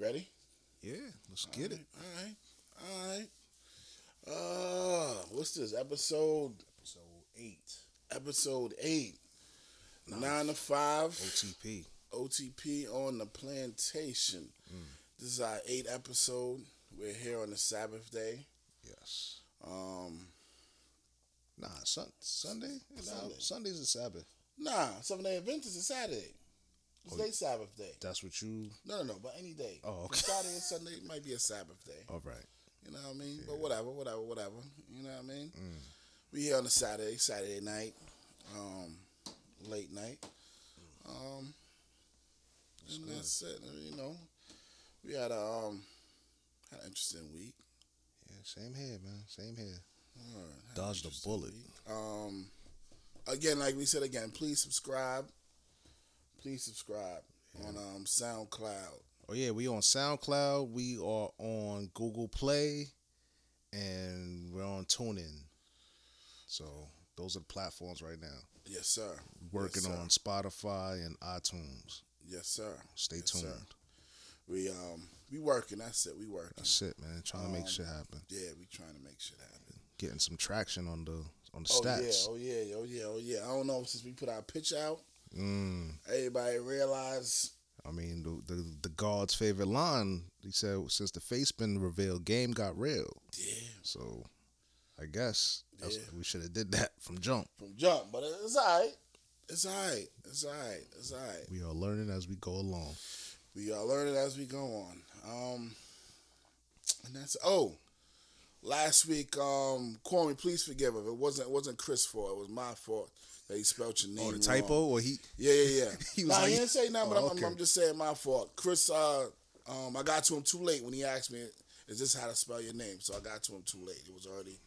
ready? Yeah, let's get it. All right, all right. Uh, what's this episode? Episode eight, Episode eight. Nine to five. OTP. OTP on the plantation. Mm. This is our eighth episode. We're here on the Sabbath day. Yes. Um, Nah, sun, Sunday. Sunday. Sunday's a Sabbath. nah, Seven Day Adventist is Saturday. It's Oh, their Sabbath day. That's what you. No, no, no, but any day. Oh, okay. Saturday and Sunday might be a Sabbath day. All right. You know what I mean? But whatever, whatever, whatever. You know what I mean? Mm. We here on a Saturday, Saturday night, um, late night. Um, and good. that's it. You know, we had a um, had an interesting week. Yeah, same here, man. Same here. Right, Dodged a bullet. week. Um, again, like we said again, please subscribe. Please subscribe on um SoundCloud. Oh yeah, we on SoundCloud. We are on Google Play, and we're on TuneIn. So those are the platforms right now. Yes, sir. Working Yes, sir. on Spotify and iTunes. Yes, sir. Stay Yes, tuned. sir. We um we working. That's it. We working. That's it, man. Trying to make Um, shit happen. Yeah, we trying to make shit happen. Getting some traction on the on the stats. Oh stats. yeah, oh yeah, oh yeah, oh yeah. I don't know since we put our pitch out, Mm. everybody realized. I mean, the, the the God's favorite line. He said, since the face been revealed, game got real. Yeah, So, I guess that's, Yeah. we should have did that from jump. from jump, but it's alright. It's alright. It's alright. It's alright. We are learning as we go along. We are learning as we go on. Um, and that's oh, last week, um, Kwame, please forgive him. It wasn't it wasn't Chris' fault. It was my fault he spelled your name. Oh, the wrong. typo, or he? Yeah, yeah, yeah. He was nah, like- he didn't say nothing, but Oh, I'm, okay. I'm just saying my fault. Chris, uh, um, I got to him too late when he asked me, "Is this how to spell your name?" So I got to him too late. It was already,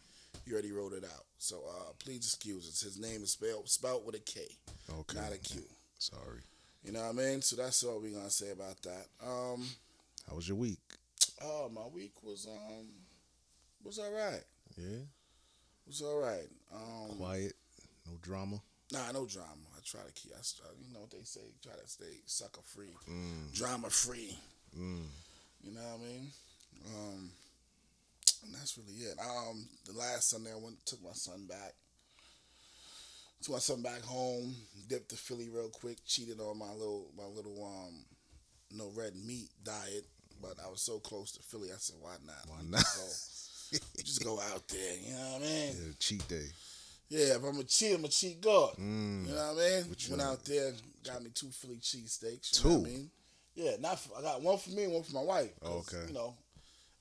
he already wrote it out. So uh, please excuse us. His name is spelled spelled with a K, Okay. not a Q. Sorry. You know what I mean? So that's all we're gonna say about that. Um, How was your week? oh, my week was um was all right. Yeah. It Was all right. Um, Quiet. No drama. Nah, no drama. I try to keep. I, try- you know what they say. Try to stay sucker free, Mm. drama free. Mm. You know what I mean? Um, and that's really it. Um, the last Sunday I went took my son back. Took my son back home. Dipped the Philly real quick. Cheated on my little my little um no red meat diet. But I was so close to Philly. I said, why not? Why not? Just go, just go out there. You know what I mean? Yeah, cheat day. Yeah, if I'm a cheat, I'm a cheat God. Mm. You know what I mean? Went out there, got me two Philly cheesesteaks. You know what I Two? mean? Yeah, not for, I got one for me and one for my wife. okay. You know,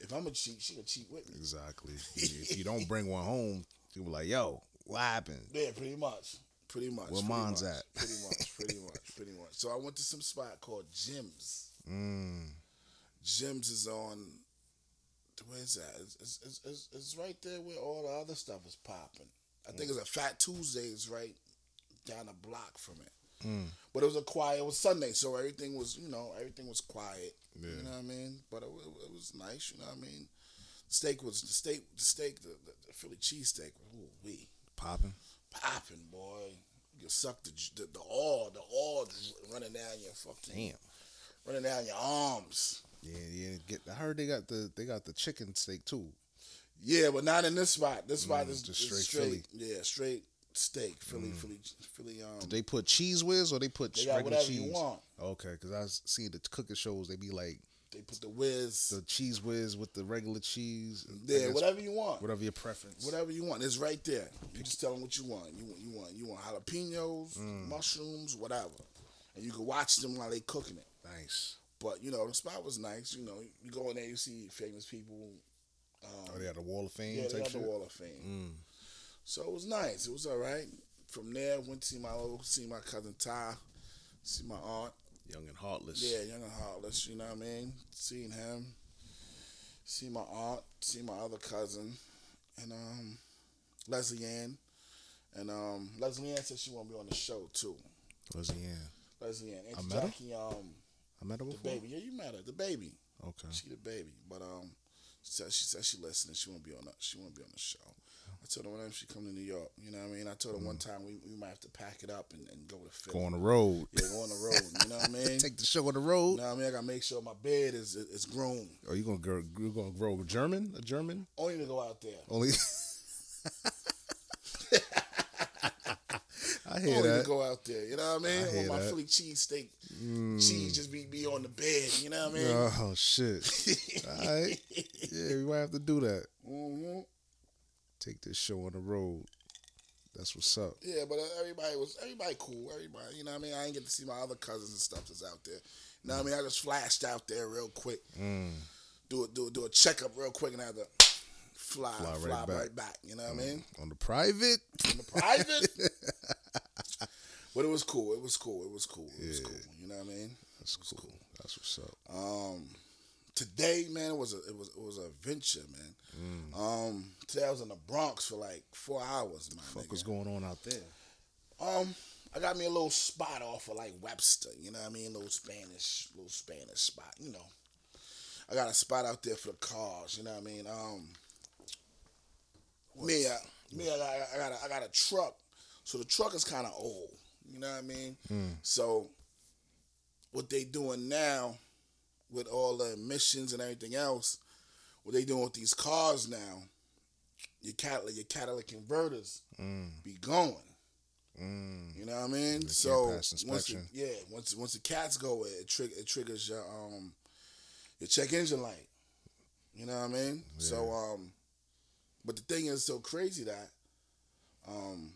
if I'm a cheat, she can cheat with me. Exactly. if you don't bring one home, people like, yo, what happened? Yeah, pretty much. Pretty much. Where pretty mine's much, at? Pretty much, pretty much, pretty much. So I went to some spot called Jim's. Mm. Jim's is on. Where's that? It's, it's, it's, it's right there where all the other stuff is popping. I think it's a Fat Tuesdays right down the block from it. Mm. But it was a quiet. It was Sunday, so everything was you know everything was quiet. Yeah. You know what I mean? But it, wa- it was nice. You know what I mean? Steak was the steak. The steak, the, the, the Philly cheesesteak. Ooh wee, Popping. popping boy. You suck the the, the oil, the just running down your fucking, Damn. running down your arms. Yeah, yeah. Get. I heard they got the they got the chicken steak too. Yeah, but not in this spot. This spot Mm, is just is straight Yeah, straight steak. Philly, Mm. Philly, Philly. Um, Did they put Cheez Whiz or they put they regular whatever cheese? you want. Okay, because I see the cooking shows. They be like They put the whiz. the Cheez Whiz with the regular cheese. Yeah, whatever you want. Whatever your preference. Whatever you want, it's right there. You just tell them what you want. You want, you want, you want jalapenos, Mm. mushrooms, whatever, and you can watch them while they cooking it. Nice. But you know, the spot was nice. You know, you go in there, you see famous people. Um, Oh, they got the Wall of Fame yeah, they got the. Wall of Fame. Mm. So it was nice. It was all right. From there, went to see my little, see my cousin Ty, see my aunt. Young and heartless. Yeah, young and heartless. You know what I mean? Seeing him, see my aunt, see my other cousin, and um, Leslie Ann, and um, Leslie Ann said she want to be on the show too. Leslie Ann. Leslie Ann, I Auntie met her? Um, I met her before. the baby. Yeah, you met her, the baby. Okay. She the baby, but um, she said she said she listening. She won't be on the she won't be on the show. I told her whenever she come to New York, you know what I mean. I told her one mm-hmm. time we, we might have to pack it up and, and go to Philly. Go on the road. Yeah, go on the road. You know what I mean. Take the show on the road. you know what I mean. I gotta make sure my bed is is groomed. Oh, Are you gonna grow? You gonna grow German? A German? Only to go out there. Only. I hear Only to go out there. You know what I mean. I hear Or my that. Philly cheesesteak cheese just be be on the bed. You know what I mean. Oh shit! All right, yeah, we might have to do that. hmm Take this show on the road. That's what's up. Yeah, but uh, everybody was everybody cool. Everybody, you know what I mean. I didn't get to see my other cousins and stuff that's out there. You know what I mean. I just flashed out there real quick. Mm. Do a do a, do a checkup real quick and I had to fly Fly fly, right right, back. back. You know what I mean. On the private, On the private. but it was cool. It was cool. It was cool. It was Yeah. cool. You know what I mean. that's cool. That's what's up. Um, today, man, it was a it was it was a venture, man. Um, today I was in the Bronx for like four hours, my Fuck, nigga. what's going on out there? Um, I got me a little spot off of like Webster, you know what I mean? A little Spanish, little Spanish spot, you know. I got a spot out there for the cars, you know what I mean? Um, me, I, me, I got, I got, a, I got a truck, so the truck is kind of old, you know what I mean? So, what they doing now, with all the emissions and everything else, what they doing with these cars now, your catalytic your Cadillac converters be going. Mm. You know what I mean? so once the, yeah, once once the cats go, it, trig- it triggers your um your check engine light. You know what I mean? So um, but the thing is so crazy that um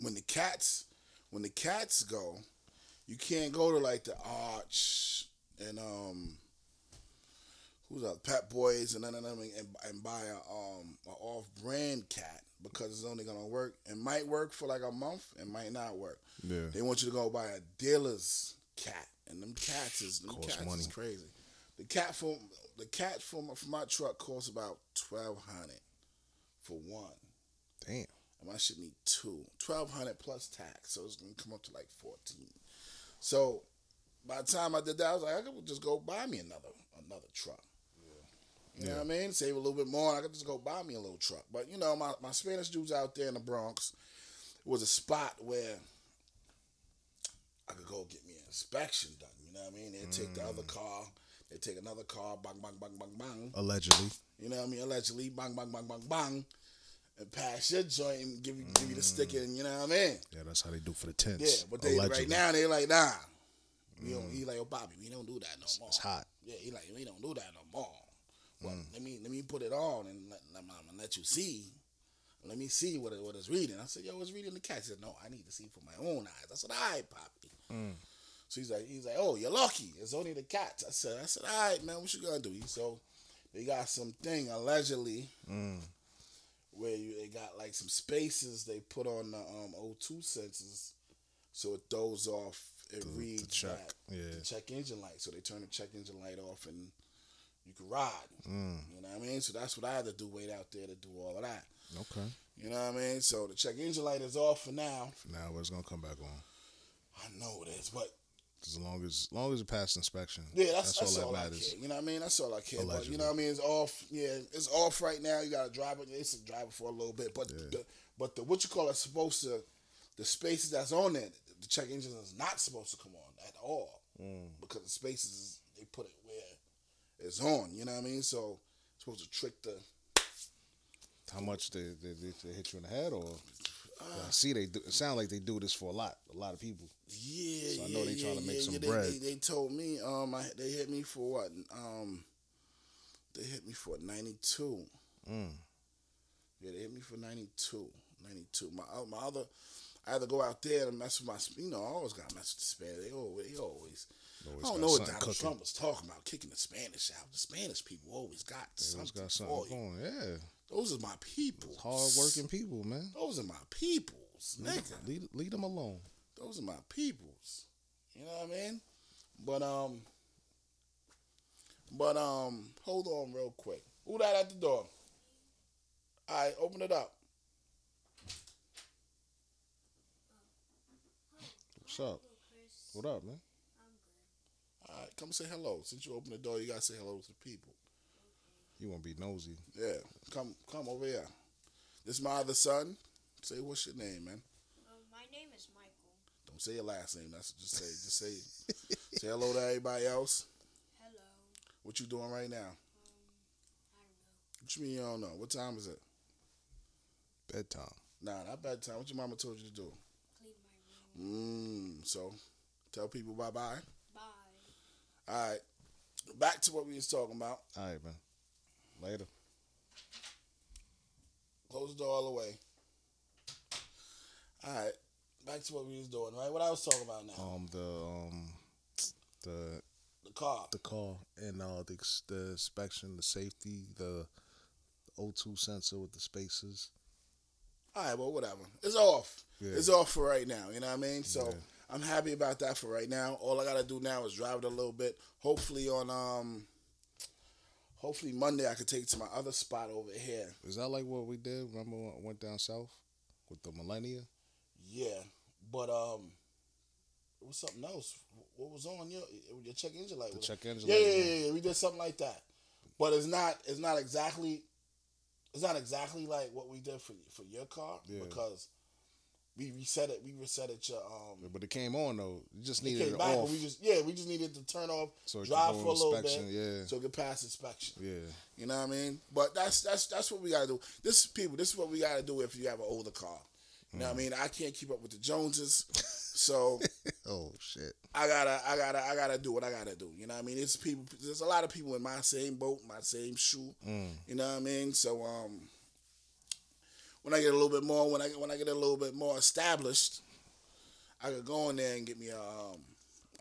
when the cats when the cats go, you can't go to like the Arch and um who's up Pep Boys and them and, and buy a um a off brand cat because it's only gonna work. It might work for like a month. It might not work. Yeah. They want you to go buy a dealer's cat, and them cats is them Cost cats money. is crazy. The cat from the cat from from my truck costs about twelve hundred for one. Damn. And my shit need two. Twelve hundred plus tax, so it's gonna come up to like fourteen. So by the time I did that, I was like, I could just go buy me another another truck. You know what I mean? Save a little bit more. I could just go buy me a little truck. But you know, my, my Spanish dudes out there in the Bronx it was a spot where I could go get me an inspection done. You know what I mean? They take the other mm. car, they take another car, bang, bang, bang, bang, bang. Allegedly. You know what I mean? Allegedly, bang, bang, bang, bang, bang, and pass your joint and give you give you the mm. sticker. And you know what I mean? Yeah, that's how they do for the tents. Yeah, but they Allegedly. right now they like nah. We don't. Mm. He like, oh Bobby, we don't do that no more. It's hot. Yeah, he like, we don't do that no more. Well, mm. let me let me put it on and let, let, gonna let you see. Let me see what it, what it's reading. I said, yo, it's reading the cat. He said, no, I need to see for my own eyes. I said, all right, Poppy. So he's like, he's like, oh, you're lucky. It's only the cats. I said, I said, all right, man, what you gonna do? He so they got some thing allegedly where you, they got like some spaces they put on the um, O2 sensors, so it throws off. It reads check, that yeah. the check engine light. So they turn the check engine light off and you can ride. You know what I mean? So that's what I had to do. Wait out there to do all of that. Okay. You know what I mean? So the check engine light is off for now. For Now but it's gonna come back on. I know it is, but As long as, as long as it passed inspection. yeah, that's, that's, all all, that I matters. care. You know what I mean? That's all I care. But you know what I mean? It's off. Yeah, it's off right now. You got to drive it. It's a driver for a little bit, but the, but the what you call it supposed to the spaces that's on it, The check engine is not supposed to come on at all Mm. because the spaces they put it where it's on. You know what I mean? So it's supposed to trick the. How much they, they, they, hit you in the head, or I see they do. It sounds like they do this for a lot, a lot of people. Yeah, So I yeah, know they yeah, trying to make yeah, some yeah. They- bread. They, they told me um I, they hit me for what um they hit me for ninety two. Mm. Yeah, they hit me for 92. 92. My uh, my other, I had to go out there and mess with my. You know, I always got to mess with the Spanish. They always, they always. Always I don't know what Donald cooking. Trump was talking about, kicking the Spanish out. The Spanish people always got They something, got for something you. going. Yeah, Those are my people. hard working people, man. Those are my peoples, nigga. Leave, leave them alone. Those are my peoples. You know what I mean? But um, but um, hold on real quick. Who that at the door? All right, open it up. What's up? What up, man? All right, come say hello. Since you open the door, you gotta say hello to the people. You want to be nosy? Yeah, come come over here. This is my other son. Say what's your name, man? Um, my name is Michael. Don't say your last name. That's just say just say say hello to everybody else. Hello. What you doing right now? Um, I don't know. What you mean you don't know? What time is it? Bedtime. Nah, not bedtime. What your mama told you to do? Clean my room. Mmm. So tell people bye bye. Bye. All right. Back to what we was talking about. All right, man. Later. Close the door all the way. All right. Back to what we was doing, right? What I was talking about now. Um, the um, the the car. the car and uh the the inspection, the safety, the O2 sensor with the spacers. All right, well, whatever. It's off. Yeah. It's off for right now. You know what I mean? So Yeah. I'm happy about that for right now. All I gotta do now is drive it a little bit. Hopefully on um, hopefully Monday I could take it to my other spot over here. Is that like what we did? Remember when I went down south with the Millenia? Yeah, but um, it was something else. What was on your your check engine light? The check engine Yeah, light, yeah, yeah. yeah. We did something like that, but it's not. It's not exactly. It's not exactly like what we did for for your car Yeah. because we reset it. We reset it. Your um. But it came on though. You just It needed came it back, off. we just yeah, we just needed to turn off, So drive for a little bit, yeah. so it could pass inspection. yeah. You know what I mean? But that's that's that's what we gotta do. This people, this is what we gotta do if you have an older car. You know what I mean? I can't keep up with the Joneses, so Oh shit. I gotta I gotta I gotta do what I gotta do. You know what I mean? It's people. There's a lot of people in my same boat, my same shoe. Mm. You know what I mean? So um, when I get a little bit more, when I when I get a little bit more established, I could go in there and get me a um,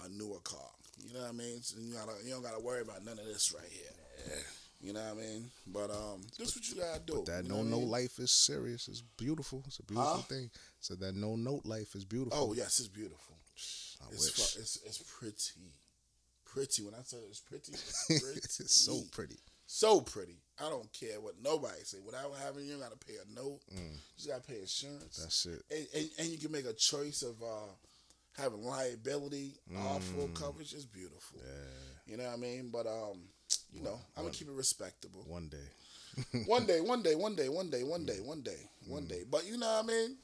a newer car. You know what I mean? So you gotta you don't gotta worry about none of this right here. You know what I mean? But um, this what you gotta do. That you no know what I note mean? life is serious. It's beautiful. It's a beautiful Huh? thing. So that no note life is beautiful. Oh yes, it's beautiful. I It's fu- it's it's pretty, pretty. When I say it's pretty, it's pretty. it's so pretty. so pretty. I don't care what nobody say. Without having you gotta pay a note. Mm. You just gotta pay insurance. That's it. and, and, and you can make a choice of uh, having liability or full coverage. It's beautiful. Mm. Yeah. You know what I mean? But um, you know, I'm gonna keep it respectable. One day. one day, one day, one day, one day, one day, one day, Mm. one day. But you know what I mean?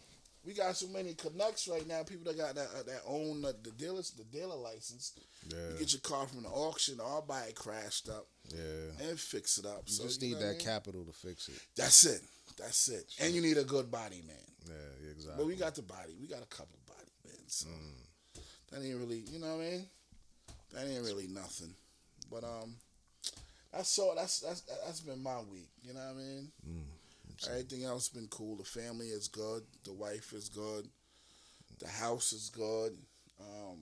We got so many connects right now. People that got that uh, that own uh, the dealers, the dealer license. Yeah. You get your car from the auction or buy it crashed up Yeah. and fix it up. You so just you need that I mean? capital to fix it. That's it. That's it. And you need a good body man. Yeah, yeah, exactly. But we got the body. We got a couple of body men. So Mm. that ain't really, you know what I mean? That ain't really nothing. But um, that's so that's that's that's been my week. You know what I mean? Mm. Everything else been cool. The family is good. The wife is good. The house is good. Um,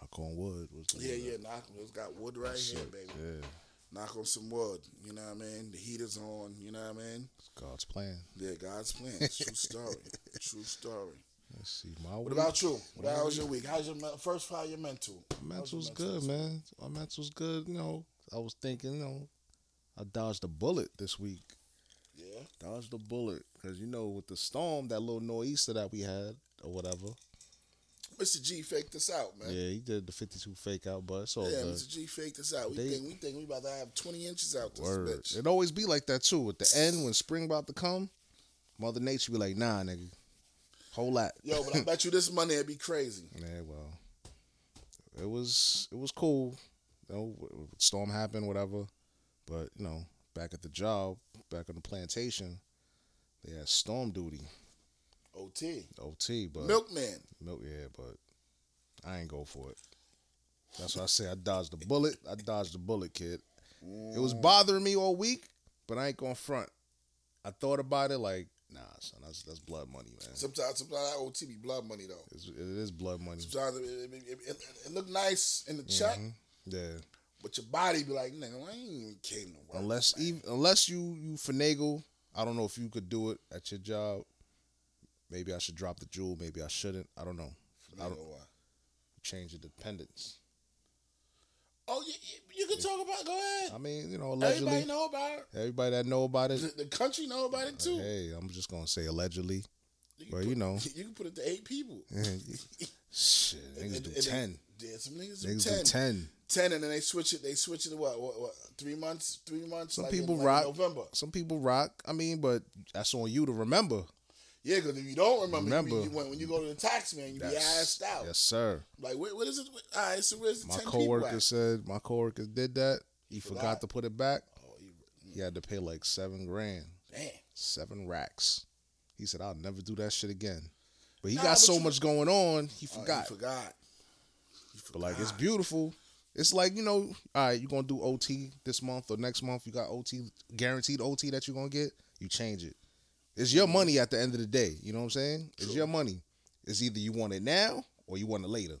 Knock on wood. Yeah, yeah. Knock. It's got wood right That's here, it. baby. Yeah. Knock on some wood. You know what I mean? The heater's on. You know what I mean? It's God's plan. Yeah, God's plan. True story. True story. Let's see. My What week- about you? What, how was your week? How's your first? How your mental? Your mental's mental good, man. My mental's good. You know, I was thinking, you know, I dodged a bullet this week. Yeah. Dodged a bullet because you know with the storm, that little nor'easter that we had or whatever. Mr. G faked us out, man. Yeah, he did the fifty-two fake out, but it's all Yeah, good. Mr. G faked us out. We They- think we think we about to have twenty inches out this Word. bitch. It always be like that too. At the end, when spring about to come, Mother Nature be like, "Nah, nigga, whole lot." Yo, but I bet you this money it'd be crazy. Yeah, well, it was it was cool. You know, storm happened, whatever. But you know, back at the job, back on the plantation, they had storm duty, OT. OT. But Milkman. milk, yeah, but I ain't go for it. That's what I say. I dodged the bullet. I dodged the bullet, kid. It was bothering me all week, but I ain't going front. I thought about it like, nah, son, that's that's blood money, man. Sometimes, sometimes that OT be blood money though. It's, it is blood money. Sometimes it, it, it, it, look nice in the check, Mhm. Yeah. but your body be like, nigga, I ain't even came to work. unless even unless you you finagle i don't know if you could do it at your job maybe i should drop the jewel maybe i shouldn't i don't know i don't what? change the dependence Oh, you, you, can talk about. Go ahead. i mean you know allegedly Everybody know about it. everybody that know about it the country know about it too. hey i'm just gonna say allegedly You well, put- you know. you can put it to eight people. shit niggas And- do and- 10 Yeah, some niggas do niggas ten. do 10 ten, and then they switch it. They switch it to what? What? what three months? Three months? Some like in- people like rock. November. Some people rock. I mean, but that's on you to remember. Yeah, because if you don't remember, you Remember. you, when, when you go to the tax man, you be asked out. Yes, sir. Like, what, what is it? All right, so where's the My 10 people coworker said my coworker did that. He forgot. forgot? to put it back. Oh, you, mm. He had to pay like seven grand, damn. seven racks. He said, "I'll never do that shit again." But he Nah, got but so you- much going on, he Oh, forgot. you forgot. But like, it's beautiful. It's like you know, all right, you're gonna do OT this month or next month. You got OT guaranteed OT that you're gonna get. You change it. It's your mm-hmm. money at the end of the day. You know what I'm saying? It's True. your money. It's either you want it now or you want it later.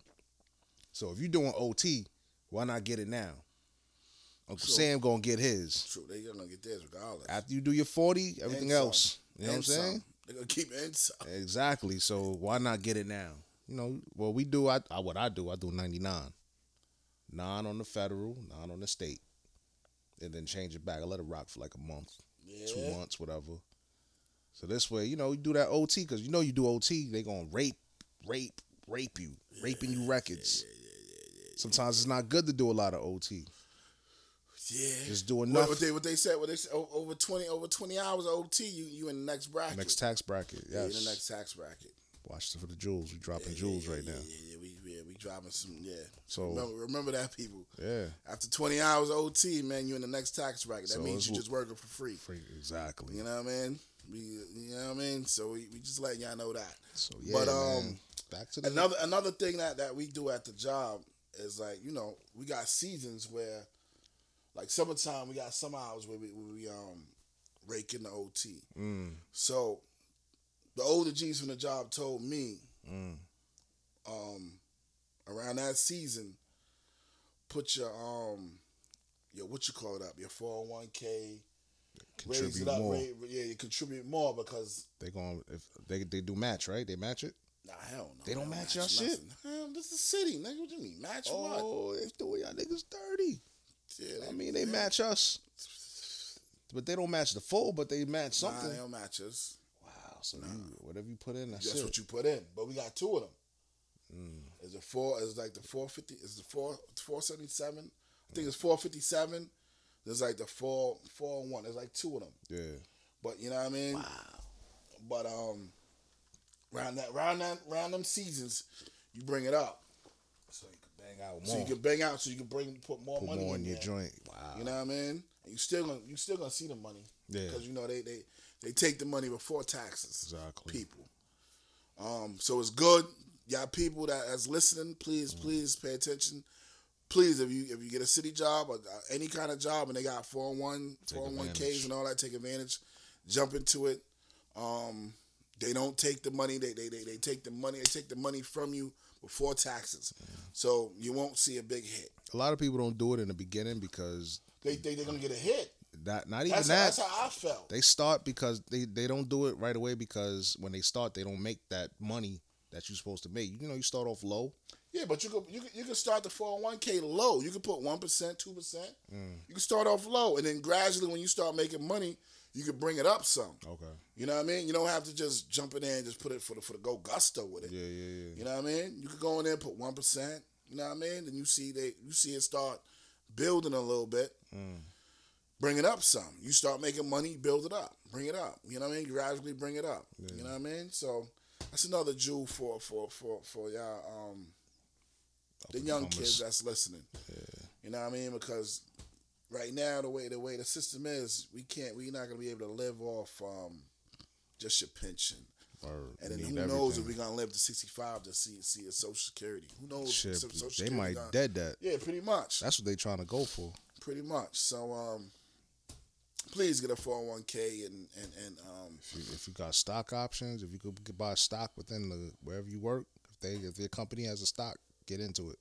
So if you're doing OT, why not get it now? Uncle True. Sam gonna get his True, they gonna get theirs regardless. after you do your 40. Everything And some. else, you know And what I'm saying? some. They're gonna keep it in some. Exactly. So why not get it now? You know, well, we do. I, I what I do. I do ninety nine, nine on the federal, nine on the state, and then change it back. I let it rock for like a month, Yeah. two months, whatever. So this way, you know, you do that OT because you know you do OT, they gonna rape, rape, rape you, raping you records. Sometimes it's not good to do a lot of OT. Yeah. Just do What, enough. what they what they said? What they said? Over twenty over twenty hours of OT, you you in the next bracket. next tax bracket. Yeah, in the next tax bracket. Watch for the jewels. We dropping Yeah, jewels yeah, right yeah, now. Yeah, yeah, we yeah, we dropping some. Yeah. So Remember, remember that, people. yeah, After twenty hours of OT, man, you in the next tax bracket. That So means you just working for free. free exactly. You know what I mean? We, you know what I mean? So we, we just letting y'all know that. So yeah, But, man. um, back to the Another another thing that, that we do at the job is like you know we got seasons where, like summertime, we got some hours where we, where we um rake in the OT. Mm, So the older G's from the job told me mm. um around that season, put your um your what you call it up your four hundred one k. Raise Contribute it up, more. ra- yeah, you contribute more because They going if they they do match right? They match it. nah, hell no, They don't they match your shit? Hell, this is city, nigga. What do you mean match what? Oh, they doing y'all niggas dirty. Yeah, I mean, they yeah. match us, but they don't match the full, but they match something. Nah, something. they don't match us. So you, whatever you put in, that's, That's what you put in. But we got two of them. Mm. Is it four? Is like the four fifty? Is the four four seventy seven? I think it's four fifty seven. There's like the four four and one. There's like two of them. yeah. But you know what I mean. Wow. But um, round that round that round them seasons, you bring it up So you can bang out more. so you can bang out so you can bring put more put money more in in your there. joint. Wow. You know what I mean? And you still gonna you still gonna see the money yeah. because you know they they they take the money before taxes. Exactly. People. Um, so it's good. Y'all people that is listening, please, Mm. please pay attention. Please, if you if you get a city job or uh, any kind of job and they got 401, Take 401ks and all that, take advantage. Jump into it. Um, they don't take the money. They, they they they take the money. They take the money from you before taxes. Mm. So you won't see a big hit. A lot of people don't do it in the beginning because They they they're gonna get a hit. Not not even That's how, that. that's how I felt. They start because they they don't do it right away because when they start they don't make that money that you're supposed to make. You know, you start off low. Yeah, but you could you could, you can start the four hundred one k low. You can put one percent, two percent. Mm. You can start off low, and then gradually, when you start making money, you can bring it up some. Okay. You know what I mean? You don't have to just jump in there and just put it for the for the go gusto with it. Yeah, yeah, yeah. You know what I mean? You could go in there and put one percent. You know what I mean? Then you see they you see it start building a little bit. Mm. Bring it up some. You start making money, build it up. Bring it up. You know what I mean? Gradually bring it up. Yeah. You know what I mean? So that's another jewel for for for for y'all um the young kids that's listening. Yeah. You know what I mean? Because right now the way the way the system is, we can't we're not gonna be able to live off um just your pension. Or And then who knows if we're gonna live to sixty five to see see a social security. Who knows? Shit, Social they might dead that. Yeah, pretty much. That's what they trying to go for. pretty much. So um please get a four hundred one K and and, and um If you, if you got stock options, if you could buy stock within the wherever you work, if they if your company has a stock, get into it.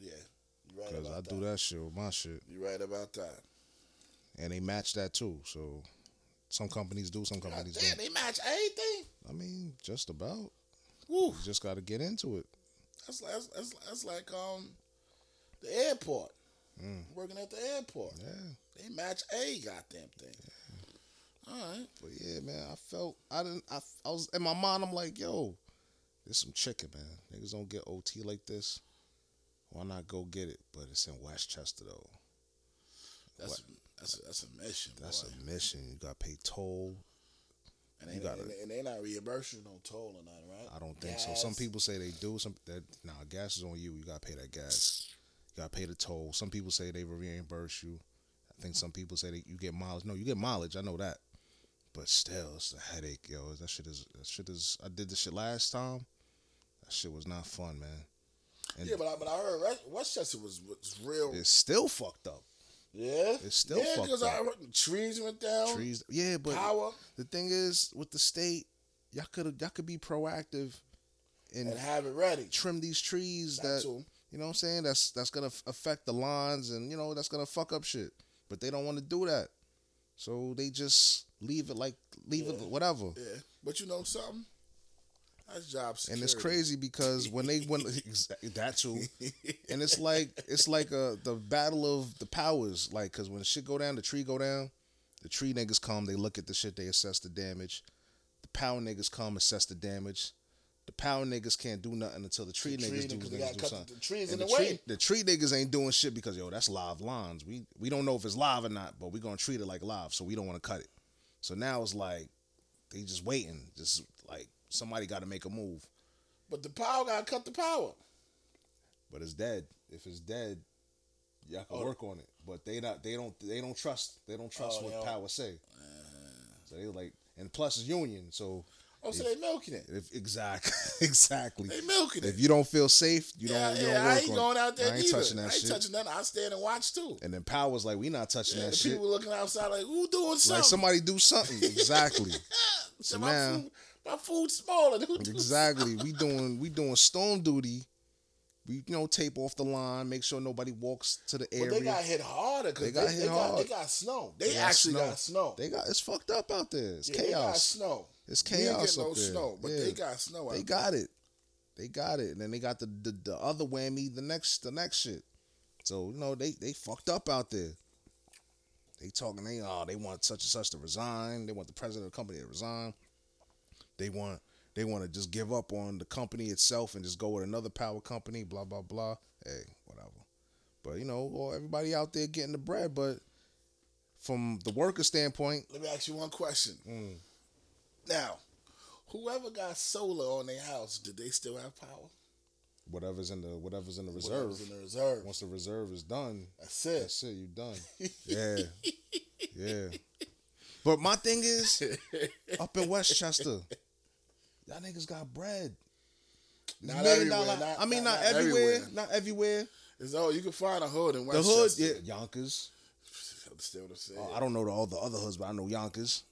yeah. Right Cause I do that. shit with my shit, You're right about that. and they match that too. So some companies do, some companies damn, don't. Yeah, they match anything I mean, just about. Woo. You just got to get into it. That's that's, that's that's like um the airport. Mm. Working at the airport. Yeah. They match a goddamn thing. All right. But yeah, man, I felt I didn't. I, I was in my mind. I'm like, yo, there's some chicken, man. Niggas don't get OT like this why not go get it? But it's in Westchester though. That's that's a, that's a mission. That's boy. a mission. You got to pay toll. and they, gotta- and, they- not reimbursing no toll or nothing, right? I don't think so. Some people say they do. Some that nah, gas is on you. You gotta pay that gas. You gotta pay the toll. Some people say they reimburse you. I think some people say that you get mileage. No, you get mileage. I know that. But still, it's a headache, yo. That shit is. That shit is. I did this shit last time. That shit was not fun, man. And Yeah, but I, but I heard Westchester was was real. it's still fucked up. yeah, it's still yeah, fucked because I up. the trees went down. Trees. Yeah, but power the thing is, with the state, y'all could y'all could be proactive and and have it ready. trim these trees That that. You know what I'm saying that's that's gonna affect the lines and you know that's gonna fuck up shit. But they don't want to do that, so they just leave it like leave it whatever. Yeah, but you know something? That's job security. And it's crazy because when they went that too, and it's like it's like a the battle of the powers. Like, cause when the shit go down, the tree go down. The tree niggas come, they look at the shit, they assess the damage. The power niggas come, assess the damage. The power niggas can't do nothing until the tree The niggas tree do, niggas, they niggas do something. the trees And in the, the tree, way. the tree niggas ain't doing shit because yo, that's live lines. We we don't know if it's live or not, but we gonna treat it like live, so we don't want to cut it. So now it's like they just waiting, just like somebody got to make a move. But the power gotta cut the power. but it's dead. If it's dead, y'all can Oh. work on it. But they not they don't they don't trust they don't trust Oh, what don't. power say. Uh-huh. So they like and plus it's union. So Oh, so they milking it. if exactly exactly. They milking it. If you don't feel safe, you yeah, don't you yeah, don't I ain't going it. out there I ain't neither. touching that I ain't shit. touching nothing. I stand and watch too. and then power's like we not touching Yeah, that shit. people looking outside like, who doing something? Like somebody do something. exactly. so now- my food, my food's smaller. Who do exactly. We doing we doing storm duty. We you know tape off the line, make sure nobody walks to the area. they got hit harder because They they, got they, hit got, hard. they got snow. They, They got actually snow. got snow. They got it's fucked up out there. It's yeah, They got chaos. snow. It's We ain't chaos no there. snow, but Yeah. they got snow. They got it. They got it. And then they got the, the the other whammy, the next the next shit. So, you know, they they fucked up out there. They talking they oh, they want such and such to resign. They want the president of the company to resign. They want they want to just give up on the company itself and just go with another power company, blah blah blah. Hey, whatever. But you know, everybody out there getting the bread, but from the worker standpoint, Let me ask you one question. Mm. Now, whoever got solar on their house, did they still have power? whatever's in the whatever's in the reserve. Whatever's in the reserve. Once the reserve is done, That's it. that's it. You done. Yeah, yeah. But my thing is, up in Westchester, y'all niggas got bread. Not everywhere, dollar- not- I mean, not- not, not everywhere, everywhere. Not everywhere. It's, all you can find a hood in Westchester. The hood, yeah, Yonkers. What I'm oh, saying? Oh, I don't know the, all the other hoods, but I know Yonkers.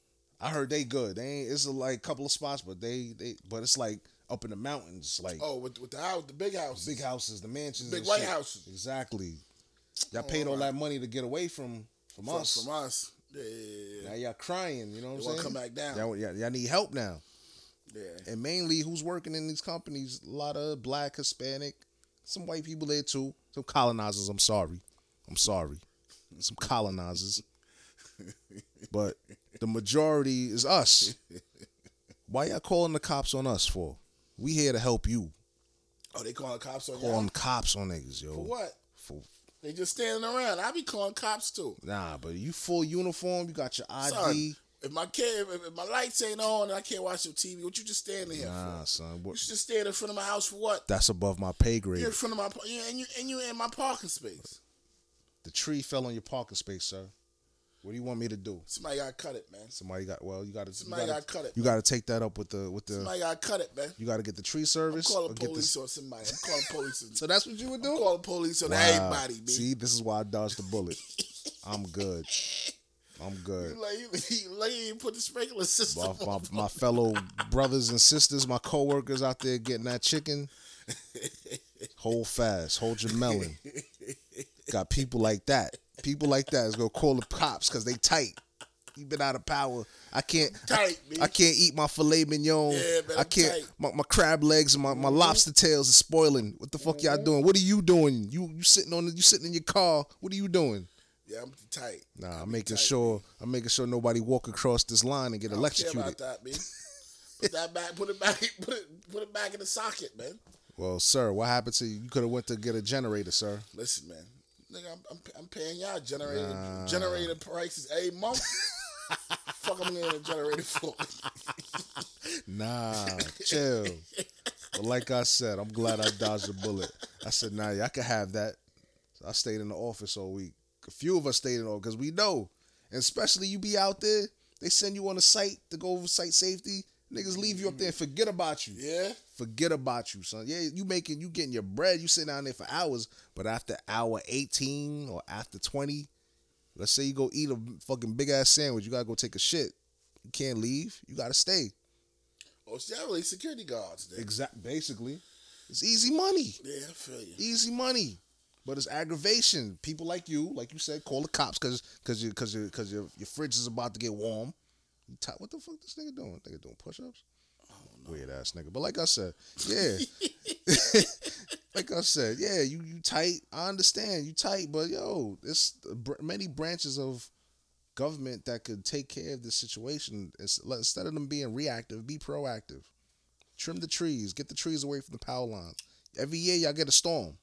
I heard they good. They ain't. It's like a couple of spots, but they they. But it's like up in the mountains, like Oh, with, with the house, the big house. big houses, the mansions, Big white shit. houses. Exactly. Y'all oh, paid all that money to get away from from from, us. From us. Yeah, yeah, yeah. Now y'all crying, you know what I'm saying? come back down. Y'all, y'all, y'all need help now. yeah. And mainly who's working in these companies, a lot of black, Hispanic, some white people there too. Some colonizers, I'm sorry. I'm sorry. Some colonizers. But the majority is us. Why y'all calling the cops on us for? We here to help you. Oh, they calling cops on Calling y'all? cops on niggas, yo. For what? For- They just standing around. I be calling cops too. nah, but you full uniform, you got your ID. Son, if my kid, if, if my lights ain't on and I can't watch your TV, what you just standing here Nah, for? son. You What, should just stand in front of my house for what? that's above my pay grade. You're in front of my, and you and you in my parking space. The tree fell on your parking space, sir. What do you want me to do? Somebody got to cut it, man. Somebody got well. You got to. Somebody gotta, gotta cut it, You got to take that up with the with the. Somebody got to cut it, man. you got to get the tree I'm service. calling or get police on somebody. I'm calling police. On, So that's what you would do. I'm calling police on Wow. everybody, man. See, this is why I dodged the bullet. I'm good. I'm good. You like you, like you ain't put the sprinkler system My, my, on. my fellow brothers and sisters, my coworkers out there getting that chicken. Hold fast. Hold your melon. Got people like that. People like that is gonna call the cops because they tight. You been out of power. I can't. Tight, I. I can't eat my filet mignon. Yeah, man, I can't. Mm-hmm. My, my crab legs and my, my lobster tails are spoiling. What the fuck y'all doing? What are you doing? You you sitting on the, you sitting in your car. What are you doing? Yeah, I'm tight. Nah, I'm I'm making tight, sure. I'm making sure nobody walk across this line and get I electrocuted. about that, man. Put that back. Put it back. Put it. Put it back in the socket, man. Well, sir, what happened to you? You could have went to get a generator, sir. Listen, man. Nigga, I'm, I'm, I'm paying y'all generator Nah. generator prices a month. Fuck, I'm getting a generator for. Nah, chill. But like I said, I'm glad I dodged the bullet. I said, nah, I can have that. So I stayed in the office all week. A few of us stayed in all because we know, and especially you be out there, they send you on a site to go over site safety. Niggas leave you up there and forget about you. Yeah. Forget about you, son. Yeah, you making you getting your bread, you sitting down there for hours, but after hour 18 or after 20, let's say you go eat a fucking big ass sandwich, you gotta go take a shit. You can't leave. You gotta stay. Oh, see, I really security guards. Then. Exact. Basically, it's easy money. Yeah, I feel you. Easy money. But it's aggravation. People like you, like you said, call the cops because because you because you because your your fridge is about to get warm. Ti- what the fuck this nigga doing? Nigga doing push ups? Oh, no. Weird ass nigga. But like I said, yeah. like I said, yeah, you you tight. I understand you tight, but yo, it's many branches of government that could take care of this situation. It's, instead of them being reactive, be proactive. Trim the trees. Get the trees away from the power lines. Every year y'all get a storm.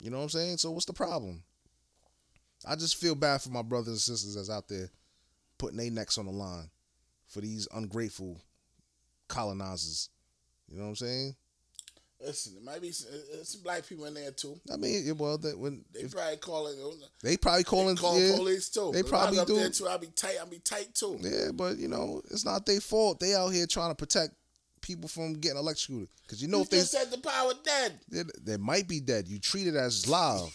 You know what I'm saying? So what's the problem? I just feel bad for my brothers and sisters that's out there putting their necks on the line for these ungrateful colonizers. You know what I'm saying? Listen, there might be some, uh, some black people in there too. I mean, well, that when They if, probably calling. they probably calling, call yeah, police too. They But if I probably do. There too. I'll be tight. I'll be tight too. Yeah, but you know, it's not their fault. They out here trying to protect people from getting electrocuted. Because you know, you if they said the power dead. they, they might be dead, you treat it as live.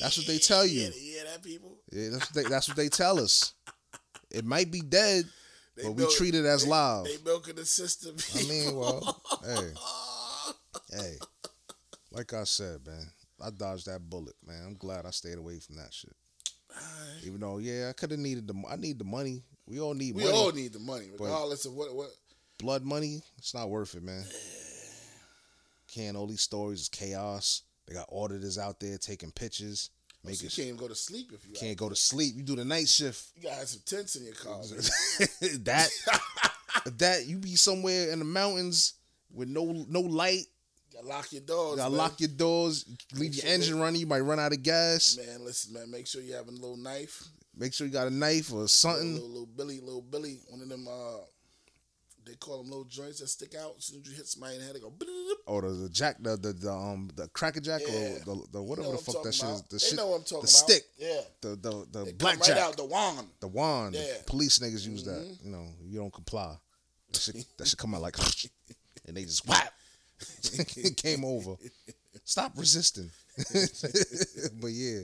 That's what they tell you. Yeah, that people. Yeah, that's what they, that's what they tell us. It might be dead, They but we treat it as they- live. They milking the system. I mean, well, hey, hey, like I said, man, I dodged that bullet, man. I'm glad I stayed away from that shit. Even though, yeah, I could have needed the, I need the money. We all need money. we money. all need the money, regardless of what what. Blood money, it's not worth it, man. Can't all these stories is chaos. They got auditors out there taking pictures, So making you sure can't even go to sleep if you can't go to sleep. You do the night shift. You gotta have some tents in your car. that that you be somewhere in the mountains with no no light. You gotta lock your doors. You gotta man. lock your doors. Leave your engine running. You might run out of gas. Man, listen, man. Make sure you have a little knife. Make sure you got a knife or Little, something. little, little Billy, little Billy. One of them. uh They call them little joints that stick out. As soon as you hit somebody in the head, they go. Or the, the jack, the, the the um the cracker jack, Yeah. or the, the whatever You know the fuck that shit is. The they shit, know what I'm talking the about. stick, Yeah. the the the come blackjack. right out the wand. the wand. Yeah. Mm-hmm. Police niggas use that. You know, you don't comply. That should, that should come out like, and they just whap. it came over. Stop resisting. but yeah,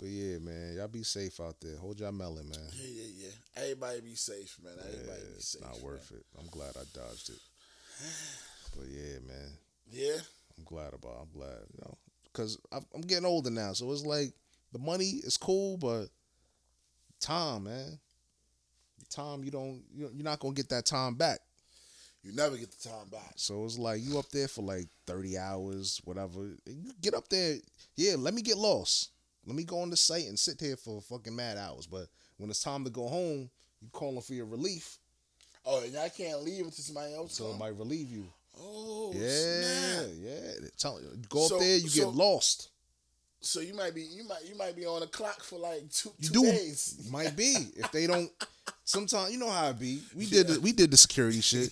but yeah, man, y'all be safe out there. Hold y'all melon, man. Yeah, yeah, yeah. Everybody be safe, man. Everybody be it's safe. not man. worth it. I'm glad I dodged it. But yeah, man, Yeah. I'm glad about. I'm glad, you know, because I'm getting older now, so it's like the money is cool, but time, man, time you don't, you- you're not gonna get that time back. You never get the time back. So it's like you up there for like 30 hours, whatever. You get up there, yeah, let me get lost. Let me go on the site and sit there for fucking mad hours. But when it's time to go home, you calling for your relief. Oh, and I can't leave until somebody else So it might relieve you. Oh, yeah, snap. yeah. Tell, go So- up there, you so- get lost. So you might be you might you might be on the clock for like two, You two do days. might be if they don't. Sometimes you know how it be. We did the, we did the security shit.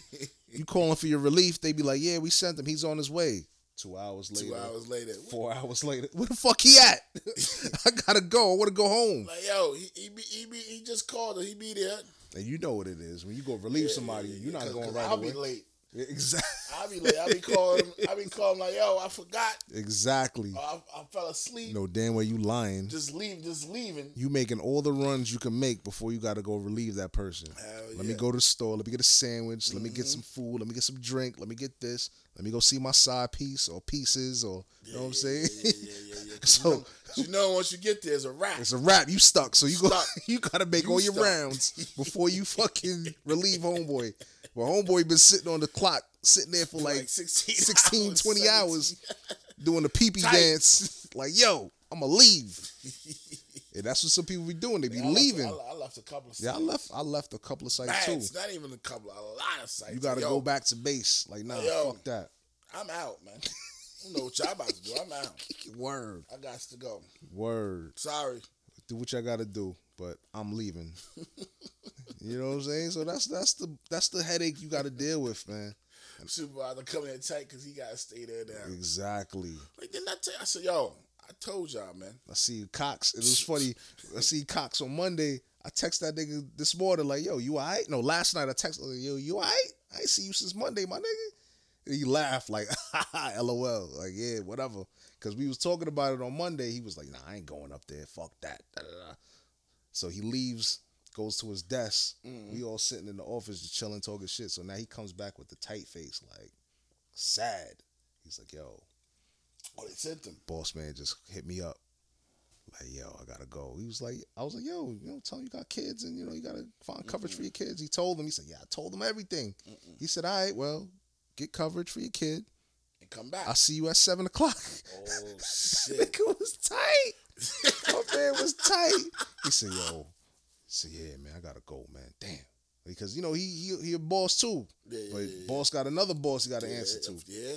You calling for your relief? They be like, yeah, we sent him. He's on his way. Two hours later. Two hours later. Four hours later. Where the fuck he at? I gotta go. I want to go home. Like yo, he he be, he, be, he just called her. He be there. And you know what it is. When you go relieve somebody, you're not going right I'll away. be late. Exactly. I'll be late. I'll be calling. I'll be calling like yo, I forgot. Exactly. Oh, I, I fell asleep. No, damn well you lying. Just leave. Just leaving. You making all the runs you can make before you gotta go relieve that person. Hell Let me go to the store. Let me get a sandwich. Let me get mm-hmm. some food. Let me get some drink. Let me get this. Let me go see my side piece or pieces or you know what I'm saying. Yeah, yeah, yeah, yeah. So- you, know, you know once you get there, it's a wrap. It's a wrap. You stuck. So you go. You gotta make You all your stuck. rounds before you fucking relieve homeboy. Well, homeboy been sitting on the clock, sitting there for like, like 16, 16, hours, 20 17. hours doing the pee pee dance. Like, yo, I'm gonna leave. And that's what some people be doing. They be I left- leaving. I, I left a couple of yeah, I sites. left. I left a couple of sites too. it's not even a couple. A lot of sites. You gotta Yo, go back to base. Like, nah, Yo. fuck that. I'm out, man. I don't know what y'all about to do. I'm out. Word. I got to go. Word. Sorry. Do what y'all gotta do, but I'm leaving. you know what I'm saying? So that's that's the that's the headache you gotta deal with, man. Supervisor coming in tight because he got to stay there now. Exactly. Like, didn't I tell you? I said, yo, I told y'all, man. I see Cox. It was funny. I see Cox on Monday. I text that nigga this morning like, "Yo, you alright?" No, last night I texted like, "Yo, you alright?" I ain't see you since Monday, my nigga. And he laughed like, "LOL." Like, yeah, whatever. Because we was talking about it on Monday. He was like, "Nah, I ain't going up there. Fuck that." Da, da, da. So he leaves, goes to his desk. Mm-hmm. We all sitting in the office just chilling, talking shit. So now he comes back with the tight face, like sad. He's like, "Yo, Oh, they sent him. boss man just hit me up. Like, yo, I gotta go. He was like, I was like, yo, you know, tell him you got kids and you know you gotta find coverage for your kids. He told him, he said, yeah, I told him everything. He said, all right, well, get coverage for your kid. And come back. I'll see you at seven o'clock. oh, shit. Nigga was tight. My man was tight. He said, yo, he said, yeah, man, I gotta go, man. Damn. Because you know he he he a boss too, Yeah, but yeah, yeah. boss got another boss he got to Yeah, answer to. Yeah.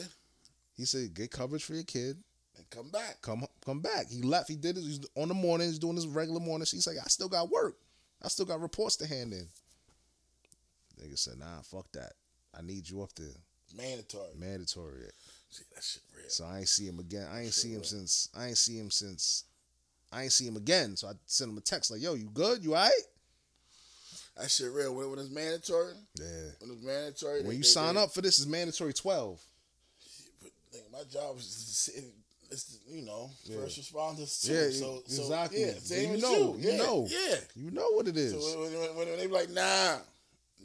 He said, get coverage for your kid. And come back. come come back. He left. He did it. He's on the morning. He's doing his regular morning. He's like, I still got work. I still got reports to hand in. Nigga said, Nah, fuck that. I need you up there. Mandatory. Mandatory. See, that shit real. So I ain't see him again. I ain't see him Sure. since. I ain't see him since. I ain't see him again. So I sent him a text like, Yo, you good? You alright? That shit real. When, when it's mandatory, Yeah. when it's mandatory. When they- you they- sign they- up for this, is mandatory twelve. But, nigga, my job is to sit, it's you know Yeah. first responders too. Yeah, so, so exactly. Yeah, same You know, you. you yeah, know. Yeah. You know what it is. So when, when, when they be like, nah,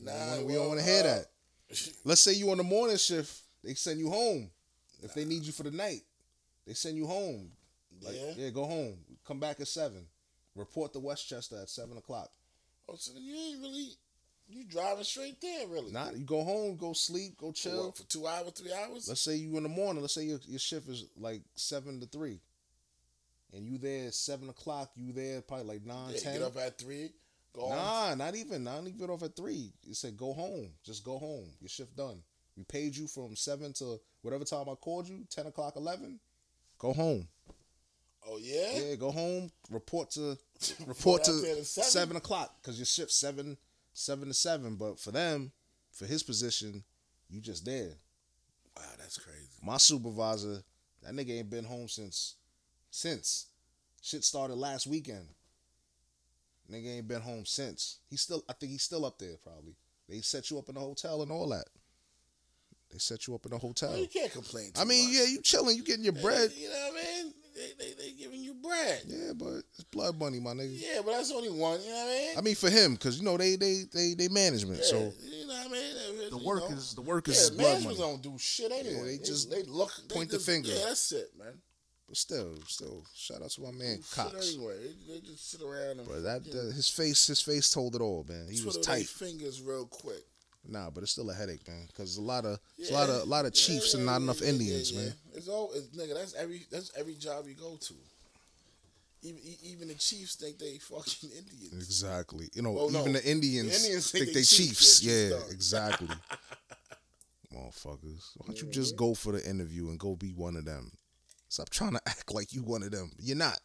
nah, we don't want to hear uh, that. Let's say you on the morning shift, they send you home. If they need you for the night, they send you home. Like, Yeah. yeah, go home. Come back at seven. Report to Westchester at seven o'clock. Oh, so you ain't really you driving straight there, really? Not you go home, go sleep, go For chill. what, for two hours, three hours. Let's say you in the morning. Let's say your, your shift is like seven to three, and you there at seven o'clock. You there probably like nine, yeah, ten. get up at three, go home. Nah, not even. Not even off at three. You said go home. Just go home. Your shift done. We paid you from seven to whatever time I called you. Ten o'clock, eleven. Go home. Oh yeah, Yeah, go home. Report to report to out there to seven? seven, o'clock because your shift seven seven to seven. But for them, for his position, you just there. wow, that's crazy. My supervisor, that nigga ain't been home since since shit started last weekend. Nigga ain't been home since. He's still I think he's still up there probably. They set you up in a hotel and all that. They set you up in a hotel. Well, you can't complain. Too I mean, much. yeah, you chilling, you getting your bread. You know what I mean? They, they, they giving you bread. Yeah, but it's blood money, my nigga. Yeah, but that's only one. You know what I mean? I mean for him, cause you know they they they they management. yeah, So you know what I mean? The you work know, is the work yeah, is blood management money. don't do shit anyway. they just they look they point the finger. Yeah, that's it, man. But still, still, shout out to my man Shit Cox. anyway, they, they just sit around and But that you know, uh, his face, his face told it all, man. He was tight. fingers real quick. Nah, but it's still a headache, man. Because a lot of, it's a lot of, a lot of chiefs yeah, and not enough yeah, Indians, yeah, man. It's all it's, nigga. That's every that's every job you go to. Even even the chiefs think they fucking Indians. Exactly. You know, Well, no. even the Indians, The Indians think, think they they chiefs. chiefs, yeah, Yeah, exactly. Motherfuckers. Why don't you just go for the interview and go be one of them? Stop trying to act like you one of them. You're not.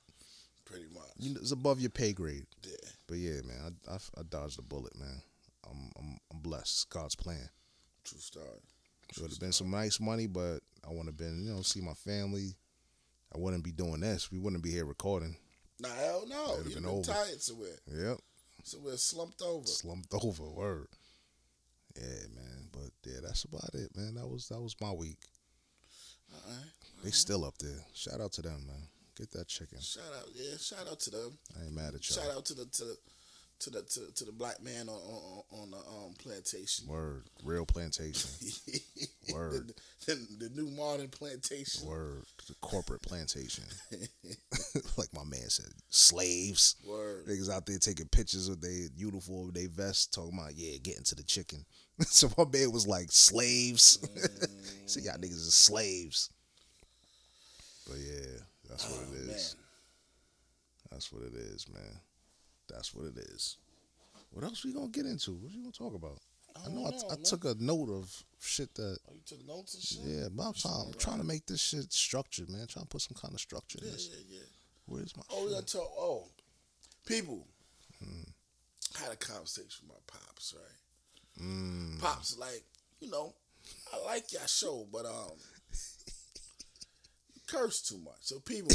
Pretty much. You, it's above your pay grade. yeah. But yeah, man, I, I, I dodged a bullet, man. I'm, I'm, I'm blessed. God's plan. True story. It would have been some nice money, but I would have been, you know, see my family. I wouldn't be doing this. We wouldn't be here recording. Nah, hell no. You'd been been, over. tired somewhere. Yep. Somewhere slumped over. Slumped over. Word. Yeah, man. But yeah, that's about it, man. That was that was my week. All right. They still up there. Shout out to them, man. Get that chicken. Shout out, yeah. Shout out to them. I ain't mad at y'all. Shout out to the to the to the to, to the black man on on, on the um plantation. Word. Real plantation. Word. the, the, the new modern plantation. Word. The corporate plantation. like my man said, slaves. Word. Niggas out there taking pictures of their uniform, their vest, talking about, yeah, getting to the chicken. so my man was like, slaves. he said, y'all niggas is slaves. But yeah, that's what Oh, it man. That's what it is, man. That's what it is. What else we gonna get into? What you gonna talk about? I, know I, don't know, I man. took a note of shit that. Oh, you took notes and shit. Yeah, I'm trying, I'm trying to make this shit structured, man. Trying to put some kind of structure in yeah, this. yeah. yeah. Where's my? Oh, shit? gotta talk. Oh, people. Hmm. I had a conversation with my pops, right? Mm. Pops, like, you know, I like your show, but um, you curse too much. So people,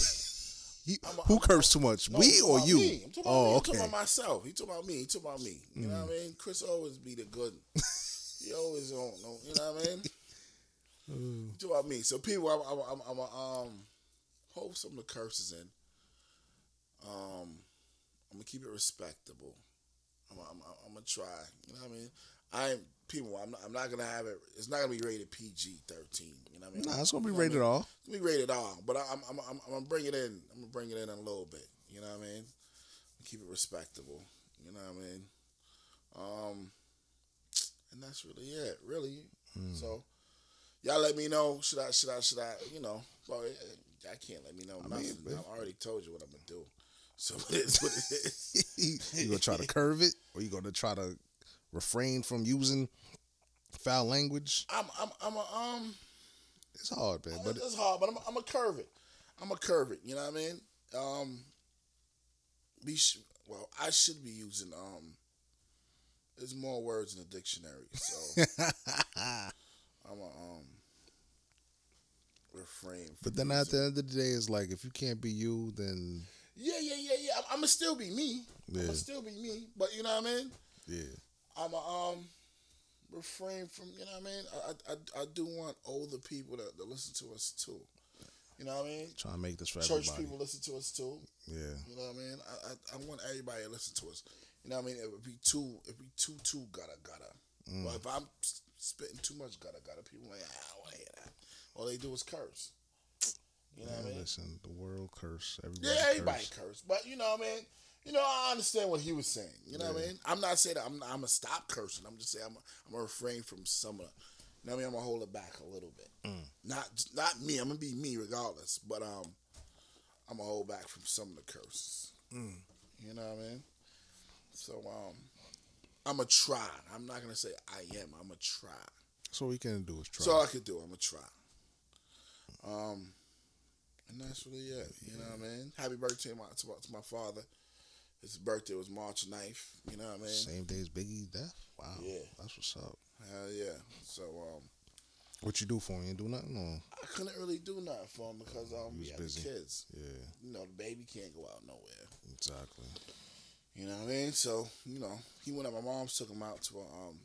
I'm a- who I'm cursed too much? no, we or you? Me. I'm talking about oh, me. I'm talking about myself. He talking about me. He talking about me. You know what I mean? Chris always be the good. he always don't know. You know what I mean? Mm. He talking about me. So people, I'm, I'm, I'm, I'm um, hold some of the curses in. Um, I'm gonna keep it respectable. I'm, I'm, I'm gonna try. You know what I mean? I'm people. I'm not, I'm not gonna have it. It's not gonna be rated PG 13. You know what I mean? Nah, it's gonna be You know what I rated mean? R. It's gonna be rated R, but I'm, I'm, I'm, I'm gonna bring it in. I'm gonna bring it in a little bit. You know what I mean? Keep it respectable. You know what I mean? Um, and that's really it. Really. Hmm. So, y'all let me know. Should I? Should I? Should I? You know? Well, eh, eh, I can't let me know I nothing. mean, I already told you what I'm gonna do. So it's what it is. you gonna try to curve it, or you gonna try to refrain from using foul language? I'm, I'm, I'm a um. It's hard, man. But it's hard, but I'm, I'm a curve it. I'm a curve it. You know what I mean? Um, be sh- well. I should be using um. There's more words in the dictionary, so I'm a um. Refrain. But then at the end of the day, it's like if you can't be you, then yeah, yeah, yeah, yeah. I'm, I'm gonna still be me. I'm Yeah. gonna still be me. But you know what I mean? yeah, I'm a um refrain from you know what I mean. I I, I do want older people to, to listen to us too. You know what I mean? trying to make this for Church everybody. people listen to us too. Yeah, You know what I mean? I, I, I want everybody to listen to us. You know what I mean? It would be too, would be too, too gotta gotta. Mm. But if I'm spitting too much gotta gotta, people like, ah, I don't want to hear that. All they do is curse. You know what I mean? listen, the world curse. Everybody Yeah, everybody curse. curse. But you know what I mean? You know, I understand what he was saying. You know what I mean? I'm not saying that I'm, I'm gonna stop cursing. I'm just saying I'm, I'm gonna refrain from some of. The, you know what I mean? I'm gonna hold it back a little bit. Mm. Not not me. I'm gonna be me regardless. But um, I'm gonna hold back from some of the curses. Mm. You know what I mean? So um, I'm gonna try. I'm not gonna say I am. I'm gonna try. So all we can do is try. That's all I could do. I'm gonna try. Um, and that's really it. You know what I mean? Happy birthday to my, to my, to my father. His birthday was March 9th. You know what I mean? Same day as Biggie's death. Wow, Yeah. that's what's up. Hell yeah. So um, What you do for him? You do nothing? Or? I couldn't really do nothing for him because um, we had busy. the kids. Yeah, You know, the baby can't go out nowhere. exactly. You know what I mean? So you know, he went up. My mom's took him out to a um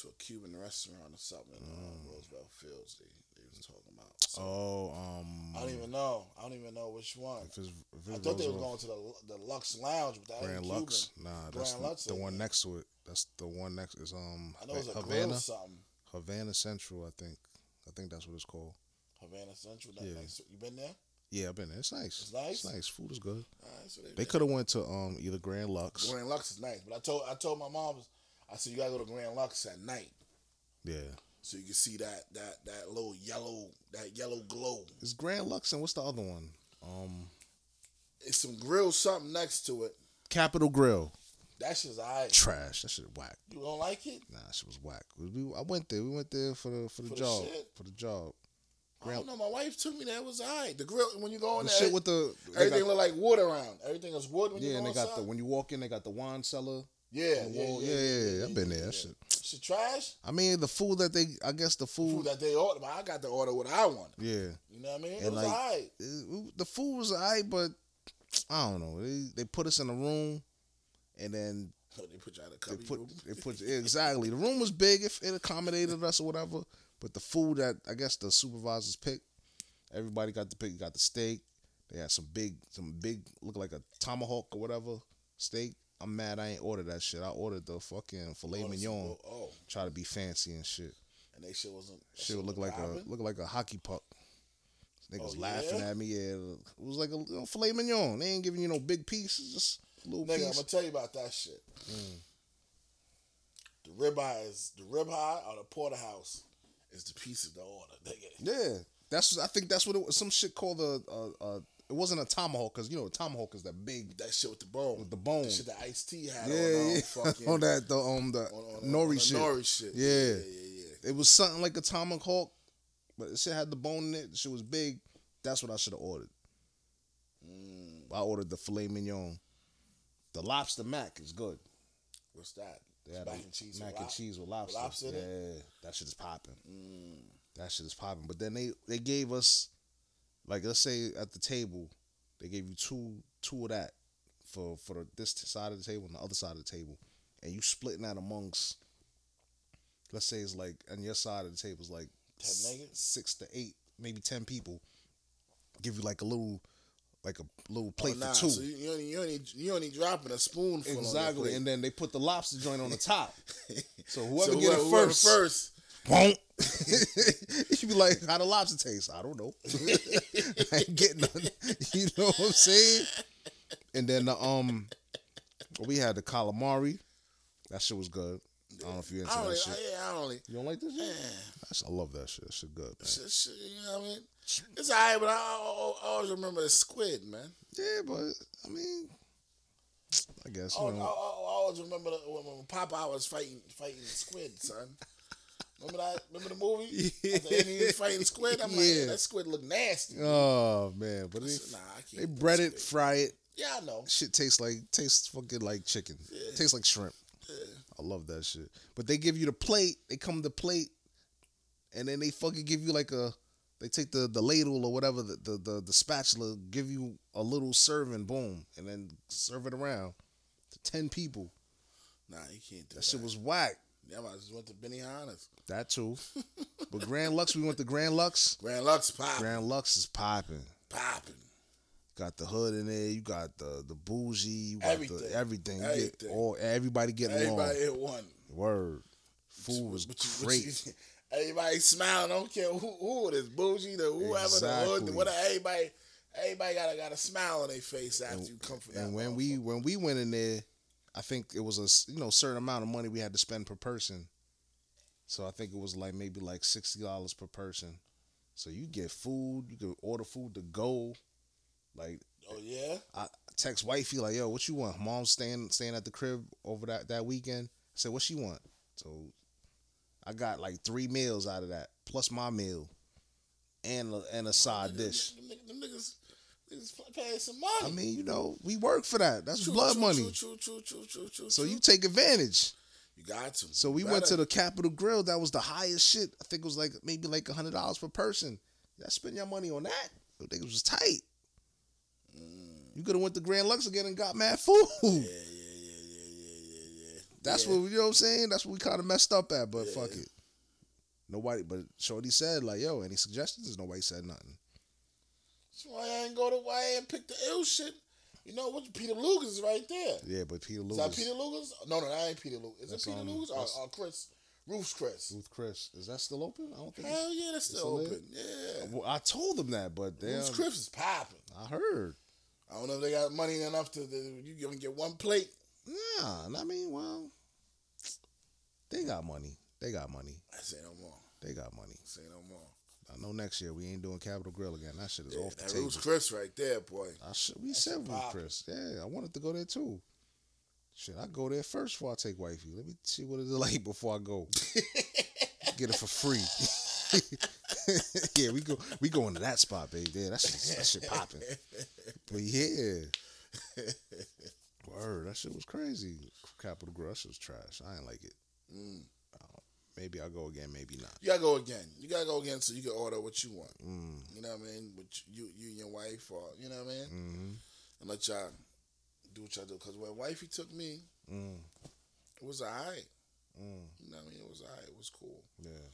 to a Cuban restaurant or something in uh, Roosevelt Fields. They they was talking about. So. Oh, um, I don't even know. I don't even know which one. If it's, if I it's thought they was Roosevelt- going to the the Lux Lounge, but that Grand Lux. Cuban. Nah, that's Grand the, Lux the ain't one next to it. That's the one next is um I know it's a Havana something. Havana Central. I think. I think that's what it's called. Havana Central. Yeah. to- you been there? Yeah, I've been there. It's nice. It's nice? It's nice. Food is good. Alright, so They could have went to um either Grand Lux. Grand Lux is nice, but I told I told my mom, I said you gotta go to Grand Lux at night Yeah. So you can see that that that little yellow that yellow glow. It's Grand Lux and what's the other one? Um It's some grill something next to it. Capital Grille. That shit's alright. Trash. That shit whack. You don't like it? Nah, that shit was whack. We, I went there. We went there for the for the For the job. shit? for the job. I don't know. My wife took me there. It was alright. The grill when you go in The there, shit with the everything got- look like wood around. Everything is wood when you yeah, and they got the when you walk in, they got the wine cellar. Yeah, yeah, wall. yeah, Yeah, yeah. I've been there. That shit. Shit trash. I mean, the food that they, I guess the food, Food that they ordered, I got to order what I wanted. yeah, You know what I mean? It And was like- alright. it- the food was alright, but I don't know. They they put us in a room, and then they put you out of they cubby put room. they put exactly the room was big if it accommodated us or whatever. But the food that I guess the supervisors picked, everybody got to pick. Got the steak. They had some big, some big, look like a tomahawk or whatever steak. I'm mad I ain't ordered that shit. I ordered the fucking filet mignon. Oh, Try to be fancy and shit. and they shit wasn't. that Shit would look like a look like a hockey puck. Niggas Oh, laughing yeah? at me. Yeah, it was like a little filet mignon. They ain't giving you no big piece. It's just a little Nigga, I'm gonna tell you about that shit. Mm. The ribeye is the ribeye or the porterhouse is the piece of the order. Nigga. Yeah, that's I think that's what it was. Some shit called a. a, a it wasn't a tomahawk because you know a tomahawk is that big That shit with the bone. with the bone. The shit that Ice T had yeah, on, um, yeah. fucking, on that the um the on, on, nori on the shit. Nori shit. Yeah. yeah, yeah, yeah. It was something like a tomahawk, but it shit had the bone in it. The shit was big. That's what I should have ordered. Mm, I ordered the filet mignon. The lobster mac is good. what's that? They mac and cheese. mac with and lobster? cheese with lobster. lobster in yeah, that shit is popping. Mm, That shit is popping. But then they they gave us, like let's say at the table, they gave you two two of that for for this side of the table and the other side of the table, and you splitting that amongst. Let's say it's like on your side of the table is like 10 s- niggas? six to eight, maybe ten people. Give you like a little, like a little oh, plate oh, nah, for two. So you, only you only you only dropping a spoonful. Exactly, and then they put the lobster joint on the top. So whoever so get whoever, it whoever first, first. Won't. you should be like, how the lobster taste? I don't know. I ain't getting none. You know what I'm saying? And then the um, we had the calamari. That shit was good. I don't know if you into I that only, shit. yeah, I only. You don't like this shit? That's, I love that shit. That shit good, man. Shit, shit, you know what I mean? It's alright, but I, I, I always remember the squid, man. Yeah, but I mean, I guess I, you I, I. I always remember the, when, when Popeye was fighting fighting the squid, son. Remember that? Remember the movie? End, he was fighting squid. I'm like, Yeah. yeah, that squid look nasty. Oh man, but they, nah, they bread it, squid. fry it. Yeah, I know. Shit tastes like tastes fucking like chicken. Yeah. Tastes like shrimp. Yeah. I love that shit. But they give you the plate. They come the plate, and then they fucking give you like a. They take the the ladle or whatever the the the, the spatula, give you a little serving, boom, and then serve it around to ten people. Nah, you can't do That that. shit was whack. Yeah, I just went to Benihana's. That too. but Grand Lux, we went to Grand Lux. Grand Lux pop, Grand Lux is popping. popping. Got the hood in there. You got the the bougie. You got Everything. the everything. You get all everybody getting Everybody along. Everybody hit one. Word. Food was But you- but great. you- everybody smiling. Don't care who, who it is, bougie, the whoever, the hood, Exactly. whatever. Everybody, everybody got a got a smile on their face after you come from that. And when we when we went in there, I think it was a you know certain amount of money we had to spend per person. So I think it was like maybe like sixty dollars per person. So you get food, you can order food to go. Like oh yeah, I text wifey like, "Yo, what you want?" Mom's staying staying at the crib over that that weekend. I said, "What she want?" So I got like three meals out of that, plus my meal, and a, and a side dish. Them, niggas- them niggas, niggas paying some money. I mean, you know, we work for that. That's True, blood true, money. True, true, true, true, true, true. So you take advantage. you got to. So we went to the Capital Grille. That was the highest shit. I think it was like maybe like a hundred dollars per person. Y'all spend your money on that. I think it was tight. Mm. You could have went to Grand Lux again and got mad food. Yeah, yeah, yeah, yeah, yeah, yeah, yeah. That's yeah. what you know what I'm saying. That's what we kind of messed up at. But Yeah. fuck it. Nobody. But Shorty said like, "Yo, any suggestions?" Nobody said nothing. That's why I ain't go to why I ain't pick the ill shit. You know what? Peter Luger's is right there. Yeah, but Peter Luger's. Is that Peter Luger's? No, no, that ain't Peter Luger's. Is That's, it Peter um, Luger's or, or Chris? Ruth's Chris. Ruth Chris, is that still open? I don't think. Hell yeah, that's still open. Yeah. Well, I told them that, but damn, Ruth's Chris is popping. I heard. I don't know if they got money enough to, you gonna get one plate. Nah, I mean, well, they got money. They got money. I say no more. They got money. Say no more. I know next year we ain't doing Capital Grille again. That shit is Yeah, off the that table. Ruth's Chris right there, boy. I should, we That said Ruth. Chris. Yeah, I wanted to go there too. Shit, I go there first before I take wifey. Let me see what it's like before I go. Get it for free. yeah, we go we going to that spot, baby. Yeah, that shit, that shit popping. But yeah. Word, that shit was crazy. Capital Grille, that shit was trash. I ain't like it. Mm. Maybe I'll go again, maybe not. You gotta go again. You gotta go again so you can order what you want. Mm. You know what I mean? With you, you and your wife, or you know what I mean, hmm and let y'all do what y'all do. Because when wifey took me, Mm. it was alright. Mm. You know what I mean? It was alright. It was cool. Yeah.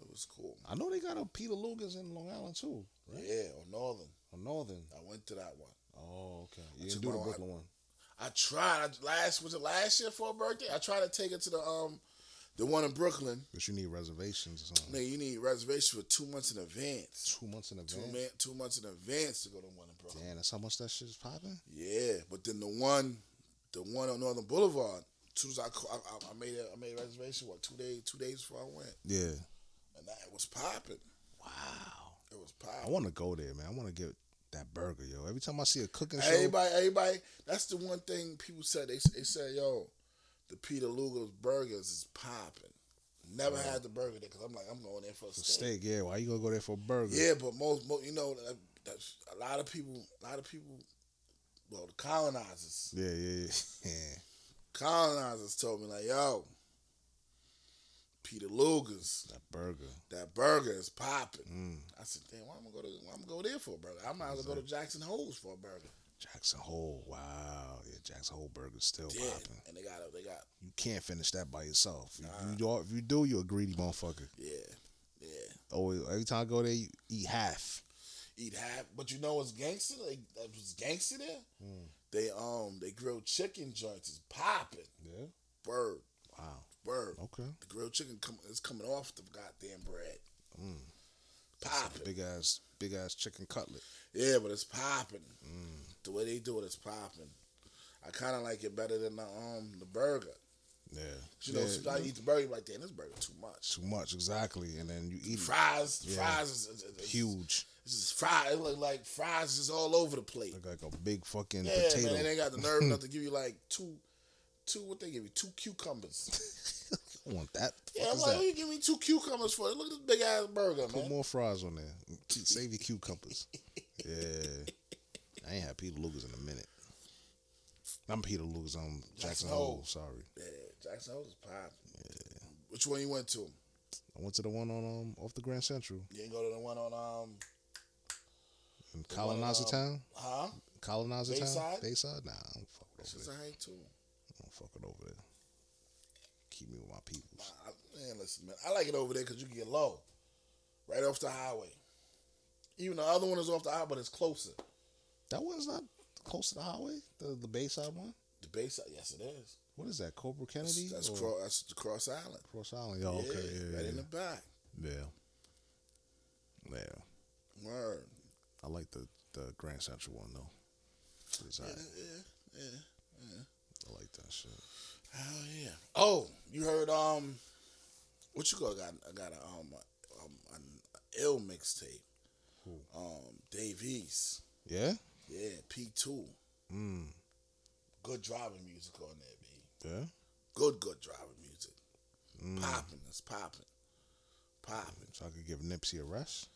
It was cool. I know they got a Peter Luger's in Long Island too. Right? Yeah, on Northern. Or Northern. I went to that one. Oh, okay. You didn't do the Brooklyn one. I tried. I, last was it last year for a birthday? I tried to take it to the um the one in Brooklyn. But you need reservations or something. Man, you need reservations for two months in advance. Two months in Two advance. man, two months in advance to go to one in Brooklyn. Damn, that's how much that shit is popping. Yeah, but then the one, the one on Northern Boulevard. As soon as I, I, I- I made a, I made a reservation. What two days? Two days before I went, Yeah. and that was popping. Wow. It was popping. I want to go there, man. I want to get that burger, yo. Every time I see a cooking show, Everybody, everybody. That's the one thing people said. They they said, "Yo, the Peter Luger's burgers is popping." Never had the burger there because I'm like, I'm going there for a For steak. steak, yeah. Why you gonna go there for a burger? Yeah, but most, most you know, that, that's a lot of people, a lot of people, well, the colonizers, Yeah, yeah, yeah. colonizers told me like, yo, Peter Luger's, that burger. that burger is popping. Mm. I said, damn, why am I go to, why am I go there for a burger? I might as well go to Jackson Hole's for a burger. Jackson Hole. Wow. Yeah, Jackson Hole burger's still Yeah, popping. and they got, they got, You can't finish that by yourself. If Nah. you do, if you do, you're a greedy motherfucker. yeah, yeah. Always, every time I go there, you eat half. eat half. But you know what's gangster? Like that was gangster there. Mm. They um they grilled chicken joints is popping. Yeah. Bird. Wow. Bird. Okay. The grilled chicken come is coming off the goddamn bread. Mm. Popping. Big ass, big ass chicken cutlet. Yeah, but it's popping. Mm. The way they do it is popping. I kind of like it better than the um the burger. Yeah. You know, yeah, sometimes you eat the burger, you're like, damn, this burger too much. too much exactly, and then you eat it Fries, Yeah. fries is, is, is, huge, It's just fries. It look like fries is all over the plate. look like a big fucking Yeah, potato. man, and they got the nerve enough to give you like two, two. What they give you? Two cucumbers. I want that. The Yeah, I'm like, that? you give me two cucumbers for? Look at this big ass burger, Put man. more fries on there. Save your cucumbers. yeah. I ain't had Peter Luger's in a minute. I'm Peter Luger's on Jackson Jackson Hole. Hole. Sorry. Yeah, Jackson Hole is popping. Which one you went to? I went to the one on um off the Grand Central You didn't go to the one on um, in The one, Colonizer um, Town. huh? Colonizer Town. Bayside? Bayside. Nah, I don't fuck with over there. hate too. I don't fuck it over there. Keep me with my people. Nah, man, listen, man, I like it over there because you can get low, right off the highway. Even the other one is off the highway, but it's closer. That one's not close to the highway. The the Bayside one. The Bayside, yes, it is. What is that? Cobra Kennedy. that's, or Cro- that's the Cross Island. Cross Island. Oh, okay. Yeah, right yeah, in the back. yeah. Yeah. Word. I like the the Grand Central one though. Yeah, alright. yeah, yeah. I like that shit. Hell yeah. Oh, you heard um, what you got? Got I got a um, a, um an ill mixtape. Who? Um, Dave East. Yeah. Yeah, P two. Mm. Good driving music on there, B. Yeah. Good, good driving music. Mm. Popping, it's popping, popping. So I could give Nipsey a rest.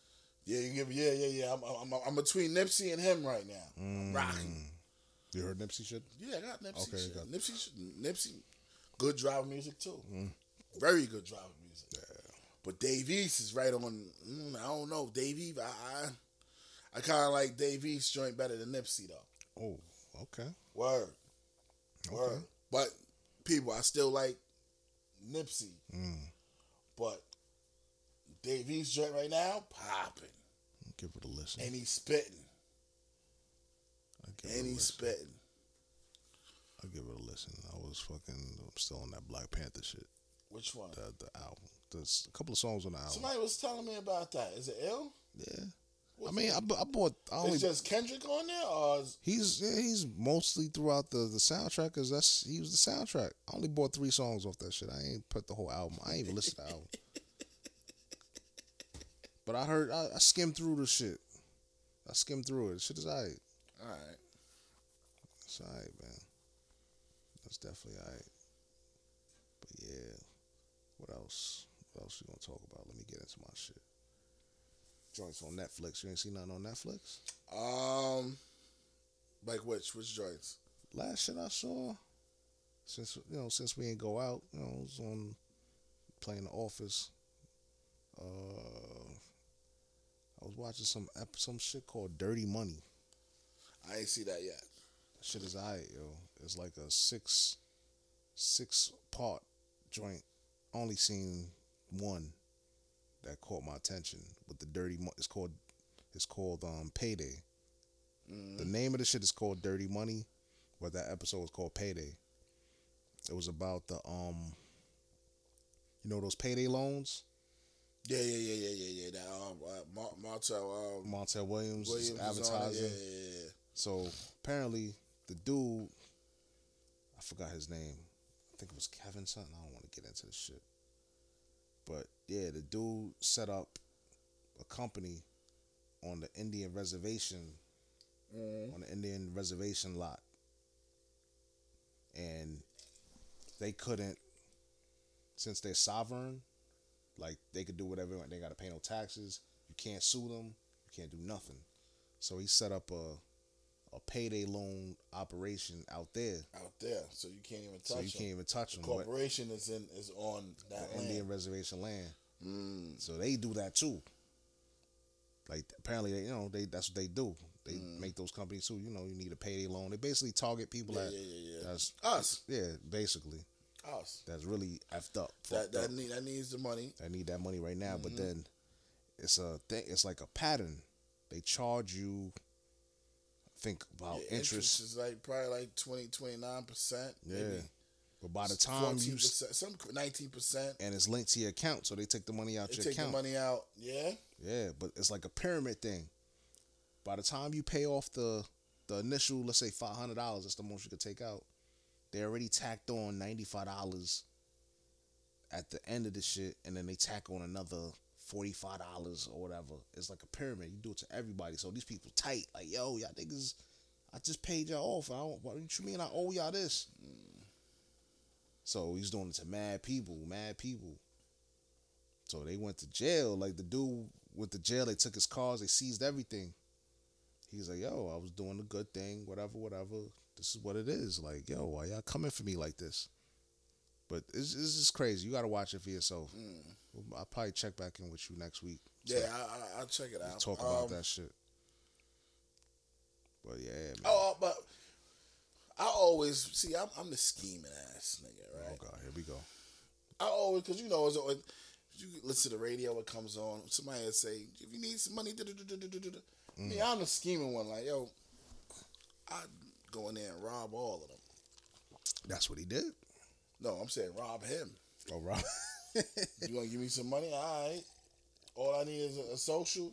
Yeah, you give. Yeah, yeah, yeah. I'm, I'm, I'm, I'm between Nipsey and him right now. I'm rocking. Mm. You heard Nipsey shit? Yeah, I got Nipsey. Okay, shit. got- Nipsey, shit- Nipsey, good driving music too. Mm. Very good driving music. Yeah. But Dave East is right on. Mm, I don't know, Dave East. I, I, I kind of like Dave East joint better than Nipsey though. Oh, okay. Word, word. But people, I still like Nipsey. Mm. But Dave East joint right now popping, Give it a listen. and he's spitting, and he's spitting. I'll give it a listen. I was fucking. I'm still on that Black Panther shit. Which one? The the album. There's a couple of songs on the album. Somebody was telling me about that. Is it ill? yeah. I mean. I, I bought. I only It's just Kendrick on there, or is, He's he's mostly throughout the the soundtrack because that's he was the soundtrack. I only bought three songs off that shit. I ain't put the whole album. I ain't even listened to the album. But I heard I, I skimmed through the shit. I skimmed through it. Shit is alright. all right? It's alright, man. That's definitely alright. But yeah, what else? What else we gonna talk about? Let me get into my shit. Joints on Netflix. You ain't seen nothing on Netflix? Um, like which which joints? last shit I saw, since you know, since we ain't go out, you know, I was on playing the office. Uh, I was watching some ep- some shit called Dirty Money. I ain't see that yet. That shit is I yo. It's like a six six part joint. Only seen one that caught my attention with the dirty. Mo- it's called it's called um Payday. Mm. The name of the shit is called Dirty Money, but that episode was called Payday. It was about the um, you know those payday loans. Yeah, yeah, yeah, yeah, yeah, yeah. That um, uh, Mar- Martel um, Montel Williams, Williams is is advertising. Yeah, yeah, yeah. So apparently the dude, I forgot his name. I think it was Kevin something. I don't want to get into this shit. But yeah, the dude set up a company on the Indian reservation, Mhm. on the Indian reservation lot. And they couldn't, since they're sovereign, Like they could do whatever they got to pay no taxes. You can't sue them. You can't do nothing. So he set up a a payday loan operation out there, out there, so you can't even touch so you them. can't even touch the them. Corporation is in is on that land. Indian reservation land. Mm. So they do that too. Like apparently, they, you know, they that's what they do. They make those companies too. You know, you need a payday loan. They basically target people Yeah, that yeah, yeah, yeah. that's Us, yeah, basically us. that's really effed up. That that up. need that needs the money. I need that money right now. But then it's a thing. It's like a pattern. They charge you. Think about Yeah, interest. is like probably like 20, 29 percent. Yeah. But by the time you some nineteen percent. and it's linked to your account, so they take the money out They your take account. the money out. Yeah. Yeah, but it's like a pyramid thing. By the time you pay off the the initial, let's say five hundred dollars, that's the most you could take out. They already tacked on ninety five dollars at the end of the shit, and then they tack on another forty five dollars or whatever. It's like a pyramid. You do it to everybody. So these people tight, like yo, y'all niggas, I just paid y'all off. I don't, what you mean I owe y'all this? Mm. So he's doing it to mad people, mad people. So they went to jail. Like the dude went to jail. They took his cars. They seized everything. He's like, yo, I was doing a good thing. Whatever, whatever. This is what it is. Like, yo, why y'all coming for me like this? But it's just crazy. You got to watch it for yourself. Mm. I'll probably check back in with you next week. So Yeah, I, I, I'll check it out. talk about Um, that shit. But yeah, man. Oh, uh, but I always see. I'm, I'm the scheming ass nigga, right? Oh god, here we go. I always, cause you know, always, you listen to the radio, it comes on. Somebody will say, if you need some money, da, da, da, da, da, da, da. Mm. me, I'm the scheming one. Like, yo, I go in there and rob all of them. That's what he did. No, I'm saying rob him. Oh, Rob. You gonna give me some money? All right. All I need is a, a social,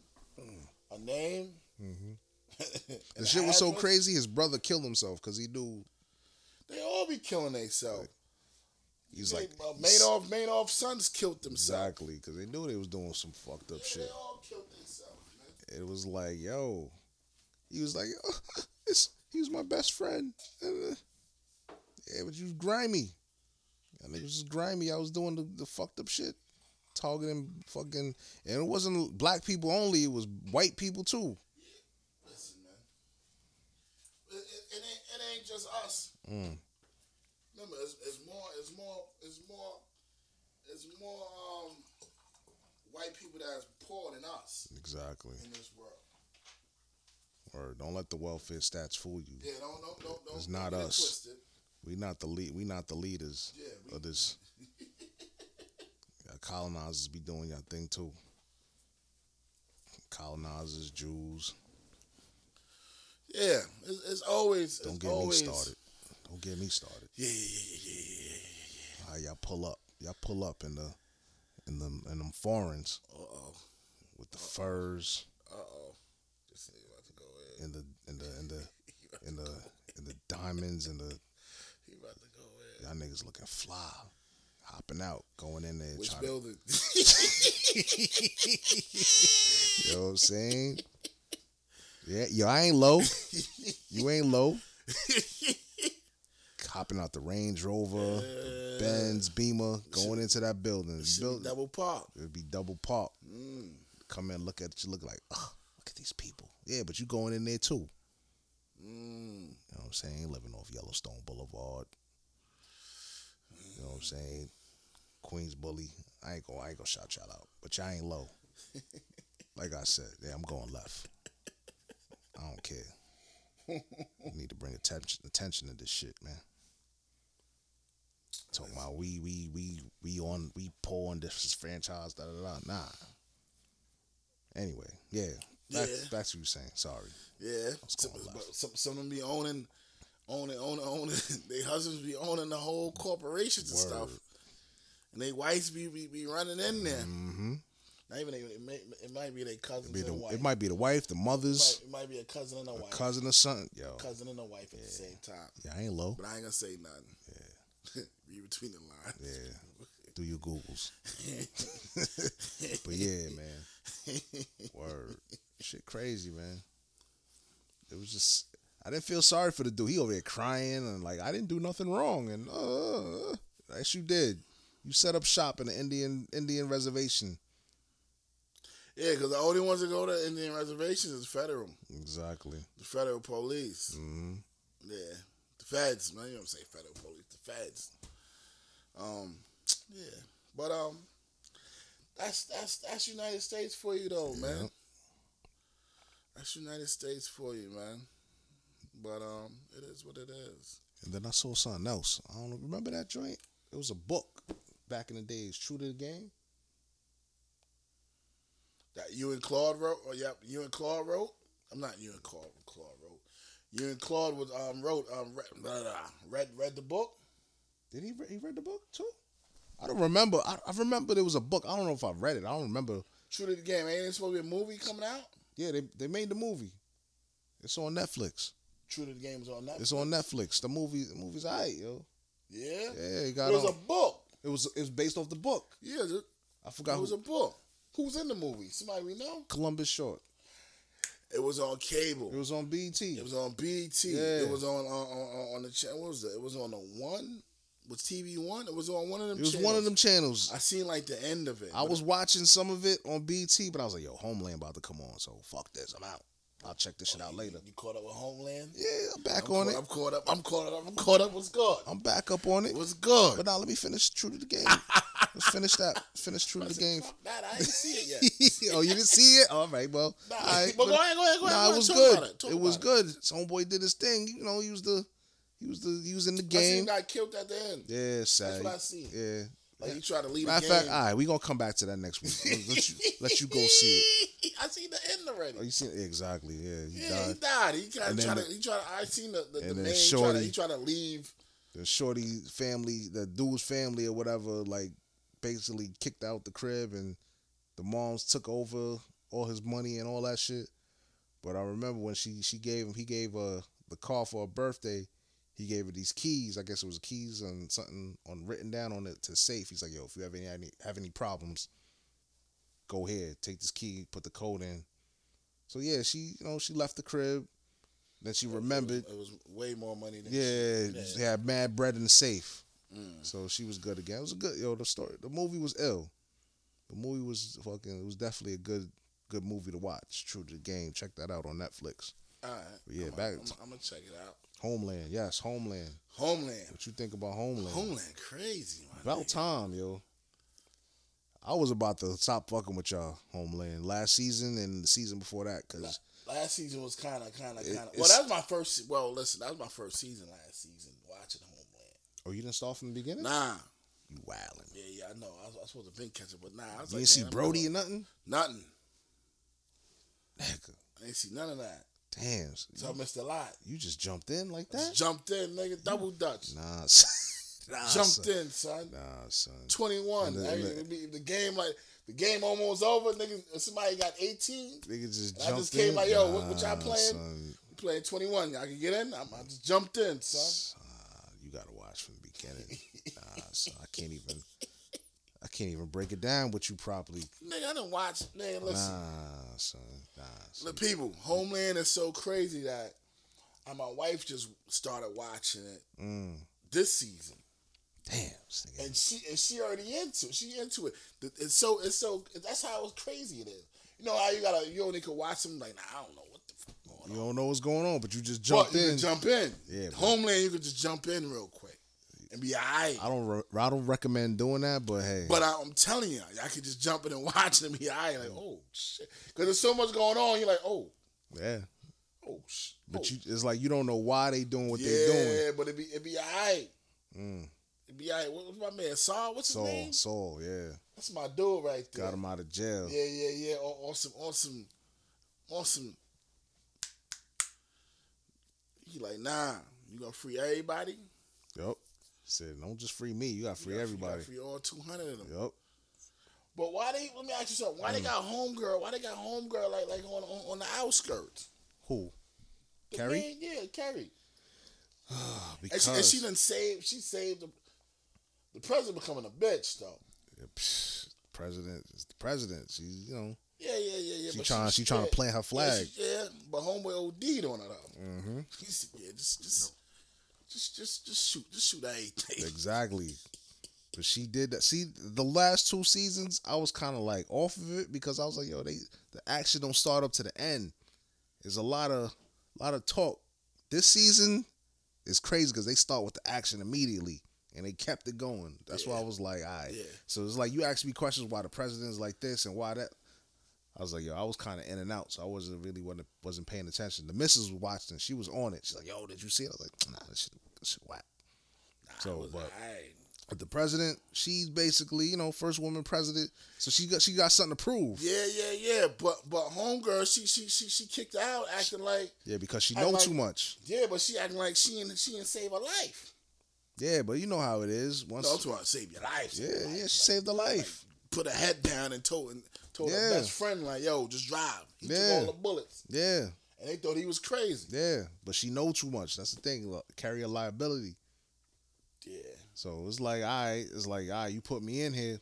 a name. Mm-hmm. the shit was so crazy. His brother killed himself because he knew They all be killing themselves. he's They- like uh, Madoff, Madoff sons killed themselves. exactly because they knew they was doing some fucked up Yeah, shit. They all killed themselves. It was like, yo, he was like, yo, it's, he was my best friend. Yeah, but you was grimy. I mean, it was just grimy. I was doing the, the fucked up shit, targeting fucking, and it wasn't black people only. It was white people too. Listen, man. It, it, it ain't it ain't just us. Mm. Remember, it's, it's more it's more it's more it's more um white people that's poor than us Exactly. in this world. Or don't let the welfare stats fool you. Yeah, don't don't don't don't. It's don't not us. twisted. We not the lead. We not the leaders Yeah, we- of this. Colonizers be doing your thing too. Colonizers, Jews. Yeah, it's, it's always Don't it's get always, me started. Don't get me started. Yeah, yeah, yeah, yeah, yeah, yeah. How y'all pull up? Y'all pull up in the in them in them foreigns Uh oh, with the furs uh oh. Nigga about to go in. and the and the and the and the and the diamonds and the He about to go in. Y'all niggas looking fly, hopping out, going in there Which building? to. You know what I'm saying? Yeah, yo, I ain't low. You ain't low. Hopping out the Range Rover, Benz, Beamer, going into that building. Building double pop. It'd be double park. Mm. Come in, look at you, look like, oh, look at these people. Yeah, but you going in there too. Mm. You know what I'm saying? Living off Yellowstone Boulevard. You know what I'm saying? Queens Bully. I ain't gonna I ain't gonna shout y'all out. But y'all ain't low. like I said, yeah, I'm going left. I don't care. You need to bring attention attention to this shit, man. Talking about we we we we on we poor and this franchise, da da da. Nah. Anyway, yeah. Back, Yeah. back to you saying. Sorry. Yeah, some, some some of them be owning, owning, owning, owning. They husbands be owning the whole corporations and stuff, and they wives be be, be running in there. Mm-hmm. Not even they, it, may, it might be their cousins Be and the, wife. it might be the wife, the It mothers, might, it might be a cousin and a a wife, cousin or something. Yo, cousin and a wife at the same time. yeah, I ain't low. But I ain't gonna say nothing. Yeah, be between the lines. Yeah, do your googles. but yeah, man, word, shit, crazy, man. It was just, I didn't feel sorry for the dude. He over there crying and like, I didn't do nothing wrong, and uh, yes, you did. You set up shop in the Indian Indian reservation. Yeah, because the only ones that go to Indian reservations is federal, Exactly. the federal police. hmm Yeah, the feds. Man, you don't say federal police, the feds. Um, yeah, but um, that's that's that's United States for you though, man. That's United States for you, man. But um, it is what it is. And then I saw something else. I don't. Remember that joint? It was a book back in the days. True to the game. That you and Claude wrote. Or yep, you and Claude wrote. I'm not you and Claude. Claude wrote. You and Claude was um wrote um read blah, blah, read, read the book. Did he? Re- he read the book too? I don't remember. I, I remember there was a book. I don't know if I read it. I don't remember. True to the game. Ain't it supposed to be a movie coming out? Yeah, they they made the movie. It's on Netflix. True to the game is on that. It's on Netflix. The movie, the movie's alright, yo. Yeah. Yeah, it got It was on. a book. it was it was based off the book. Yeah, it I forgot it was a book. Who's in the movie? Somebody we know? Columbus Short. It was on cable. It was on BT. It was on BT. Yeah. It was on on, on, on the channel. What was it? It was on the one. Was TV one? It was on one of them. It was channels. one of them channels. I seen like the end of it. I was watching some of it on BT, but I was like, "Yo, Homeland about to come on, so fuck this. I'm out. I'll check this oh, shit out later." You caught up with Homeland? Yeah, I'm back I'm on caught, it. I'm caught up. I'm caught up. I'm caught up. What's good? I'm back up on it. What's good? But now let me finish True to the Game. Let's finish that. Finish True to the Game. That. I didn't see it yet. oh, you didn't see it? All right, well, Nah, right, but go ahead, go ahead, go ahead. Nah, go it was good. Talk about It, Talk was about good. Some homeboy did his thing. You know, he was the, he was the, he was in the game. I seen him got killed at the end. Yeah, sad. That's what I seen. Yeah. Like he tried to lead Matter of fact, all right, we gonna come back to that next week. Let, you, let you go see it. I seen the end already. Oh, you seen it? Exactly. Yeah, he yeah, he died. died. He tried, tried to. He tried. I seen the the, the man. He tried, to, to leave. The shorty family, the dude's family or whatever, like basically kicked out the crib, and the moms took over all his money and all that shit. But I remember when she she gave him, he gave her the car for her birthday. He gave her these keys. I guess it was keys and something on written down on it to safe. He's like, "Yo, if you have any any- have any problems, go ahead, take this key, put the code in." So yeah, she you know she left the crib. Then she remembered. It was way more money than. Yeah, Yeah. she had mad bread in the safe. Mm. So she was good again. It was a good yo. The story, the movie was ill. The movie was fucking. It was definitely a good, good movie to watch. True to the game. Check that out on Netflix. All right. But yeah, I'm, back- I'm, I'm gonna check it out. Homeland, yes, Homeland. Homeland. What you think about Homeland? Homeland, crazy. About nigga. time, yo. I was about to stop fucking with y'all, Homeland, last season and the season before that, cause Last season was kind of, kind of, kind of. Well, that was my first. Well, listen, that was my first season last season watching Homeland. oh, you didn't start from the beginning. Nah, You wildin'. yeah, yeah, I know. I was, I was supposed to been catching, but nah, I was You like, didn't see Brody or nothing. nothing. Nigga, I ain't see none of that. Damn. So I missed a lot. You just jumped in like I that. jumped in, nigga, double dutch. Nah, son. nah, jumped son. in, son. Nah, son. Twenty one. And the- the, the game like the game almost over. Nigga, somebody got eighteen. Nigga just jumped I just came in. like, yo, what- what y'all playing? son. We playing twenty one. Y'all can get in. I, I just jumped in, son. Son, you gotta watch from the beginning. nah, son, I can't even. I can't even break it down with you properly. Nigga, I didn't watch. Nigga, listen. Nah, son. Nah, son. The people, Homeland is so crazy that uh, my wife just started watching it Mm. this season, Damn. and she and she already into it. She into it. It's so it's so that's how crazy it is. You know how you gotta you only can watch them like nah, I don't know what the fuck going You on. don't know what's going on, but you just you in. jump in. Yeah, Homeland, you can just jump in real quick and be alright. I don't. Re- I don't recommend doing that, but hey. But I, I'm telling you, I can just jump in and watch it and be alright. Like oh shit, because there's so much going on. You're like oh yeah. oh shit. But oh, you, it's like you don't know why they doing what yeah, they doing. Yeah, but it be it be alright. Mm. It be alright. What, what's my man Saul? What's his Saul, name? Saul, yeah, That's my dude right there. got him out of jail. Yeah, yeah, yeah. Awesome, awesome, awesome. He like, nah, you gonna free everybody? Said, don't just free me. You got to free gotta- everybody. free all two hundred of them. Yep. But why they? Let me ask you something. Why they got homegirl? Why they got homegirl like like on on, on the outskirts? Who? The Carrie? man- yeah, Carrie. And Because she, and she done saved. She saved the, the president becoming a bitch though. Yeah, psh, president is the president. She's you know Yeah, yeah, yeah, yeah. she but trying she trying to yeah, plant her Yeah, flag. she- yeah, but homeboy OD'd on her though. Mm-hmm. Yeah, just, just, just, just, just shoot, just shoot everything. Exactly. But she did that. See, the last two seasons, I was kind of like off of it because I was like, yo, they the action don't start up to the end. There's a lot of a lot of talk. This season is crazy because they start with the action immediately and they kept it going. That's why I was like, all right. Yeah. So it's like you asked me questions why the president's like this and why that. I was like, yo, I was kind of in and out, so I wasn't really wasn't, wasn't paying attention. The missus was watching, she was on it. She's like, yo, did you see it? I was like, nah, this shit, this shit whack. So, but- the president, she's basically, you know, first woman president, so she got she got something to prove. Yeah, yeah, yeah. But but homegirl, she she she she kicked out, acting like Yeah, because she know like- too much. yeah, but she acting like she ain't she ain't save her life. Yeah, but you know how it is. Once, No, talking about save your life. save yeah, your life. yeah, she saved her life. Put her head down and told and told Yeah. her best friend like, "Yo, just drive." He Yeah. took all the bullets, Yeah, and they thought he was crazy. yeah, but she know too much. That's the thing. Look, carry a liability. Yeah, So it's like, all right, it's like, all right, you put me in here.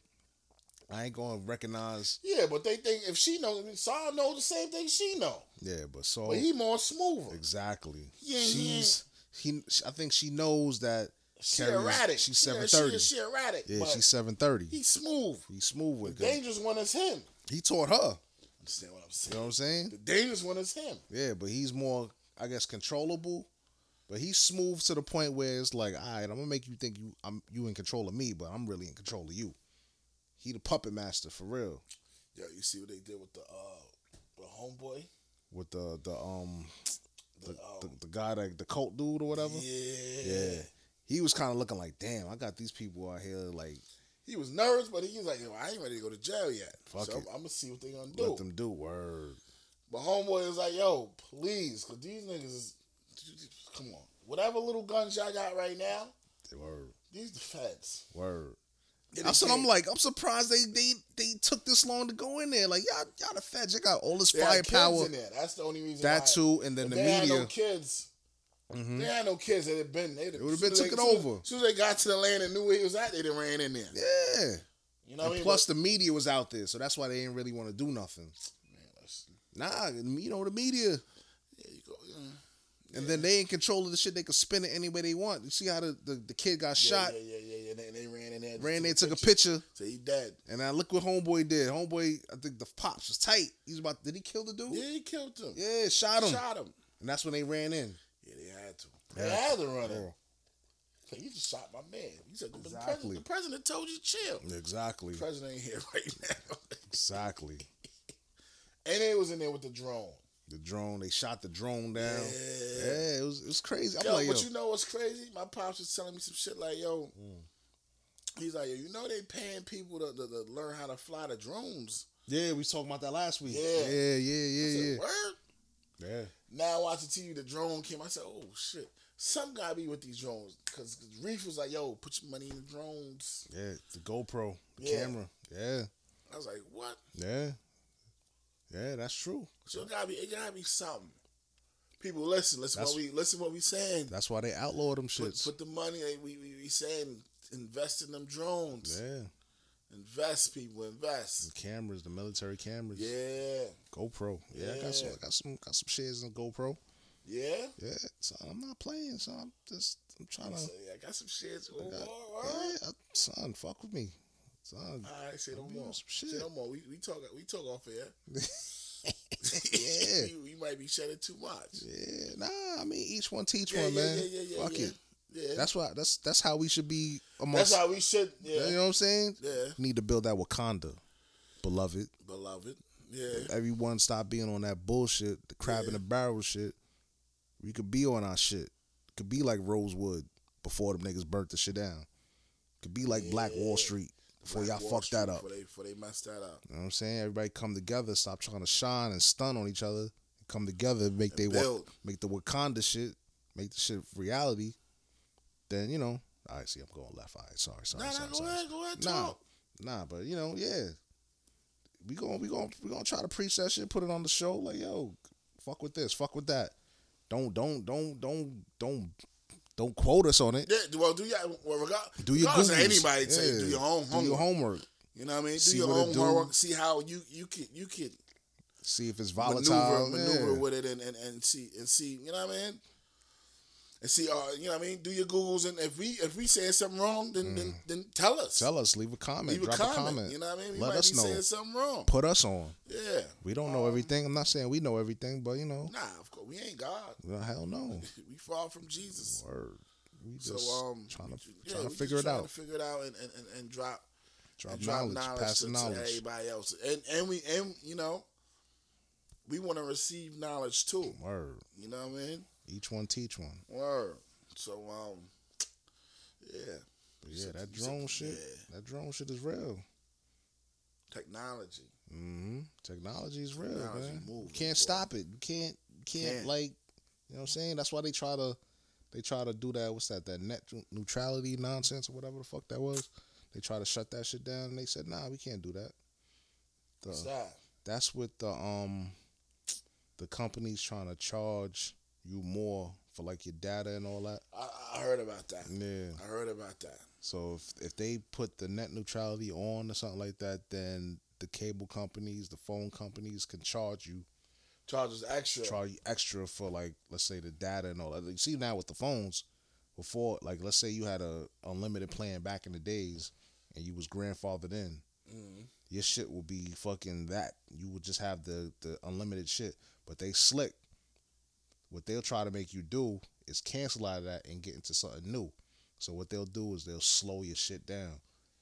I ain't gonna recognize. yeah, but they think if she knows, Saul knows the same thing she know, Yeah, but so but he more smoother. exactly. Yeah, she's he. I think she knows that. She Carrie's- erratic. she's Yeah, 730. She, she erratic. Yeah, she's seven thirty. he's smooth. He's smooth The with it. dangerous one is him. He taught her. Understand what I'm saying? You know what I'm saying? The dangerous one is him. Yeah, but he's more, I guess, controllable. But he's smooth to the point where it's like, all right, I'm gonna make you think you I'm you in control of me, but I'm really in control of you. He the puppet master for real. Yo, you see what they did with the uh the homeboy? With the the um The, the, um, the, the guy that the cult dude or whatever. yeah. Yeah. He was kind of looking like, damn, I got these people out here like He was nervous, but he was like, Yo, I ain't ready to go to jail yet. Fuck so it. I'm, gonna see what they gonna do. let them do word. But homeboy was like, yo, please, cause these niggas is come on. Whatever little guns y'all got right now, Word. these the feds. Word. Yeah, they That's what I'm like. I'm surprised they they they took this long to go in there. Like y'all y'all the feds, you got all this they had kids firepower. in there. That's the only reason. That why. too, and then If the they media. no kids. Mhm. They had no kids. They'd have been. They'd It would've been took it over. As soon as they got to the land and knew where he was at, they done ran in there. Yeah. You know what I mean? plus, the media was out there, so that's why they didn't really want to do nothing. Man, Nah, you know the media, yeah, you go. Yeah. and then they in control of the shit. They could spin it any way they want. You see how the, the, the kid got Yeah, shot, Yeah, yeah, yeah, yeah. They, they ran in there. ran there, took a picture, So he dead. and I look what homeboy did. Homeboy, I think the pops was tight. He was about. Did he kill the dude? Yeah, he killed him. Yeah, shot him, Shot him. and that's when they ran in. Yeah, they had to. Yeah. They had to run him. Yeah. You just shot my man. He said, but the, president, the president told you to chill. Exactly, The president ain't here right now. exactly. and they was in there with the drone. The drone, they shot the drone down. Yeah. Yeah, it was it was crazy. I'm Yo, like, yo, but you know what's crazy? My pops was telling me some shit like, yo, Mm. he's like, yo, you know they paying people to, to, to learn how to fly the drones. yeah, we was talking about that last week. Yeah. yeah, yeah, yeah, yeah. Word? Yeah. Now watching TV, the drone came. I said, "Oh shit, some gotta be with these drones." Because Reef was like, "Yo, put your money in the drones." Yeah, the GoPro, the Yeah. camera. Yeah, I was like, "What?" yeah, yeah. That's true. So it gotta be, it gotta be something. People, listen, listen That's- what we listen what we saying. That's why they outlawed them Put, shits. put the money. We, we we saying invest in them drones. yeah, Invest, people, invest. the cameras, the military cameras. Yeah, GoPro. Yeah, I got some. I got some. Got some shares in GoPro. yeah. Yeah, so I'm not playing. So I'm just. I'm trying I, to. say, I got some. Oh, I got- all right. yeah, son, fuck with me, son. All right, say no more. some Say shit. no more. We, we talk we talk off air. Yeah. you, you might be shedding too much. Yeah, nah. I mean, each one teach Yeah, one, yeah, man. yeah, yeah, yeah, Fuck yeah. it. Yeah, That's why. That's that's how we should be that's amongst. how we should. Yeah, You know what I'm saying? yeah, Need to build that Wakanda, beloved. beloved. Yeah, Everyone stop being on that bullshit, the crab in the barrel shit. We could be on our shit. Could be like Rosewood before them niggas burnt the shit down. Could be like Black Wall Street before Black y'all Wall fucked that up. Before they, before they messed that up. You know what I'm saying? Everybody come together, stop trying to shine and stun on each other. Come together, and make they wa- build. make the Wakanda shit, make the shit reality. Then you know, right. See, I'm going left. All right, sorry, sorry, Nah, nah, sorry, go ahead, go ahead, Nah, talk. nah, but you know, yeah, we going we going we gonna try to preach that shit, put it on the show. Like, yo, fuck with this, fuck with that. Don't don't don't don't don't don't quote us on it. Yeah, well, do your well, regard, Do your regardless Googles. anybody say Yeah. do your own Do homework. your homework. You know what I mean? Do See your own homework. See how you you could you could See if it's maneuver volatile. maneuver yeah. with it and, and and see and see. You know what I mean? And see, uh, you know what I mean. Do your googles, and if we if we saying something wrong, then then, then tell us. Mm. Tell us, leave a comment, Leave a comment, a comment. You know what I mean? We Let might us know. saying something wrong. Put us on. Yeah. We don't know everything. I'm not saying we know everything, but you know, Nah, of course we ain't God. well, hell no. we far from Jesus. Word. We So just um, trying to ju- trying to figure it trying out. To figure it out and and, and, and drop Drop and knowledge, pass to, the to everybody else. And and we and you know, we want to receive knowledge too. Word. You know what I mean? Each one teach one. Word. So um, yeah, But yeah, So- that so- drone shit. yeah. That drone shit is real. technology. hmm Technology is real, Technology man. you moving, can't boy. stop it. You can't. You can't, Can't. like. You know what I'm saying? That's why they try to. They try to do that. What's that? That net neutrality nonsense or whatever the fuck that was. They try to shut that shit down, and they said, "Nah, we can't do that." The, Stop. that's with the um, the companies trying to charge you more for like your data and all that. I, I heard about that. Yeah. I heard about that. So if if they put the net neutrality on or something like that, then the cable companies, the phone companies can charge you Charges extra. charge you extra for like let's say the data and all that. You see now with the phones, before like let's say you had a unlimited plan back in the days and you was grandfathered in, Mhm. your shit will be fucking that. You would just have the the unlimited shit. But they slick. What they'll try to make you do is cancel out of that and get into something new. So what they'll do is they'll slow your shit down.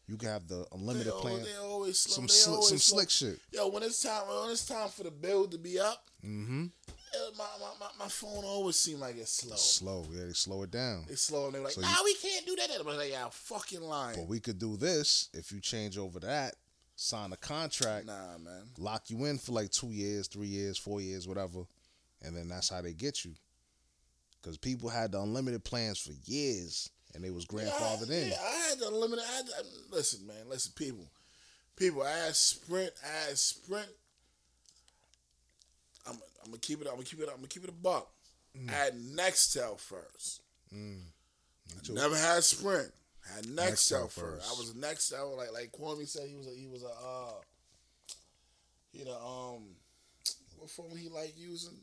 You can have the unlimited they, plan, They always slow. some they always some slow. slick shit. Yo, when it's time, when it's time for the bill to be up, Mm-hmm. eh, my, my, my, my phone always seem like it's slow. Slow, yeah, they slow it down. It's slow, and they're like, So "Nah, you- we can't do that." I'm like, "Yeah, fucking lying." But we could do this if you change over that, sign a contract, Nah, man. lock you in for like two years, three years, four years, whatever, and then that's how they get you. Because people had the unlimited plans for years, and they was grandfathered yeah, I, in. Yeah, I had the unlimited. I I- listen, man. Listen, people. People, I had Sprint. I had Sprint. I'm, I'm gonna keep it. I'm gonna keep it. I'm gonna keep it a buck. Mm. I had Nextel first. too. Never had Sprint. I had Nextel, Nextel first. first. I was Nextel. Like like Kwame said, he was a he was a uh, you know um, what phone he like using?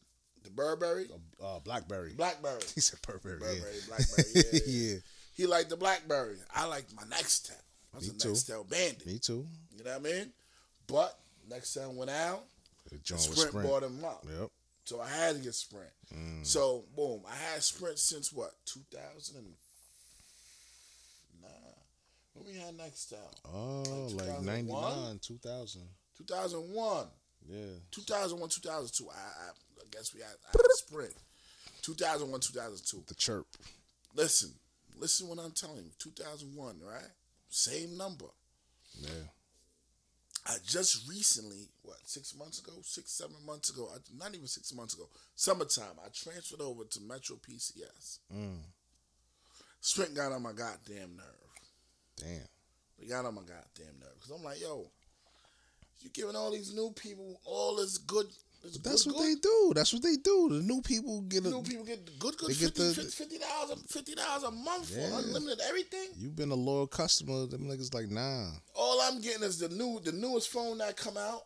The Burberry, Uh, Blackberry. Blackberry. He said Burberry. Burberry, yeah. Blackberry. Yeah, yeah. yeah. He liked the BlackBerry. I liked my Nextel. I was Me a too. Nextel bandit. Me too. You know what I mean? But Nextel went out. John Sprint, was Sprint. bought him up. Yep. So I had to get Sprint. Mm. So boom, I had Sprint since what? 2009. When we had Nextel? Oh, Like like 2001? 99, 2000. 2001. Yeah. 2001, 2002. I, I, I guess we had, Sprint. 2001, 2002. The chirp. Listen, listen what I'm telling you. 2001, right? Same number. Yeah. I just recently, what, six months ago, six, seven months ago, I- not even six months ago, summertime, I transferred over to Metro PCS. Mm. Sprint got on my goddamn nerve. Damn. They got on my goddamn nerve. Because I'm like, yo, you giving all these new people all this good. This that's good, what good. they do. That's what they do. The new people get a. New people get good, good They get 50, the- 50 dollars, fifty dollars a month Yeah. for unlimited everything. You've been a loyal customer. Them niggas like nah. All I'm getting is the new, the newest phone that come out,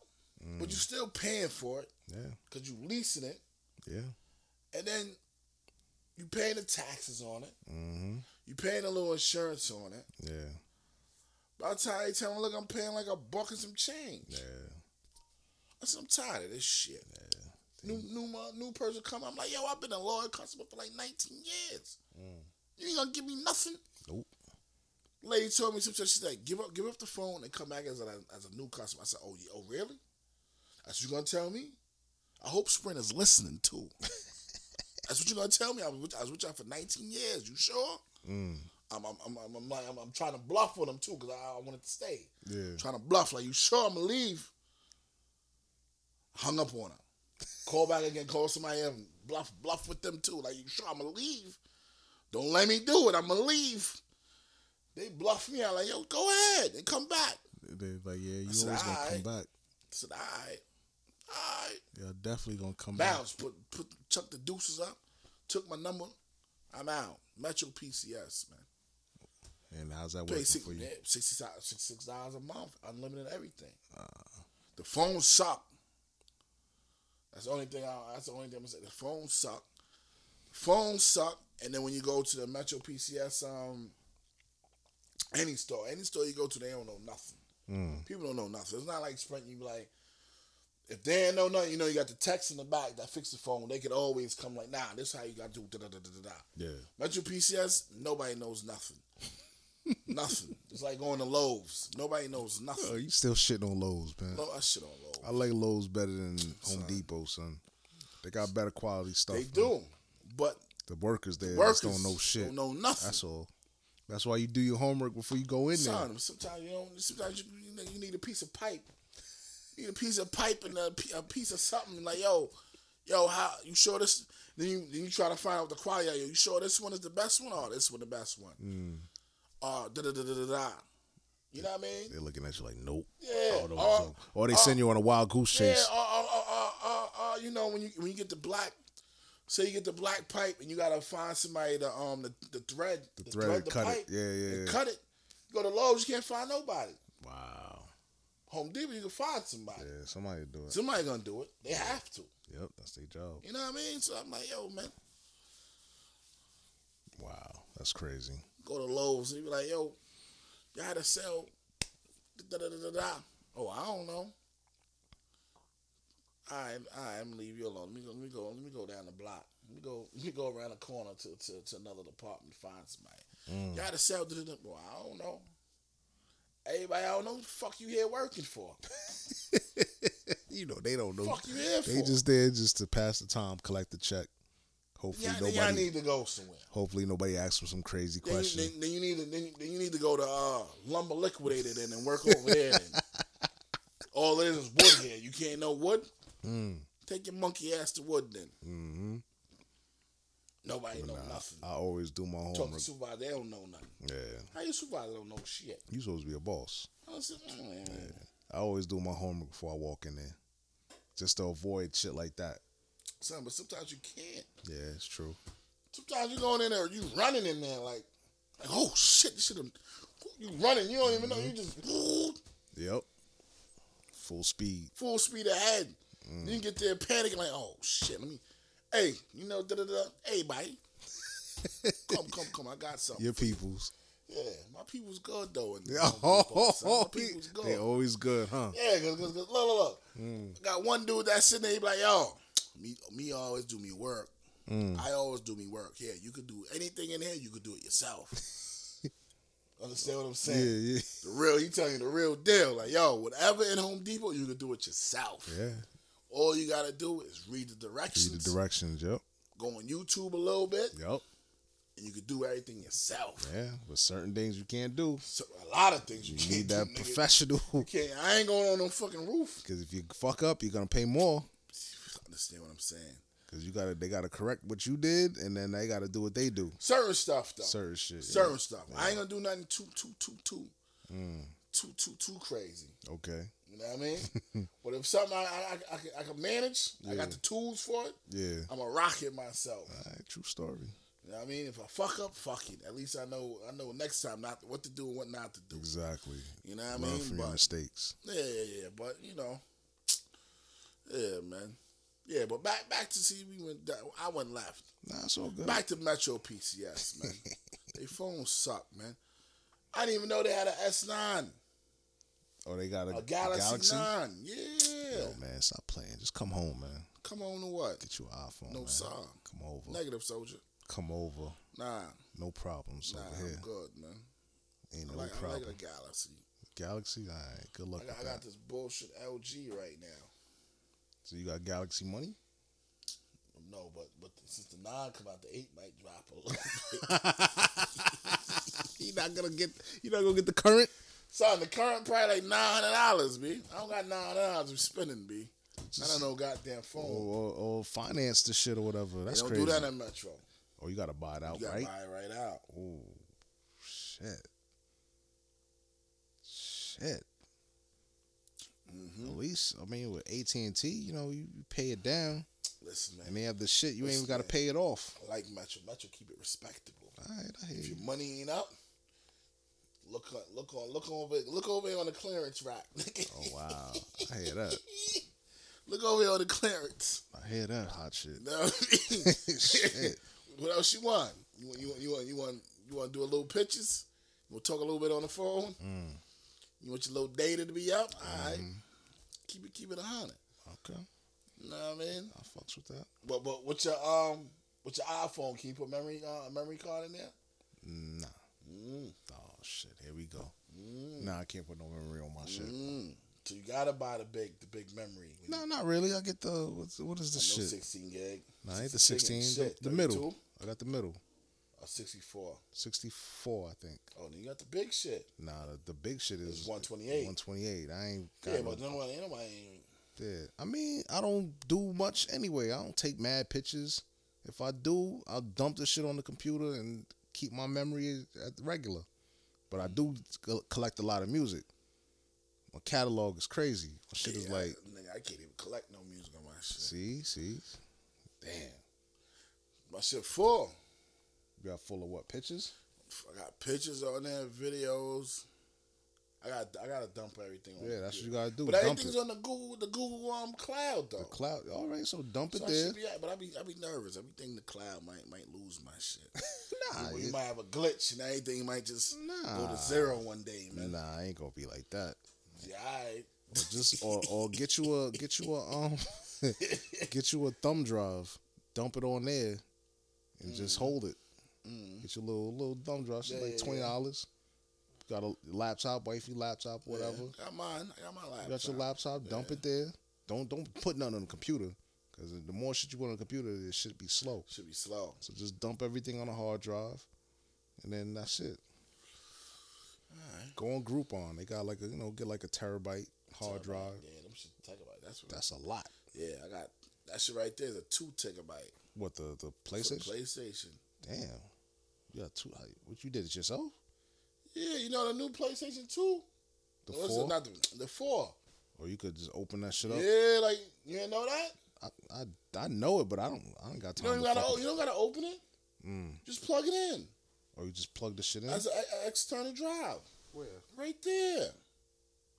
Mm. but you're still paying for it Yeah. because you leasing it, Yeah. and then you paying the taxes on it. Mm-hmm. You paying a little insurance on it. Yeah. By the time they tell me, look, I'm paying like a buck and some change. Yeah. I said, I'm tired of this shit. Yeah. New new new person come. I'm like, yo, I've been a loyal customer for like 19 years. You ain't gonna give me nothing. Nope. Lady told me some shit. She said, give up, give up the phone and come back as a as a new customer. I said, oh, yeah, oh really? That's what you gonna tell me? I hope Sprint is listening too. That's what you gonna tell me? I was with, I was with y'all for 19 years. You sure? Mm. I'm I'm I'm I'm, I'm, like, I'm, I'm trying to bluff with them too because I, I wanted to stay. Yeah. Trying to bluff like you sure I'm gonna leave. Hung up on her. Call back again. Call somebody else. Bluff bluff with them too. Like you sure I'm gonna leave? Don't let me do it. I'm gonna leave. They bluff me out like yo, go ahead and come back. They like yeah. You said, always gonna come back. I said, all right, all right. You're definitely gonna come back. Bounce. Put put chuck the deuces up. Took my number. I'm out. Metro PCS man. And how's that working six, for you? yeah, 66 dollars a month, unlimited everything. Uh. the phone suck. That's the only thing. I, that's the only thing I'm gonna say. The phone suck. phones suck, and then when you go to the Metro PCS, um, any store, any store you go to, they don't know nothing. Mm. People don't know nothing. It's not like Sprint. You be like, if they ain't know nothing, you know, you got the text in the back that fix the phone. They could always come like, nah, this is how you got to do. Da, da, da, da, da. Yeah. Metro PCS, nobody knows nothing. nothing. It's like going to Lowe's. Nobody knows Oh, nothing. you still shitting on Lowe's, man. No, I shit on Lowe's. I like Lowe's better than Home Depot, son. They got better quality stuff. They man. do, but The workers there workers don't know shit. Don't know nothing. That's all. That's why you do your homework before you go in there. Sometimes you don't. Sometimes you, you, need a piece of pipe. You need a piece of pipe and a, a piece of something like yo, yo, how you sure this? Then you then you try to find out the quality. Yo, you sure this one is the best one or this one the best one? Mm. Uh, da da da da da. You know what I mean? They're looking at you like, nope. Yeah. Or, uh, Or, or they send uh, you on a wild goose chase. Or, or, or, or, or, you know when you when you get the black. Say you get the black pipe and you gotta find somebody to um the, the thread the thread, cut it. Yeah, yeah, yeah. cut it. You go to Lowe's, you can't find nobody. Wow. Home Depot, you can find somebody. Yeah, somebody do it. Somebody gonna do it. They have to. Yep, that's their job. You know what I mean? So I'm like, yo, man, Wow, that's crazy. Go to Lowe's and you be like, yo, you had to sell. Da, da, da, da, da. Oh, I don't know. All right, all right, I'm gonna leave you alone. Let me go. Let me go. Let me go down the block. Let me go. Let me go around the corner to, to, to another department to find somebody. Mm. You had to sell. Da, da, da. Well, I don't know. Everybody, I don't know what the fuck you here working for. you know they don't know. fuck you here for? They just there just to pass the time, collect the check. Hopefully yeah, then nobody. y'all need to go somewhere. hopefully nobody asks them some crazy Then, you- question. then, then you need to then, you- then you need to go to uh, lumber and then work over there. All it is is wood here. You can't know wood. Mm. Take your monkey ass to wood then. hmm Nobody know Nah, nothing. I always do my homework. Talk to supervisor, they don't know nothing. Yeah, How your supervisor don't know shit? you supposed to be a boss. I said, mm, I always do my homework before I walk in there, just to avoid shit like that. Son, but sometimes you can't. Yeah, it's true. Sometimes you going in there, you running in there like, like oh shit, this shit. You running, you don't even know. You just mm-hmm. Yep. Full speed. full speed ahead. Then you get there panicking like, oh shit, let me. Hey, you know, da da da. Hey, buddy, come, come, come. I got something. Your peoples. Yeah, my people's good though. And Oh, my people's good. they always good, huh? Yeah, cause, cause, cause look, look, look. I got one dude that's sitting there, he be like, yo, me, me always do me work. Mm. I always do me work. Yeah, you could do anything in here, you could do it yourself. Understand what I'm saying? yeah, yeah. The real, he telling you the real deal. Like, yo, whatever in Home Depot, you could do it yourself. yeah. All you gotta do is read the directions. Read the directions. Yep, go on YouTube a little bit, yep. and you could do everything yourself. Yeah, but certain things you can't do. So a lot of things you, You can't need that nigga. professional. Can't, I ain't going on no fucking roof. Because if you fuck up, you're gonna pay more. Understand what I'm saying? Because you gotta, they gotta correct what you did, and then they gotta do what they do. Certain stuff though. Certain shit. yeah. certain stuff. I ain't gonna do nothing too too too too Mm. too too too crazy. Okay. You know what I mean? but if something I I, I, I, can, I can manage, I got the tools for it. Yeah. I'm gonna rock it myself. All right, true story. You know what I mean? If I fuck up, fuck it. At least I know I know next time not what to do and what not to do. Exactly. You know what I mean? from your mistakes. yeah, yeah, yeah. But you know, yeah, man. Yeah, but back back to see we went. Down, I went left. Nah, it's all good. Back to Metro PCS, man. they phones suck, man. I didn't even know they had an S9, oh, they got a, a Galaxy, Galaxy? 9. Yeah. Yo, man, stop playing. Just come home, man. Come on to what? Get you an iPhone. No, man. sir. Come over. Negative soldier. Come over. Nah, No problems nah, over here. I'm good, man. Ain't I no like, I problem. like the Galaxy. Galaxy? All right. Good luck I got, I got this bullshit LG right now. So you got Galaxy money? No, but but since the nine come out, the eight might drop a little bit. you not gonna get. You not gonna get the current. Son, the current probably like nine hundred dollars, b. I don't got nine hundred dollars to spending, b. I don't know goddamn phone. or, or finance the shit or whatever. they That's don't crazy. do that in Metro. oh, you gotta buy it out, You gotta right? buy it right out. Oh, shit. Shit. Mm-hmm. At least, I mean, with AT and T, you know, you you pay it down, Listen, man. and they have the shit. You ain't Listen, even got to pay it off. I like Metro. Metro keep it respectable. All right, I hear If you. your money ain't up, look on, look on, look over, look over here on the clearance rack. Oh wow, I hear that. look over here on the clearance. I hear that hot shit. What Shit. What else you want? You want you want you want you want you want to do a little pictures? You want to talk a little bit on the phone? Mm. You want your little data to be up? All right. Keep it keep it a hundred. Okay, You know what I mean? I fucks with that. But but with your um with your iPhone, can you put memory uh, a memory card in there? Nah. Mm. Oh shit, here we go. Nah, I can't put no memory on my shit. Mm. So you gotta buy the big the big memory. No, not really. I get the what's, what is the shit? 16 gig. Nah, I ain't the 16 16. The, the middle. I got the middle. Or 64. 64, I think. Oh, then you got the big shit. Nah, the, the big shit is It's 128. 128. I ain't got Yeah, no- but nobody, nobody ain't. Yeah. I mean, I don't do much anyway. I don't take mad pictures. If I do, I'll dump the shit on the computer and keep my memory at regular. But I do collect a lot of music. My catalog is crazy. My shit is Yeah, like, nigga, I can't even collect no music on my shit. see, see, Damn. My shit full. You got full of what pictures? I got pictures on there, videos. I got I gotta dump everything on Yeah, that's what you gotta do. But dump everything's it. on the Google the Google um cloud though. The cloud. All right, so dump so it I there. be but I be I be nervous. I be thinking the cloud might might lose my shit. Nah, you, it- might have a glitch and everything might just go to zero one day, man. nah, I ain't gonna be like that. Yeah, right. Or just or or get you a get you a um get you a thumb drive, dump it on there, and just hold it. Get your little little thumb drive. Mm. Yeah, like twenty dollars. Got a laptop, wifey laptop, whatever. Yeah, got mine. I got my laptop. You got your laptop, dump it there. Don't don't put nothing on the computer, because the more shit you put on the computer, it should be slow. Should be slow. So just dump everything on a hard drive, and then that's it. Alright. Go on Groupon. They got like a you know get like a terabyte hard drive. Yeah, them shit terabyte. That's what. That's a lot. yeah, I got that shit right there. Is a two terabyte What the the PlayStation? PlayStation. Damn. You got two. What you did it yourself? Yeah, you know the new PlayStation Two. The What's four? Not the, the four. Or you could just open that shit up. Yeah, like you didn't know that. I, I I know it, but I don't I don't got You time. don't to gotta. fucking- You don't gotta open it. Mm. Just plug it in. Or you just plug the shit in. That's an external drive Where? right there.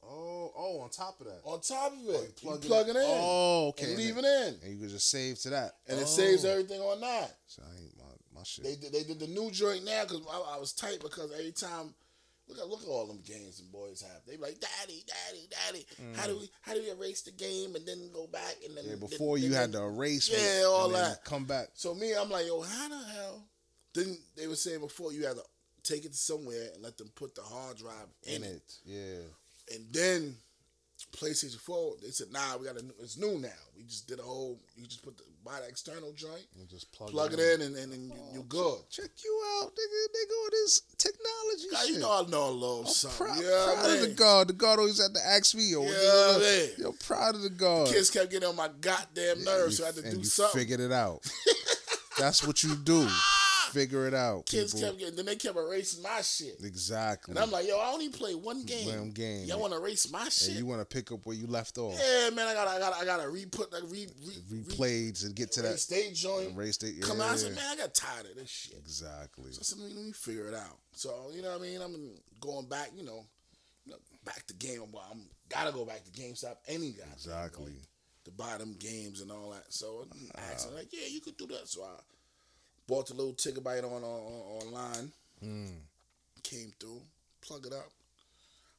Oh, oh, on top of that. On top of it, you plug plug, it it, in. in. Oh, okay. And And leave it- it in, And you can just save to that. and oh. it saves everything on that. So I ain't my, shit. They did, they did the new joint now because I, I was tight because every time look at look at all them games them boys have. They be like, Daddy, Daddy, Daddy, how do we how do we erase the game and then go back and then Mm. yeah, then- before you then- had to erase. Yeah, all then that. Come back. So me, I'm like, yo, how the hell? Then they were saying before you had to take it somewhere and let them put the hard drive in, In it. it. Yeah. and then PlayStation Four, they said, nah, we got a, new- it's new now. We just did a whole, you just put the buy the external joint, You just plug, plug it in, and then and you, you're oh, good. Check you out, nigga. They go this technology God, shit. you know I know a little I'm something. proud, yeah, proud I of the God. The God always had to ask me, yo. Yeah, nigga, man. Yo, proud of the God. kids kept getting on my goddamn nerves, so I had to and do you something. figured it out. That's what you do. Figure it out, kids people. kept getting, then they kept erasing my shit. exactly. And I'm like, yo, I only play one game. One game. Y'all want to erase my shit? and you want to pick up where you left off. yeah, man, I gotta, I gotta, I gotta re-put, like, re, re, Replays and get to that. they joint. Erase it. Come out, I yeah. said, man, I got tired of this shit. Exactly. So I said, let me, figure it out. So you know what I mean? I'm going back, you know, back to game. Well, I'm gotta go back to GameStop any guy. Exactly. To buy them games and all that. So I asked him, uh-huh. like, yeah, you could do that. So I bought a little ticket bite on, on, on online. Mm. Came through, plug it up.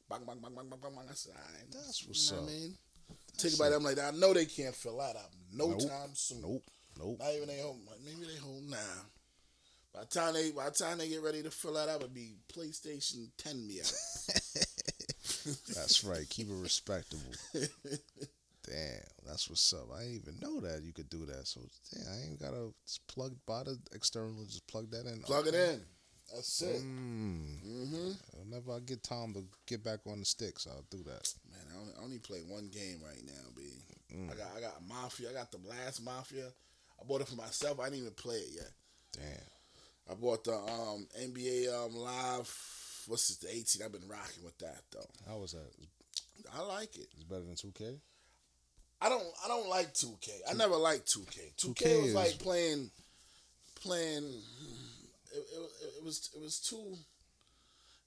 Bang, bang, bang, bang, bang, bang, bang. I said, all right. That's you know up. What I mean? Ticket bite, I'm like, I know they can't fill that up. No Nope. time soon. Nope. Nope. Not even they home. Maybe they home now. By the time they by the time they get ready to fill that up, it'd be PlayStation 10 me out. That's right. Keep it respectable. Damn, that's what's up. I didn't even know that you could do that. So damn, I ain't gotta just plug buy the external, just plug that in. Plug it in. That's it. Mm. Mm-hmm. Whenever I get time to get back on the sticks, I'll do that. Man, I only, I only play one game right now, B. Mm. I got I got Mafia. I got the last Mafia. I bought it for myself. I didn't even play it yet. Damn. I bought the um, NBA um, Live. What's it? The 18. I've been rocking with that though. How was that? I like it. It's better than 2K? I don't. I don't like 2K. I never liked 2K. 2K, 2K was like playing, playing. It, it, it was. It was too.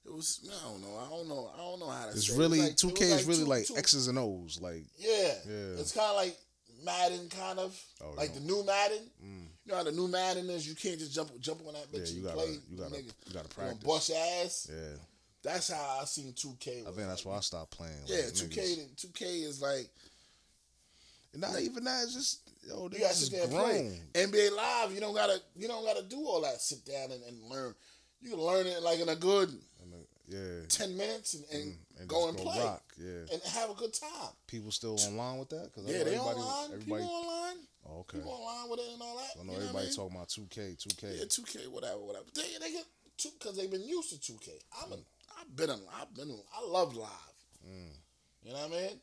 It was. I don't know. I don't know. I don't know how to. It's say really like- 2K is really two- like two- X's and O's. Like Yeah. Yeah. It's kind of like Madden, kind of Oh, like no. the new Madden. mm, You know how the new Madden is. You can't just jump jump on that Yeah, bitch you gotta, play. you gotta, nigga, you gotta practice. you bust ass. Yeah, That's how I seen 2K. I think that's why I stopped playing. Yeah, 2K. niggas- 2K is like Not even that. It's just yo, you gotta is sit there and grown. play. NBA Live, you don't gotta you don't gotta do all that. Sit down and, and learn. You can learn it like in a good yeah, ten minutes and, and, Mm, and go and play rock. Yeah, and have a good time. people still online with that? Cause Yeah, they online. Everybody, People online. oh, okay. People online with it and all that. I know you know everybody I mean? talking about two K, two K. Yeah, two K, whatever, whatever. They they get two because they've been used to two K. I'm a, I've been a, I've been a, I love live. Mm. You know what I mean?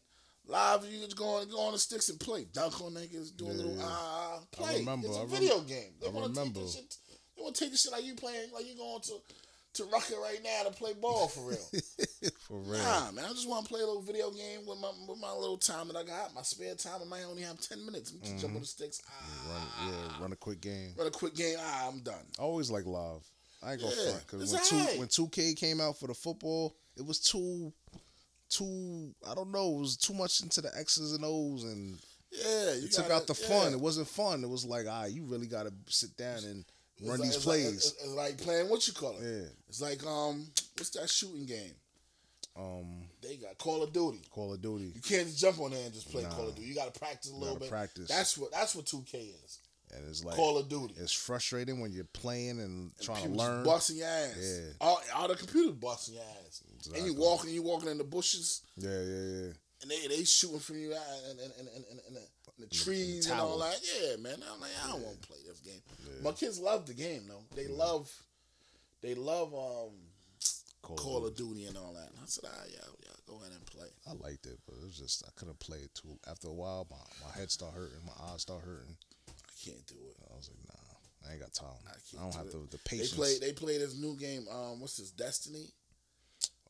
Live, you just go on go on the sticks and play, dunk on niggas, do a Yeah, little yeah. ah play. remember, It's a I rem- video game. They I want to take remember. this shit. They want to take this shit like you playing, like you going to to Rucker right now to play ball for real. For real. Nah, man, I just want to play a little video game with my with my little time that I got, my spare time. I might only have ten minutes. I'm just jump on the sticks. Ah, Run, yeah, run a quick game. run a quick game. Ah, I'm done. I always like live. I ain't gonna Yeah, front because when two alright. when two K came out for the football, it was too too. I don't know. It was too much into the X's and O's, and Yeah, you it took gotta- out the yeah. fun. It wasn't fun. It was like, ah, you really got to sit down and It's run like- these like- plays. it's, it's like playing what you call it. yeah. It's like um, what's that shooting game? Um, They got Call of Duty. Call of Duty, You can't just jump on there and just play Nah. Call of Duty. You got to practice a little bit. practice. That's what that's what two K is. and it's like Call of Duty. it's frustrating when you're playing and trying to learn. busting your ass. Yeah. All, all the computers busting your ass. And you walking, you walking in the bushes, Yeah, yeah, yeah. and they they shooting from you out and and and, and, and, the, the trees and all that. Yeah, man. I'm like, I don't want to play this game. My kids love the game though. They love, they love um Call, Call of Duty and all that. And I said, ah, yeah, yeah, go ahead and play. I liked it, but it was just I couldn't play it too. After a while, my, my head start hurting, my eyes start hurting. I can't do it. I was like, nah, I ain't got time. I I, don't do have it. the the They patience. play. They play this new game. Um, what's this? Destiny.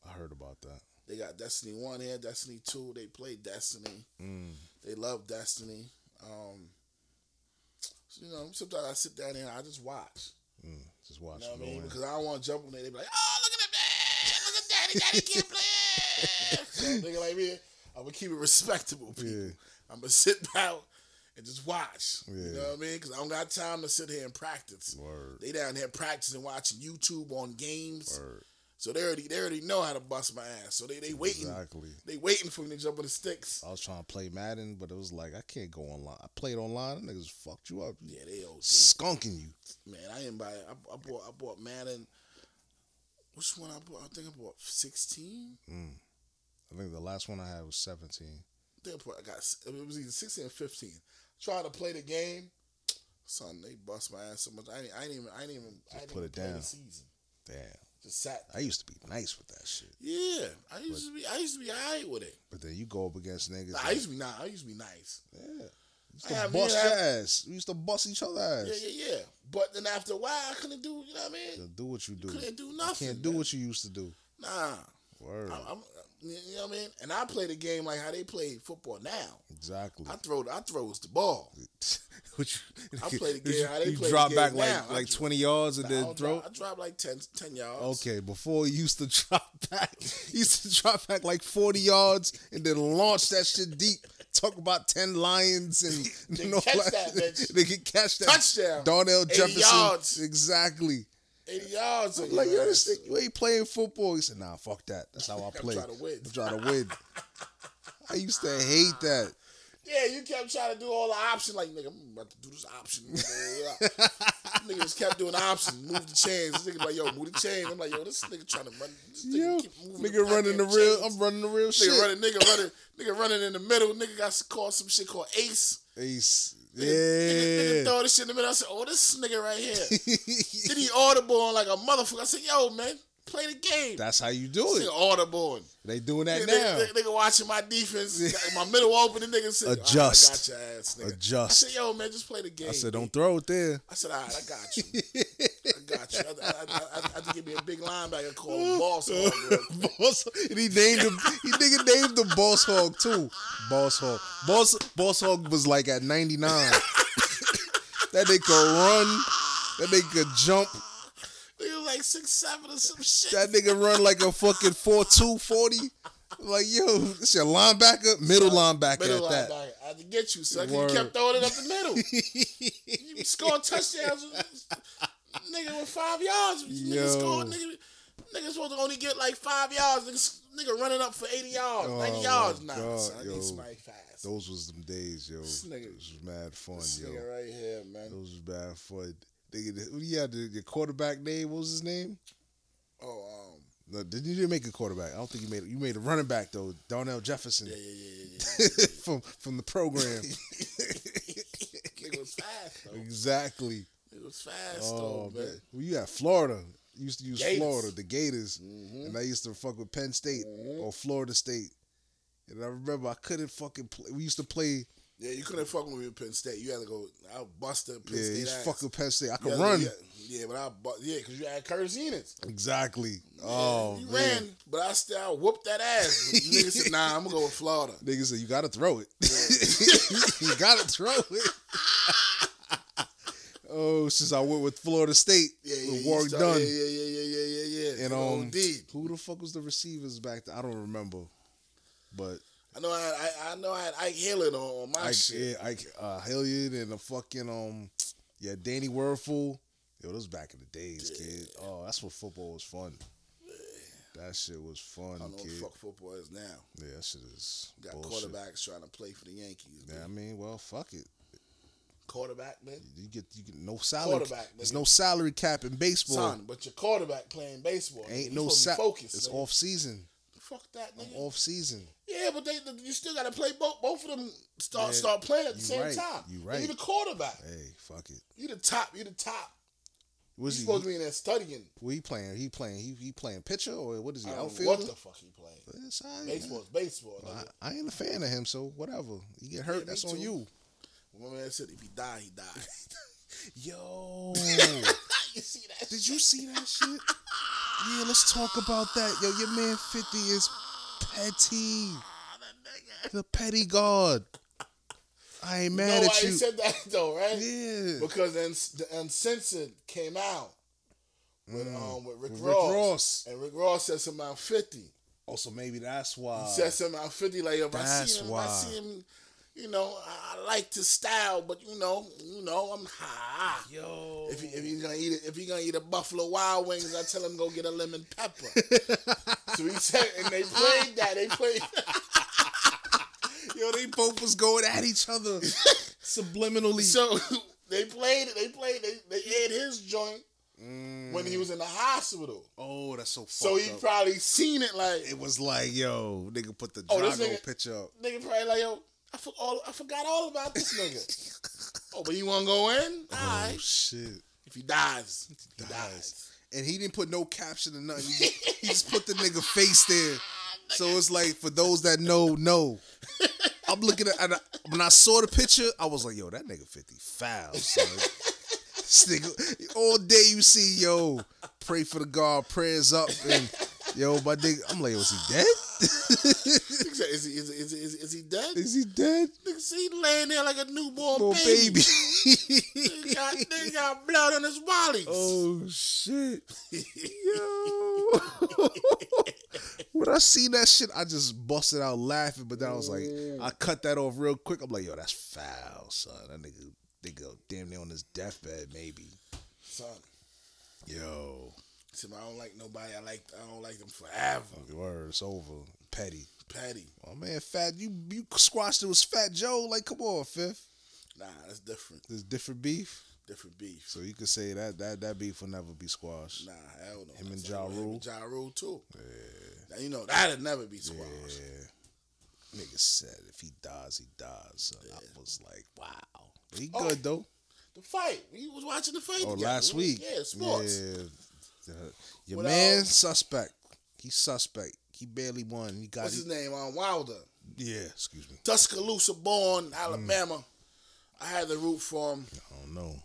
I heard about that. They got Destiny One here, Destiny Two. They play Destiny. Mm. They love Destiny. Um, so, you know, sometimes I sit down there and I just watch. Mm. Just watch You know what I mean? Because I don't want to jump on there. They be like, "Oh, look at man! Look at Daddy! Daddy can't play!" so nigga like me, I'm gonna keep it respectable, people. Yeah. I'm gonna sit down and just watch. You know what I mean? Because I don't got time to sit here and practice. Word. They down here practicing, watching YouTube on games. Word. So they already they already know how to bust my ass. So they they waiting Exactly. they waiting for me to jump on the sticks. I was trying to play Madden, but it was like I can't go online. I played online, niggas fucked you up, Yeah, they old skunking you. man. I didn't buy it. I, I bought I bought Madden. Which one I bought? I think I bought sixteen. Hmm. I think the last one I had was seventeen. I think I, bought, I got it was either sixteen or fifteen. Trying to play the game, son. They bust my ass so much. I ain't, I ain't even I ain't even I didn't put even it down. the season. Damn. Just sat. I used to be nice with that shit, Yeah, I used to be I used to be alright with it. but then you go up against niggas. Nah, I used to be nah, I used to be nice. yeah. Used I to have- bust your I- ass. We used to bust each other ass. Yeah, yeah, yeah. But then after a while, I couldn't do. You know what I mean? do what you do. Couldn't do You nothing. can't do man. what you used to do. Nah. Word. I'm, I'm, you know what I mean? And I play the game like how they play football now. exactly. I throw, I throws the ball. You, I play the you- game how they you play the drop game back now. like like twenty yards and then throw. I drop like 10, 10 yards. Okay, before he used to drop back, he used to drop back like 40 yards and then launch that shit deep. Talk about 10 lions and They you know, catch like- that bitch. They can catch that. Touchdown. Darnell Jefferson. yards. Exactly. 80 yards. on Like, your yo, this nigga, you ain't playing football. He said, nah, fuck that. That's how I play. trying to win. I'm trying to win. I used to hate that. Yeah, you kept trying to do all the options. Like, nigga, I'm about to do this option. nigga just kept doing options. Move the chains. This nigga like, yo, move the chain. I'm like, yo, this nigga trying to run. This nigga Yo, keep moving nigga running the real, chains. I'm running the real shit. Nigga running, nigga running, nigga running in the middle. Nigga got called some shit called Ace. Ace. Nigga, nigga, nigga Yeah. throw this shit in the middle. I said, oh, this nigga right here. then he audible on like a motherfucker. I said, yo, man, play the game. That's how you do it. audible. They doing that Nigga, now. nigga, nigga, watching my defense. my middle open. The nigga said, Adjust. "All right, I got your ass, nigga. Adjust. I said, yo, man, just play the game. I said, don't throw it there. I said, all right, I got you. I got you. I, I, I, I, to give me a big linebacker called Boss Hog. Boss, and he named him. He nigga named him Boss Hog too. Boss Hog. Boss Boss Hog was like at ninety nine. that nigga could run. That nigga could jump. Nigga was like six seven or some shit. That nigga run like a fucking 4'2", 40. Like yo, this your linebacker, middle linebacker Middle at that. linebacker. I had to get you, son. Word. You kept throwing it up the middle. you scored touchdowns. Nigga with five yards. Yo. Nigga scored. Nigga, nigga supposed to only get like five yards. Nigga, nigga running up for eighty yards, Oh, ninety yards. Nah, God, son, I yo. need somebody fast. Those was them days, yo. This nigga- Those was mad fun, this yo. nigga right here, man. Those was bad fun. Nigga, the- you had the, quarterback name? What was his name? Oh, um, No, did you didn't make a quarterback? I don't think you made it. You made a running back though, Darnell Jefferson yeah, yeah, yeah, yeah, yeah. from from the program. nigga was fast though. exactly. Nigga was fast Oh though, man, man. well, you had Florida. You used to use Gators. Florida, the Gators, Mhm. and I used to fuck with Penn State Mhm. or Florida State. And I remember I couldn't fucking play. We used to play. Yeah, you couldn't fuck with me with Penn State. You had to go. I busted Penn yeah, State ass. fucking Penn State. I could had to- run. Yeah, yeah, but I bu- yeah, because you had Curtis Enis. Exactly. Oh you man. ran, but I still I whooped that ass. But Nigga said, "Nah, I'm gonna go with Florida." Nigga said you gotta throw it. you gotta throw it. Oh, since I went with Florida State Yeah, yeah, with Warrick Dunn. Yeah, yeah, yeah, yeah, yeah, yeah, yeah. And um, indeed. who the fuck was the receivers back then? I don't remember. But I know I, I, I know I had Ike Hilliard on, on my Ike, shit. yeah, Ike uh, Hilliard and the fucking um, yeah, Danny Wuerffel. Yo, those back in the days, kid. Oh, that's when football was fun. That shit was fun, I don't know what kid. the fuck football is now. Yeah, that shit is Got bullshit. quarterbacks trying to play for the Yankees. Yeah, I mean, well, fuck it. Quarterback, man. You get you get no salary. Quarterback, There's no salary cap in baseball. Son, but your quarterback playing baseball. Ain't You no supposed to be sa- focused. It's nigga. off season. Fuck that, I'm off season. Yeah, but they, you still got to play both. Both of them start Man, start playing at the same right, time. you right. You the quarterback. Hey, fuck it. You the top. You the top. Was he? supposed to be in there studying. What he playing? He playing? He he playing pitcher or what is he? Outfielder? what the fuck he playing. It's Baseball. Nigga. I, I ain't a fan of him, so whatever. You get hurt, Yeah, that's on too. you. My man said if he die, he die. Yo, you see that? did you see that shit? Yeah, let's talk about that. Yo, your man Fifty is petty, Ah, the petty god. I ain't You mad know at why you. he said that though, right? yeah, Because then the Uncensored came out with um with Rick, Mm. With Rick Ross. Ross. and Rick Ross said something about fifty. Also, maybe that's why. He said something about fifty. Like if I see him, if. I see him, you know, I, I like his style, but you know, you know, I'm high. Yo, If he if he's gonna eat it, if he gonna eat a Buffalo Wild Wings, I tell him go get a lemon pepper. so he said, and they played that. They played. yo, they both was going at each other subliminally. so they played it. They played. They they ate his joint when he was in the hospital. oh, that's so. So he up. probably seen it like It was like, yo, nigga, put the Oh, Drago nigga- picture up. nigga probably like yo. I, for, all, I forgot all about this nigga. oh, but he want to go in? All Oh right. shit! If he dies, he dies. dies. And he didn't put no caption or nothing. He just, he just put the nigga face there. So it's like for those that know, know. I'm looking at and I, when I saw the picture, I was like, yo, that nigga 50 foul, son. nigga all day you see, yo, pray for the God, prayers up, and yo, my nigga, I'm like, was he dead? Is he, is, is, is, he, is he dead? Is he dead? Nigga, see, he laying there like a newborn baby. baby. Nigga got, got blood on his wallies. Oh shit. Yo. when I seen that shit, I just busted out laughing, but then I was like, I cut that off real quick. I'm like, yo, that's foul, son. That nigga nigga damn near on his deathbed, maybe. Son, Yo. I don't like nobody. I like I don't like them forever. Word, it's over. Petty. Petty. Oh man, fat you you squashed it was Fat Joe. Like, come on, fifth. Nah, that's different. There's different beef. Different beef. So you could say that that that beef will never be squashed. Nah, hell no. Him and Ja him Rule? and Ja Rule too. Now, you know that'll never be squashed. Yeah. Nigga said if he dies, he dies. So I was like, wow. He Oh, good though. The fight. He was watching the fight. Oh, together. last We- week. Yeah, sports. Yeah. Your man suspect. He's suspect. He barely won. He got What's his name? Um, Wilder. Yeah, excuse me. Tuscaloosa born, Alabama. I had to root for him. I don't know.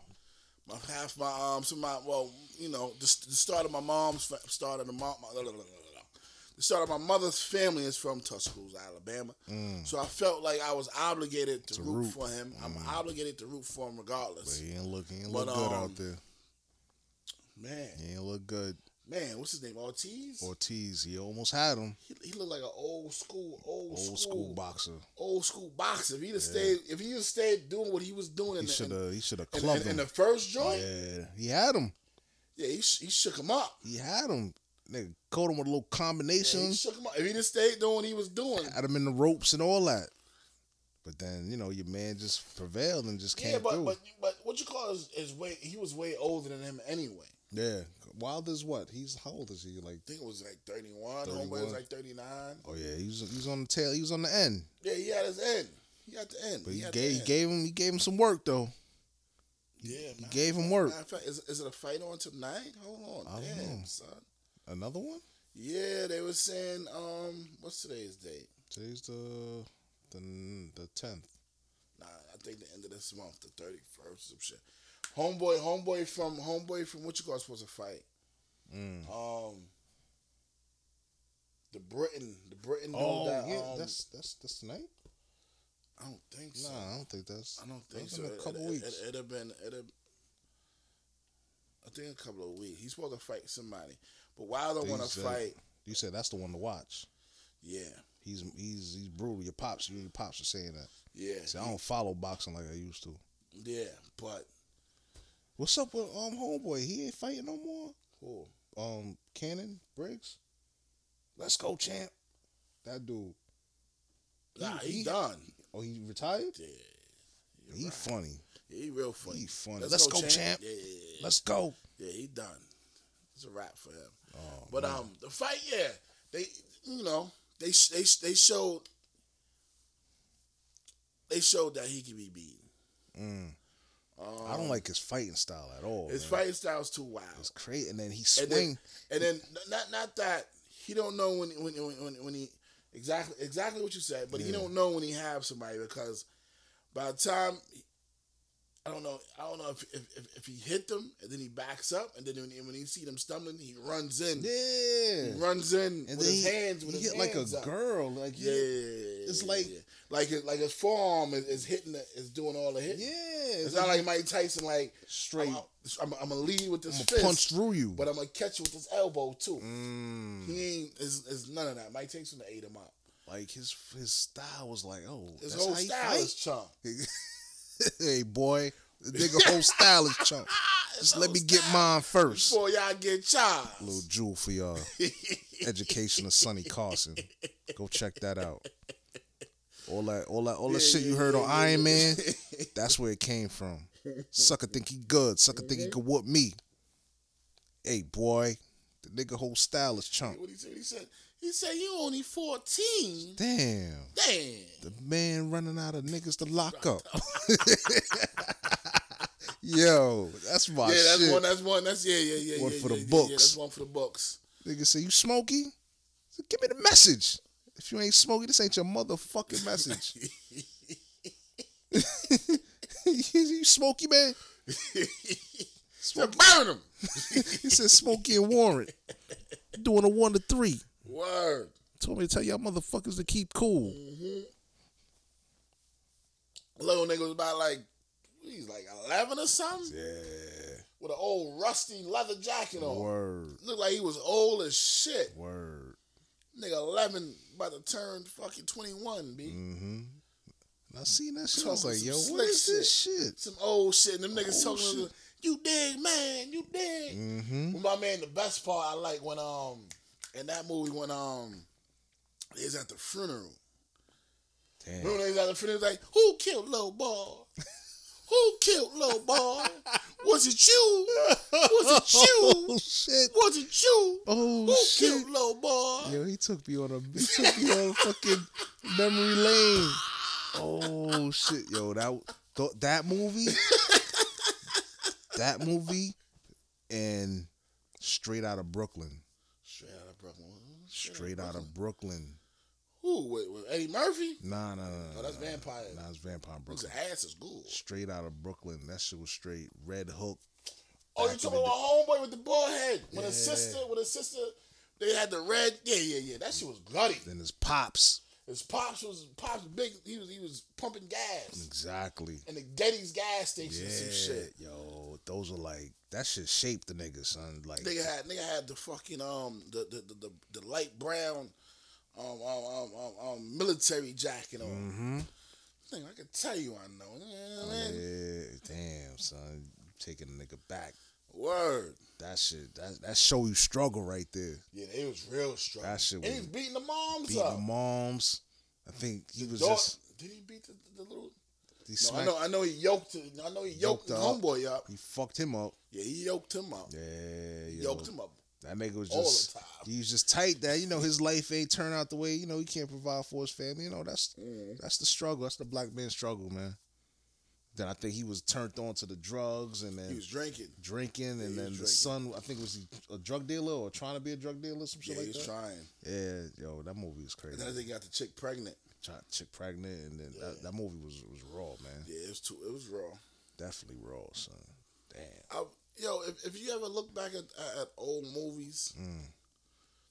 My half my um some my well you know the, the start of my mom's start of the mom my, the start of my mother's family is from Tuscaloosa, Alabama. So I felt like I was obligated to, root, root. for him. I'm obligated to root for him But regardless. he ain't look. He ain't But, look good um, out there. Man, He ain't look good. man, what's his name? Ortiz. Ortiz, he almost had him. he, he looked like an old school, old, Old school, school boxer. old school boxer. If he'd have stayed, if he had stayed doing what he was doing He should have. He should have in, clubbed in- in him. the first joint, Yeah, he had him. yeah, he, sh- he shook him up. He had him. Nigga caught him with a little Yeah, combination. he shook him up. If he'd have stayed doing what he was doing, had him in the ropes and all that. But then you know your man just prevailed and just came yeah, but through. but but what you call is, is way he was way older than him anyway. Yeah, Wilder's what? He's how old is he? Like I think it was like 31. 31. Homeboy was like 39. oh yeah, he's he's on the tail. He was on the end. Yeah, he had his end. He had the end. But he had gave the he gave him he gave him some work though. yeah, He man. gave him work. Of fact, is, is it a fight on tonight? Hold on, I damn know. son. Another one? Yeah, they were saying um, what's today's date? Today's the the the tenth. Nah, I think the end of this month, the thirty first, some shit. Homeboy, homeboy from homeboy from what you call supposed to fight. Mm. Um, the Britain, the Britain. dude Oh that, yeah, um, that's that's that's tonight. I don't think so. Nah, I don't think that's. I don't think so. in a couple it, weeks. It, would have been. It have, I think a couple of weeks. He's supposed to fight somebody, but Wilder want to fight. You said that's the one to watch. Yeah, He's he's he's brutal. Your pops, your pops are saying that. yeah, See, I don't follow boxing like I used to. yeah. But What's up with um homeboy? He ain't fighting no more. who? Um, Shannon Briggs. Let's go, champ. That dude. Nah, he, he- done. Oh, he retired. Yeah, He right. funny. Yeah, he real funny. He funny. Let's go, champ. Yeah, yeah, yeah. Let's go. Yeah, he done. It's a wrap for him. Oh, But man. um, the fight, yeah, they, you know, they they they showed they showed that he can be beaten. Mm. Um, I don't like his fighting style at all. his man. fighting style's too wild. It's crazy, and then he And swing. then, and then not not that he don't know when when when when, when he exactly exactly what you said, but he don't know when he have somebody because by the time I don't know I don't know if if, if, he hit them and then he backs up and then when he, when he see them stumbling he runs in yeah, he runs in and with his he, hands with he his hit like a up. girl. Like Yeah, yeah, it's like- like his, like his forearm is, is hitting the, is doing all the hit. yeah. It's not like Mike Tyson like straight. I'm, gonna lead with this I'm fist, punch through you. but I'm gonna catch you with this elbow too. Mm. He ain't is is none of that. Mike Tyson ate him up. like his his style was like, oh, His that's whole how he style fight? is chump. hey boy, the nigga whole style is chunk. Just let me get mine first. before y'all get charged. little jewel for y'all. Education of Sonny Carson. Go check that out. All that, all that, all that Yeah, shit you heard yeah, on yeah, Iron. Man. That's where it came from. Sucker think he good. Sucker think he mm-hmm. could whoop me. Hey boy, the nigga whole style is chunk. what he said? He said he said you only fourteen. Damn, Damn. the man running out of niggas to lock up. Yo, that's my yeah, that's shit. one. That's one. That's yeah, yeah, yeah. One yeah, for the yeah, yeah, books. Yeah, that's one for the books. Nigga say you smoky? So give me the message. If you ain't smoky, this ain't your motherfucking message. you smoky man? So burn him. He said Smokey and Warren doing a one to three. Word. Told me to tell y'all motherfuckers to keep cool. Little nigga was about like he's like eleven or something Yeah. with an old rusty leather jacket on. Word. Looked like he was old as shit. Word. Nigga eleven about to turn fucking twenty one, b. Mm-hmm. I seen that shit. I was like, yo, what slick this shit? Some old shit. And them niggas talking shit. you dig, man, you dig. Mm-hmm. Well, my man, the best part I like when um in that movie when um he's at the funeral. Damn. Remember when he's at the funeral? Like, who killed little boy? Who killed little boy? Was it you? Was it you? Oh shit. Was it you? Oh. Who shit. killed little boy? Yo, he took me on a he took me on a fucking memory lane. Oh shit, yo, that th- that movie, that movie, and Straight Out of Brooklyn, Straight out of Brooklyn. Straight Out of Brooklyn. Who? With, with Eddie Murphy? Nah, nah, nah. Oh, that's nah, Vampire. Nah, that's Vampire Brooklyn. His ass is good. Straight Out of Brooklyn. That shit was straight. Red Hook. Oh, you talking about homeboy with the bald head? When Yeah. his sister, with his sister, they had the red. Yeah, yeah, yeah. That shit was bloody. Then his pops. His pops was pops was big. He was he was pumping gas Exactly. And the Getty's gas station Yeah, some shit. yo, those are like that shit shaped the nigga, son. Like, Nigga had nigga had the fucking um the the the, the, the light brown um um, um um um military jacket on. mm-hmm. Thing I can tell you I know. Yeah, man. yeah, damn, son, taking a nigga back. Word. That shit, that that show you struggle right there. Yeah, it was real strong. That shit and he was was beating the moms Beating up. the moms. I think he was Dog- just did he beat the, the little? he No, I know. I know he yoked. I know he yoked, Yoked the homeboy up. he fucked him up. Yeah, he yoked him up. Yeah, He yo, yoked him up that nigga was all just the time. he was just tight that you know his life ain't turn out the way you know he can't provide for his family. You know that's Mm. that's the struggle. That's the black man struggle, man. Then I think he was turned on to the drugs and then He was drinking. drinking, and he was then the drinking. son, I think was he a drug dealer or trying to be a drug dealer, some shit Yeah, he like was that. trying. Yeah, yo, that movie was And crazy. then I think he got the chick pregnant. Chick, chick pregnant, and then that, that movie was was raw, man. Yeah, it was too. It was raw. Definitely raw, son. Damn. I, yo, if, if you ever look back at, at, at old movies, Mm.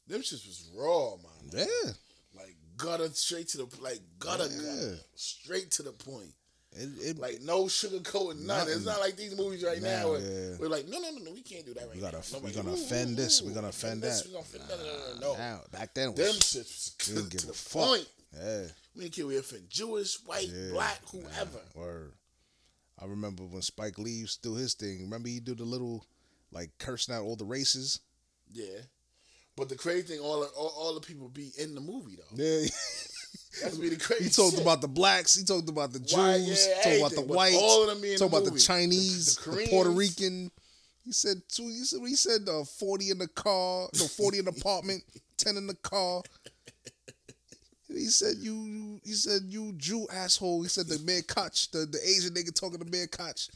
them shits was raw, man. Yeah, Like gutter straight to the like gutter Yeah. gutter straight to the point. It, it Like no sugarcoating nothing. It's not like these movies right now. Now, where yeah. We're like, no, no, no, no, we can't do that right we now. gotta we Nobody- gonna ooh, offend ooh, this, We're gonna offend this, that. We gonna offend no, no, no, no, no. Now, back then Them was shits was we to didn't give the a fuck. point. Yeah, We didn't care we offend Jewish, white, yeah. black, whoever. Nah, word. I remember when Spike Lee used to do his thing. Remember he do the little like cursing out all the races. Yeah. But the crazy thing, all, the- all all the people be in the movie though. Yeah, That's the crazy. he talked shit. about the blacks. He talked about the Jews. Why, yeah, he talked about the whites. all of them in talked the about the. Chinese, The- the, the Puerto Rican. He said two. He said he said uh, forty in the car. No, forty in the apartment. Ten in the car. He said you. you- He said you Jew asshole. He said the man Koch, the, the Asian nigga talking to man Koch.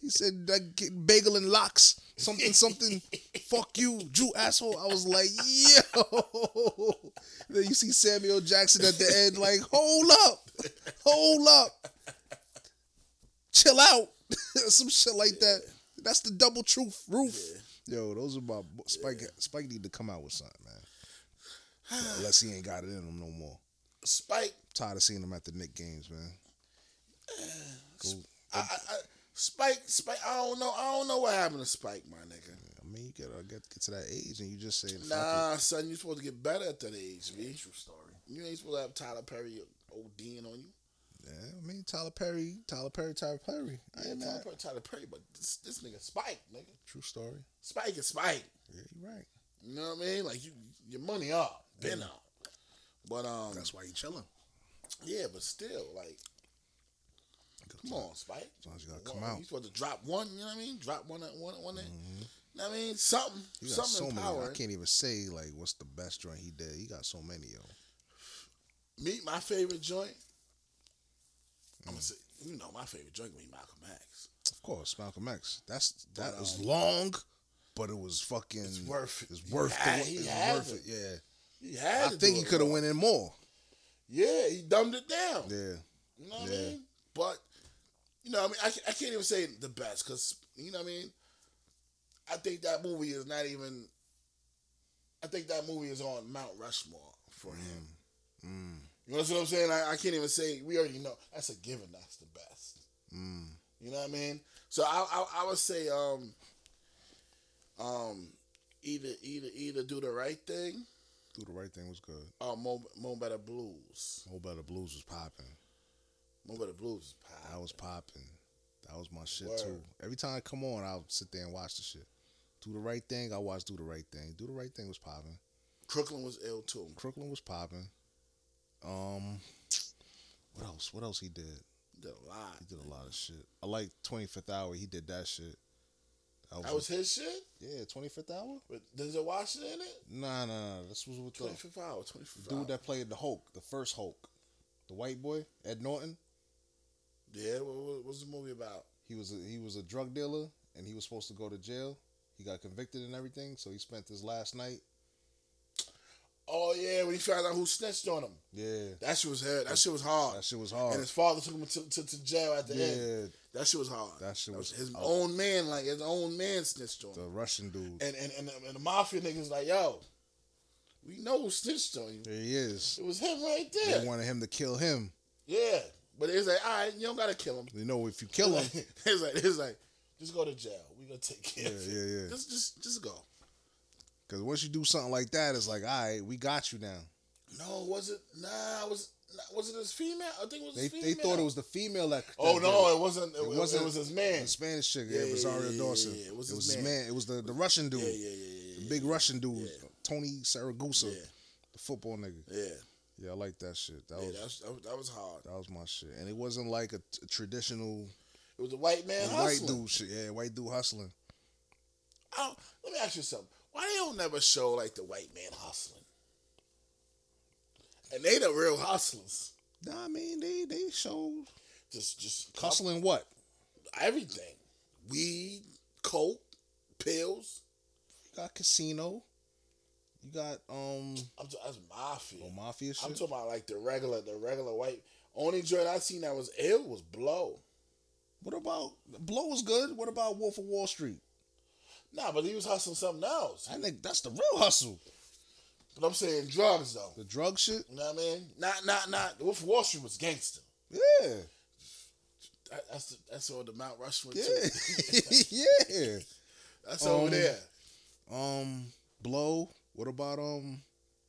He said that bagel and lox. Something something. fuck you, Jew asshole. I was like, yo. Then you see Samuel Jackson at the end, like, hold up, hold up, chill out, some shit like that. That's the double truth roof. Yo, those are my Spike. Spike need to come out with something, man. Unless he ain't got it in him no more. Spike. tired of seeing him at the Knick games, man. Uh, go, I, I, I, Spike. Spike. I don't know. I don't know what happened to Spike, my nigga. I mean, you gotta get get to that age, and you just say, fuck Nah, son, you supposed to get better at that age, B. True story. You ain't supposed to have Tyler Perry ODing on you. Yeah, I mean, Tyler Perry, Tyler Perry, Tyler Perry. I Yeah, Tyler mad. Perry, Tyler Perry, but this this nigga Spike, nigga. True story. Spike is Spike. Yeah, you're right. You know what I mean? Like you, your money up, been up. But um, That's why you chilling. yeah, but still, like, come on, Spike. Sometimes you gotta come out. You supposed to drop one. You know what I mean? Drop one, one, one. You know what I mean? Something, He got something so many. I can't even say like what's the best joint he did. He got so many, yo. Me, my favorite joint. I'm Mm. gonna say, you know, my favorite joint gonna be Malcolm X. Of course, Malcolm X. That's that But, was um, long, but it was fucking. It's worth it. It's worth had- the. he It's had worth to. it. Yeah. He had. I think he could have went in more. Yeah, he dumbed it down. Yeah. You know what Yeah. I mean? But you know, I mean, I, I can't even say the best because you know what I mean. I think that movie is not even. I think that movie is on Mount Rushmore for him. Mm. You know what I'm saying? I, I can't even say we already know that's a given. That's the best. Mm. You know what I mean? So I I, I would say um um either either either do the right thing Do the right thing was good. or Mo, Mo Better Blues. Mo Better Blues was popping. Mo Better Blues is That was popping. That was my shit Word. too. Every time I come on, I'll sit there and watch the shit. Do the right thing. I watch Do the Right Thing. Do the Right Thing was popping. Crooklyn was ill too. Crooklyn was popping. Um, what else? What else he did? Did a lot. He did a lot of shit. I like Twenty Fifth Hour. He did that shit. That was his shit. yeah. Twenty Fifth Hour. With Denzel Washington in it. Nah, nah, nah. This was with the Twenty fifth hour. Twenty fifth hour. dude that played the Hulk, the first Hulk, the white boy, Ed Norton. Yeah. What, what's the movie about? He was a, he was a drug dealer and he was supposed to go to jail. He got convicted and everything, so he spent his last night. Oh yeah, when he found out who snitched on him. Yeah, That shit was hard. That shit was hard. that shit was hard. And his father took him to, to, to jail at the end. Yeah, That shit was hard. That shit was his out. own man, like his own man snitched on him. the Russian dude. And and, and, and the mafia niggas like, yo, We know who snitched on you. There he is. It was him right there. They wanted him to kill him. Yeah, but it's like, all right, you don't gotta kill him. You know, if you kill him, it's like, it's like, just go to jail. We gonna take care Yeah, of it. yeah, yeah. Just, just, just go. because once you do something like that, it's like, all right, we got you now. No, was it? Nah, it was was it his female? I think it was They his they thought it was the female that. Oh no, did it wasn't. It, It wasn't. It was his man. The Spanish chick, Yeah, yeah, Rosario yeah, Dawson. yeah, yeah. It It was, was his his man. man. It was the, the Russian dude, Yeah, yeah, yeah, yeah, the big Russian dude. Tony Siragusa, the football nigga. yeah, Yeah, I like that shit. That yeah. was that, was, that was hard. that was my shit, and it wasn't like a, t- traditional It was a white man white hustling. dude shit. Yeah, white dude hustling. Don't- let me ask you something. Why they don't never show like the white man hustling? And they the real hustlers. Nah, I mean they they show Just, just hustling what? everything: weed, coke, pills. You got casino. You got um I'm t- that's mafia. oh, mafia shit. I'm talking about like the regular, the regular white. Only joint I seen that was ill was blow. what about Blow was good? What about Wolf of Wall Street? Nah, but he was hustling something else. I think that's the real hustle. But I'm saying drugs though. The drug shit. You know what I mean? Not, not, not. Wolf of Wall Street was gangster. Yeah, That, that's the, that's all the Mount Rushmore yeah, yeah. That's over Um, there. Um, Blow. What about um,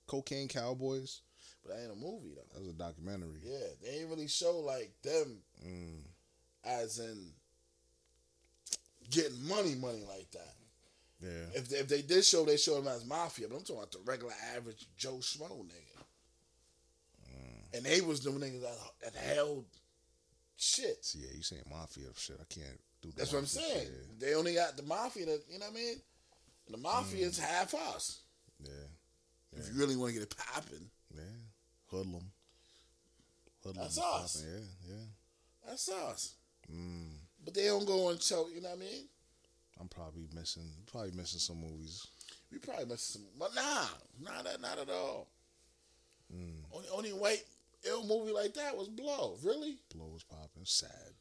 Cocaine Cowboys? But that ain't a movie though. That was a documentary. Yeah, they ain't really show like them Mm, as in getting money, money like that. yeah. If they, if they did show, they show them as mafia. But I'm talking about the regular average Joe Schmo nigga. Mm. And they was the niggas that, that held shit. See, yeah, you saying mafia shit? I can't do. the That's what I'm saying. shit. They only got the mafia. That, you know what I mean? And the mafia is half us. Yeah, If you really want to get it popping, yeah. Hoodlum. Hoodlum. That's us. popping, Yeah, yeah. that's us. Mm, But they don't go and show. You know what I mean? I'm probably missing. Probably missing some movies. We probably missed some, but nah, not at, not at all. Mm, Only only white ill movie like that was Blow. Really? Blow was popping. Sad.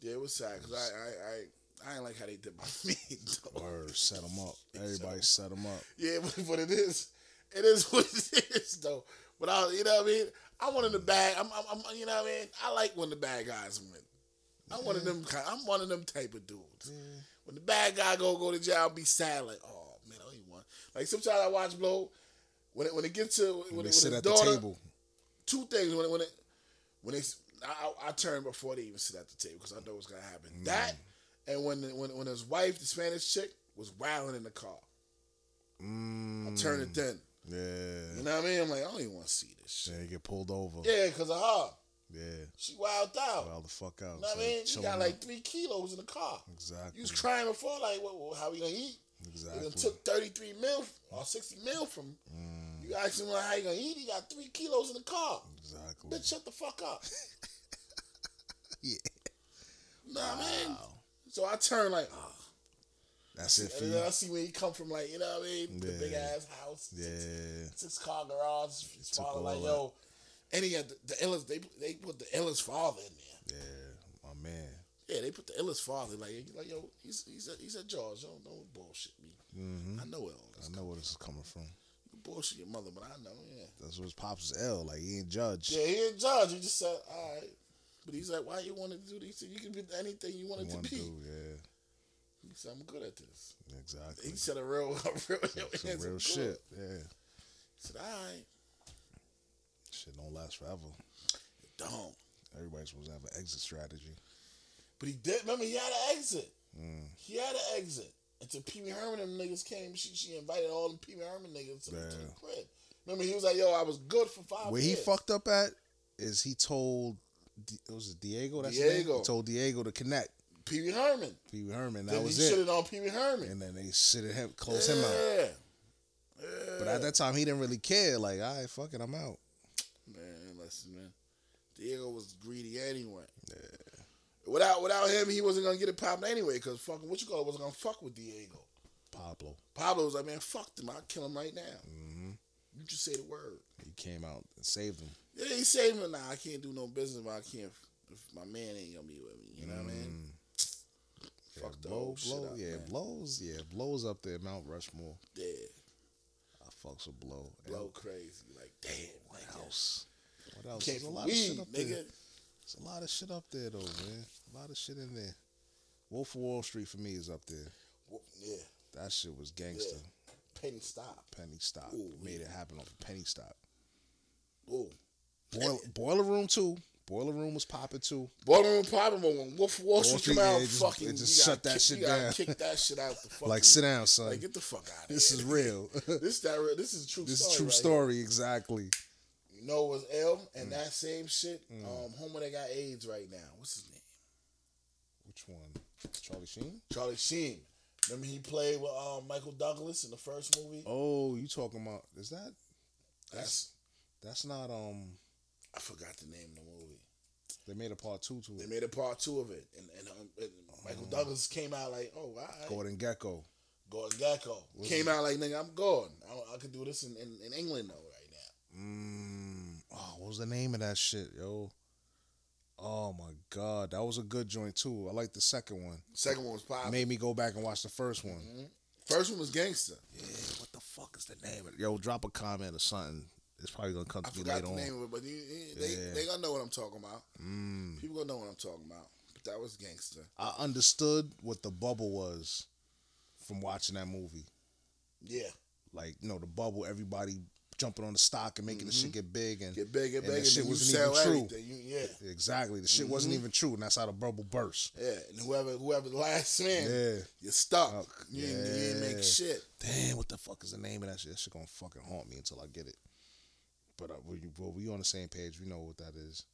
Yeah, it was sad because I I I I ain't like how they did my meat. though. Word. Set them up. Everybody set them up. Yeah, but, but it is it is what it is though. But I, you know what I mean. I'm one of the bad. I'm, I'm, I'm you know what I mean. I like when the bad guys win. I'm one of them. I'm one of them type of dudes. When the bad guy go go to jail, I'll be sad like, oh man, I only won. Like sometimes I watch Blow. When it when it gets to when, When it, they when sit at the table. two things when it, when it when they I, I I turn before they even sit at the table because I know what's gonna happen. Mm. That and when when when his wife, the Spanish chick, was wilding in the car, Mm, I turn it then. Yeah. You know what I mean? I'm like, I don't even want to see this shit. Then you get pulled over. Yeah, because of her. Yeah. She wilded out. Wild the fuck out. you know what I mean? She got like three kilos in the car. Exactly. You was crying before, like, what, what, how we gonna eat? Exactly. took 33 mil or 60 mil from Mm, you. Ask him how you gonna eat? He got three kilos in the car. exactly. Bitch, shut the fuck up. Yeah. You know what I mean? Wow. So I turn like, oh. That's it for And you. then I see where he come from, like, you know what I mean? The Yeah. big ass house. Yeah. Six, six car garage. His father, all like, that. yo. And he had the, the illest, they, they put the illest father in there. Yeah. My man. Yeah, they put the illest father. Like, like yo, he's he's a, he's a George. Don't don't bullshit me. hmm I know it all. I know where this is coming from. You bullshit your mother, but I know. Yeah. That's what his pops is L. Like he ain't judge. Yeah, he ain't judge. He just said, all right. But he's like, why you want to do this? He said, you can be anything you want it to be. do, yeah. He said, I'm good at this. Exactly. He said a real, a real, Some real "Good." shit. Yeah. He said, all right. Shit don't last forever. It Don't. Everybody's supposed to have an exit strategy. But he did. Remember, he had an exit. Mm. He had an exit. Until Pee Wee Herman and them niggas came, she she invited all them Pee Wee Herman niggas to, the- to the crib. Remember, he was like, "Yo, I was good for five Where years." he fucked up at is he told it was Diego. That's? Diego. Told Diego to connect. Pee Wee Herman. Pee Wee Herman. That Then was he it. shitted on Pee Wee Herman. And then they shitted him, close him out. Yeah. Yeah. But at that time, he didn't really care. Like, all right, fuck it, I'm out. man, listen, man. Diego was greedy anyway. Yeah. Without without him, he wasn't gonna get it popping anyway. Cause fucking what you call it wasn't gonna fuck with Diego. Pablo. Pablo was like, man, fuck them. I'll kill him right now. hmm You just say the word. He came out and saved him. Yeah, he said, "Nah, I can't do no business, but I can't if my man ain't gonna be with me." You know what I mean? Mm. Fuck yeah, the blow, shit blow, up, yeah, man. blows, yeah, blows up there, Mount Rushmore. Yeah. I Fucks will blow. And blow crazy. Like damn, What nigga. else? What else? There's a lot of shit up nigga. there. There's a lot of shit up there though, man. A lot of shit in there. Wolf of Wall Street for me is up there. Yeah, That shit was gangster. penny stock. Penny stock. Ooh, Made yeah. it happen off a penny stock. Ooh, Boil, boiler room too. Boiler room was popping too. Boiler room popping, but when Wolf Wall Street come out, yeah, just- fucking, it just shut that kick, shit down. Kick that shit out the fucking. Like sit down, son. Like get the fuck out of this here. is real. This that. real- This is a true. this story is true right story. Exactly. Here. You know was ill and Mm. that same shit. Um, Homer that got AIDS right now. What's his name? Which one? Charlie Sheen. Charlie Sheen. Remember he played with um, Michael Douglas in the first movie. Oh, you talking about? Is that? That's That's not. Um. I forgot the name of the movie. They made a part two to it. They made a part two of it, and, and, um, and Michael Douglas came out like, "Oh, all right. Gordon Gekko. Gordon Gekko Was came he- out like, nigga, I'm gone. I, I could do this in, in, in England though right now." Mm, oh, what was the name of that shit, yo? Oh my god, that was a good joint too. I like the second one. Second one was popping. Made me go back and watch the first one. First one was gangster. Yeah, what the fuck is the name of it? Yo, drop a comment or something. It's probably gonna come I to me later the on. name of it, but you, they Yeah. they gonna know what I'm talking about. Mm. People gonna know what I'm talking about. But that was gangster. I understood what the bubble was from watching that movie. Yeah, Like, you know, the bubble, everybody jumping on the stock and making the shit get big and Mm-hmm. get big, get And big, and shit wasn't even true. You, yeah, exactly the shit wasn't Mm-hmm. even true, and that's how the bubble burst. yeah. And whoever whoever the last man, Yeah. you're stuck. Oh, you, ain't, you ain't yeah. make shit. Damn, what the fuck is the name of that shit? That shit gonna fucking haunt me until I get it. But uh, we, well, we on the same page. We know what that is.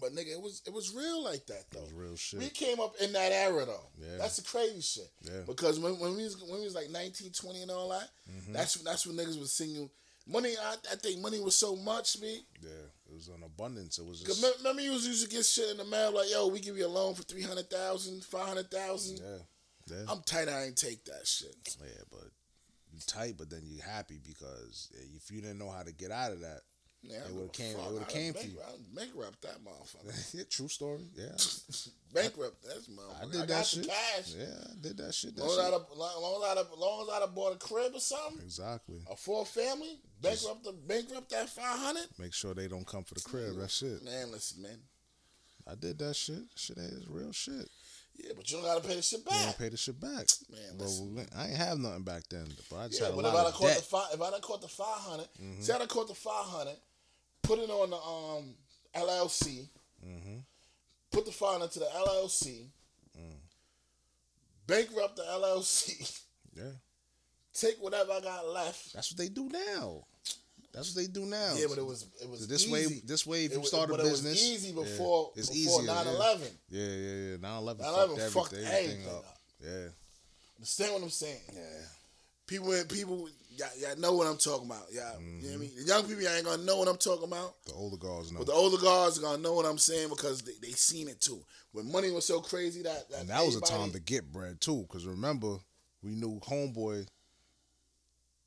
But nigga, it was it was real like that It though. was real shit. We came up in that era though. Yeah. That's the crazy shit. Yeah. Because when, when we was when we was like 19, 20 and all that, Mm-hmm. that's that's when niggas was singing money. I, I think money was so much, me. Yeah, it was an abundance. It was Cause just me- remember you was used to get shit in the mail like, yo, we give you a loan for 300,000, 500,000. yeah, yeah, I'm tight. I ain't take that shit. yeah. But you tight, but then you happy because if you didn't know how to get out of that, Yeah, It would've came- it would've came for you. I bankrupt that motherfucker. yeah, true story. Yeah, bankrupt That's motherfucker. I I, did that got shit. cash. yeah, I did that shit. That Long as, I'd shit. long, long, as I'd long bought a crib or something, Exactly. a four family, bankrupt the bankrupt that five hundred. Make sure they don't come for the crib. That's it. Man, listen, man. I did that shit. Shit is real shit. Yeah, but you don't gotta pay the shit You back. ain't pay the shit back. Man, listen. we- I ain't have nothing back then. But I just Yeah, had a but if lot I'd of have caught the five, if I'd have caught the five hundred, Mm-hmm. see, have caught the five hundred, put it on the um LLC, Mm-hmm. put the file into the LLC, Mm. bankrupt the LLC, Yeah, take whatever I got left. that's what they do now. That's what they do now. Yeah, but it was it was this easy. way. This way, if you start a business, it was easy yeah, before it's before easier, 9-11. Yeah, yeah, yeah. 9-11 9/11 fucked fucked everything, everything up. up. Yeah, Understand what I'm saying? yeah. People, people, y'all, y'all know what I'm talking about. Y'all, Mm-hmm. know what I mean? The young people, y'all ain't gonna know what I'm talking about. The older guards know. But the older guards are gonna know what I'm saying because they, they seen it too. When money was so crazy that, that and that was a time to get bread too. Because remember, we knew homeboy.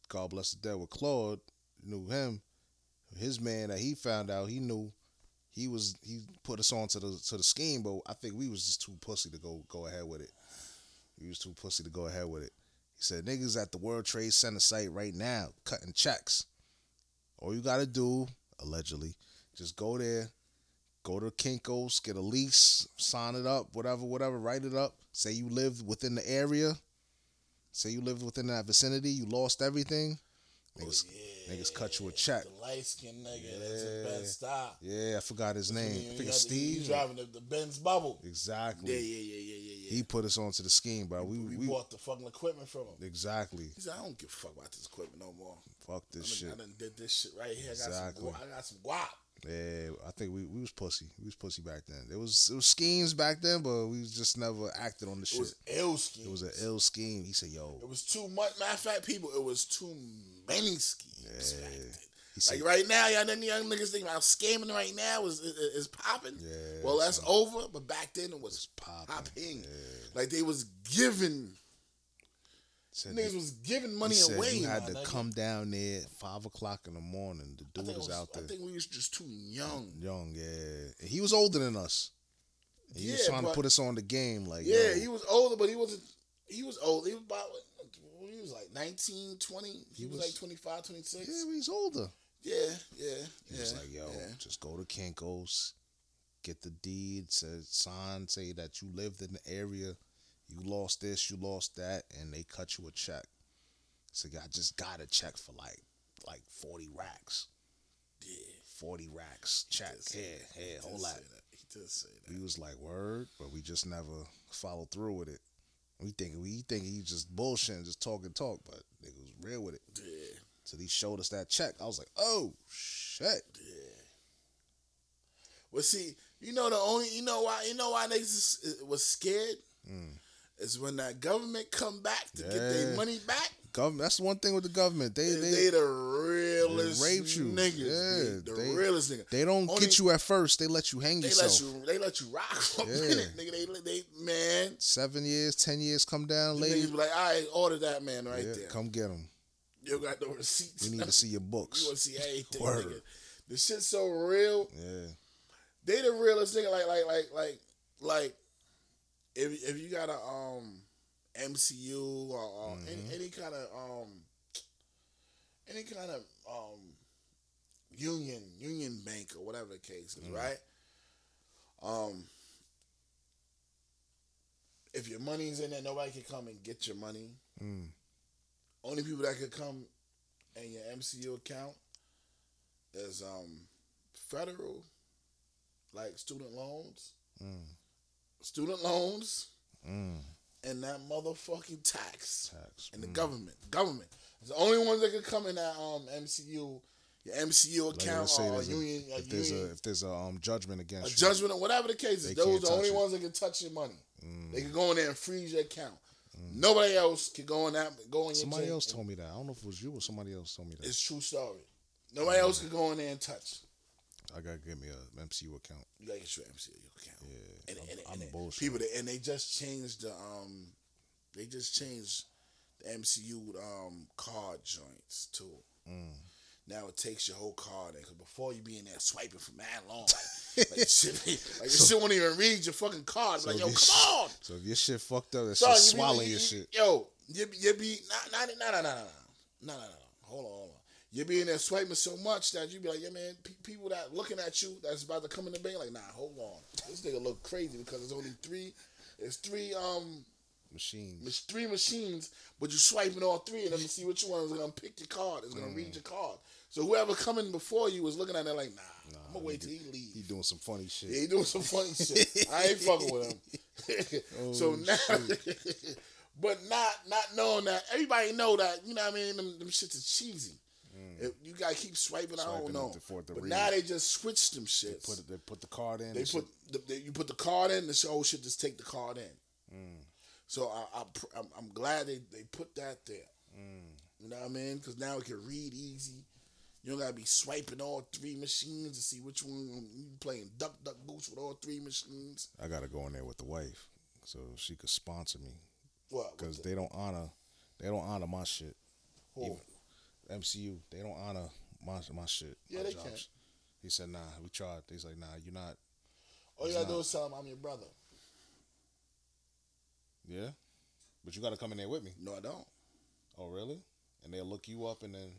God bless the dead with Claude. Knew him. His man that he found out, he knew. He was he put us on to the to the scheme, but I think we was just too pussy to go go ahead with it. We was too pussy to go ahead with it. He said, "Niggas at the World Trade Center site right now cutting checks. All you gotta do, allegedly, just go there, go to Kinko's, get a lease, sign it up, whatever, whatever, write it up. Say you live within the area. Say you live within that vicinity. You lost everything. Niggas, yeah. niggas cut you a check. The light skinned nigga, that's a Yeah. bad stop. Yeah, I forgot his name. I think it's Steve. driving the, the Benz bubble. Exactly. Yeah, yeah, yeah, yeah, yeah, yeah. He put us onto the scheme, bro. We, we, we, bought the fucking equipment from him. exactly. He said, I don't give a fuck about this equipment no more. Fuck I this shit. I done did this shit right here. I got Exactly. some guap. I got some guap. Yeah, I think we, we was pussy. We was pussy back then. It was it was schemes back then, but we just never acted on the It shit. was ill schemes. It was an ill scheme. He said, "Yo, It was too much. Matter of fact, people, it was too many schemes back then. He said, Like right now, y'all them young niggas think about scamming right now is is, is popping. Yeah, Well, that's son. over. But back then it was popping. popping. Like they was giving said niggas was giving money he said away. you had to nigga. come down there at five o'clock in the morning. The dude is was- out there. I think we was just too young. young. Yeah, And he was older than us. He was Yeah, trying to put us on the game. Like, Yeah, yo, he was older, but he wasn't. He was old. He was about. He was like 19, 20. He, He was, was- like 25, 26. Yeah, he's older. Yeah, yeah, He yeah. was like, yo, yeah. just go to Kinko's, get the deed, says sign, say that you lived in the area, you lost this, you lost that, and they cut you a check. So I just got a check for like like forty racks. Yeah. Forty racks check. yeah, Here, that. here, He whole did lot. say that. He did say that. We was like, word, but we just never followed through with it. We think we think he just bullshitting, just talk and talk, but nigga was real with it. Yeah, So he showed us that check. I was like, oh shit. yeah. Well, see, you know the only, you know why, you know why niggas was scared Mm. Is when that government come back to get their money back. Government. That's the one thing with the government. They They, they the realest They raped you. niggas. Yeah, Yeah, the they- realest nigga. they don't Only- get you at first. They let you hang They yourself. let you. They let you rock for a minute, nigga. They, they man. Seven years, ten years, come down, Niggas lady. be like, all right, order that man right Yeah, there. come get him. You got the receipts. We need to see your books. You want to see everything, Word. nigga. The shit's so real. Yeah, They the realest nigga. Like, like, like, like, like. If if you got a um MCU or, or Mm-hmm. any, any kind of um any kind of um union union bank or whatever the case Mm-hmm. is, right? Um. If your money's in there, nobody can come and get your money. Mm. Only people that could come in your MCU account is um federal, like student loans, Mm. Student loans, Mm. and that motherfucking tax, Tax. and the Mm. government. Government. It's the only ones that could come in that um MCU, your MCU account let's or a union, a, if there's a union, if there's a um, judgment a, against you, A judgment or whatever the case is. Those are the only it. ones that can touch your money. Mm. They can go in there and freeze your account. Nobody else can go in that go in your somebody else told me that. I don't know if it was you or somebody else told me that. It's true story. Nobody else can go in there and touch. I gotta get me a MCU account. You gotta get your MCU account. Yeah, And, I'm, and, I'm and bullshit. people that, and they just changed the um, they just changed the MCU um card joints too. Mm. Now it takes your whole card in because before you be in there swiping for mad long, like, like shit, like your shit won't even read your fucking card. So like yo, come shit- on, So if your shit fucked up, that's Son, just swallowing you- your you- shit. Yo, you be, you be nah, nah, nah, nah, nah, nah, nah, nah, nah, nah. Hold on, hold on. You be in there swiping so much that you be like, yeah, man. Pe- people that looking at you that's about to come in the bank, like, nah, hold on. This nigga look crazy because it's only three. It's three um, Machines. it's three machines, but you swiping all three of them to see which one is gonna pick your card. Is gonna read your card. So whoever coming before you was looking at it like, nah, I'm gonna wait till he leave. He doing some funny shit. Yeah, he doing some funny shit. I ain't fucking with him. so Oh, now, but not not knowing that everybody know that you know what I mean. Them, them shits is cheesy. If you gotta keep swiping. I Mm. Don't know. up to- for it to But now they just switch them shits. Put they put the card in. they put the, they, you put the card in. The show should just take the card in. Mm. So I, I I'm, I'm glad they, they put that there. Mm. You know what I mean? Because now it can read easy. You don't gotta be swiping all three machines to see which one you playing duck duck goose with all three machines. I gotta go in there with the wife, so she could sponsor me What? because the- they don't honor, they don't honor my shit. even- MCU, they don't honor my my shit. Yeah, my they jobs. can. He said, "Nah, we tried." He's like, "Nah, you're not." All you gotta do is tell them I'm your brother. Yeah, but you got to come in there with me. No, I don't. Oh, really? And they'll look you up, and then,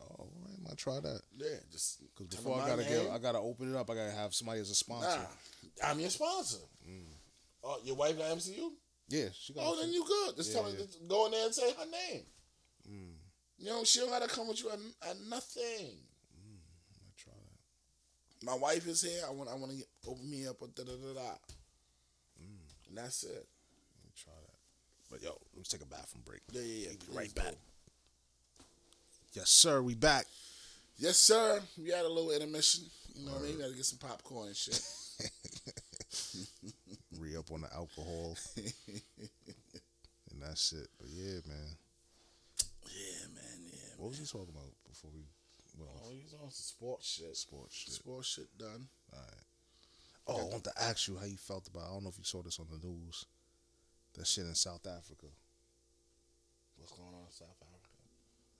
oh, right, I might try that. Yeah, just Because before I gotta get. I gotta open it up. I gotta have somebody as a sponsor. Nah, I'm your sponsor. Mm. Oh, your wife got MCU? Yeah, she got. Oh, then you good. Just tell her, Yeah, go in there and say her name. Mm, You know, she don't gotta come with you at, at nothing. I might try that. My wife is here. I want, I want to open me up. Da da da da. Mm. And that's it. Let me try that. But yo, let's take a bathroom break. Yeah, yeah, yeah. Be right back. Yes, sir. We back. Yes, sir. We had a little intermission. You know what I mean? We had to get some popcorn and shit. Re up on the alcohol, and that's it. But yeah, man. Yeah, man. Yeah. What was he talking about before we went off Oh, he he's on some sports shit. sports shit? Sports shit done. All right. Oh, I want to ask you how you felt about. I don't know if you saw this on the news. That shit in South Africa. What's going on in South Africa?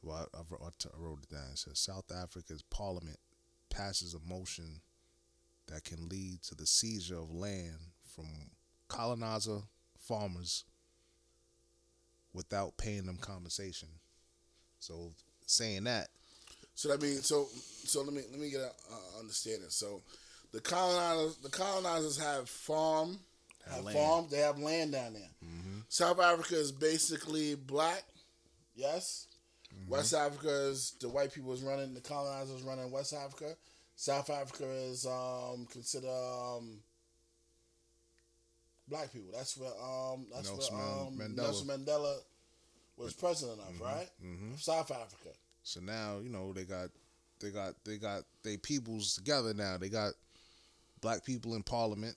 Well, I, I, wrote, I, t- I wrote it down. It says South Africa's parliament passes a motion that can lead to the seizure of land from colonizer farmers without paying them compensation. So saying that, So that means so so let me let me get a uh, understanding. So the colonizers the colonizers have farm Have have land. Mm-hmm. farm they have land down there. South Africa is basically black, yes. Mm-hmm. West Africa is the white people is running the colonizers running West Africa. South Africa is um considered um black people. That's where um that's Nelson where um Mandela. Nelson Mandela was president of, right? Mm-hmm. South Africa. so now you know they got they got they got they peoples together now. They got black people in parliament,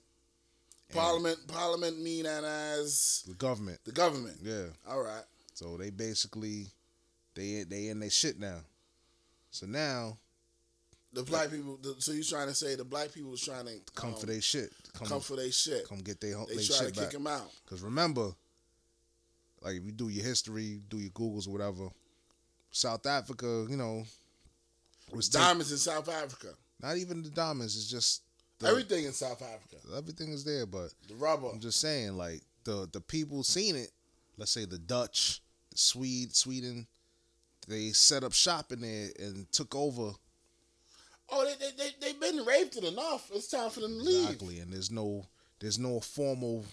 Parliament Parliament mean that as the government. the government. Yeah. All right. So they basically they they in their shit now. So now The black people. The, so you trying to say the black people was trying to come um, for their shit. Come come for their shit. come get their They they try to shit kick them out. Because remember, like if you do your history, do your Googles or whatever, South Africa, you know, was take- Diamonds in South Africa. not even the diamonds. It's just the, Everything in South Africa. everything is there. But The rubber. I'm just saying, like the the people seen it. Let's say the Dutch, the Swede, Sweden, they set up shop in there and took over Oh, they they they they've been raped it enough. It's time for them to leave. exactly. And there's no there's no formal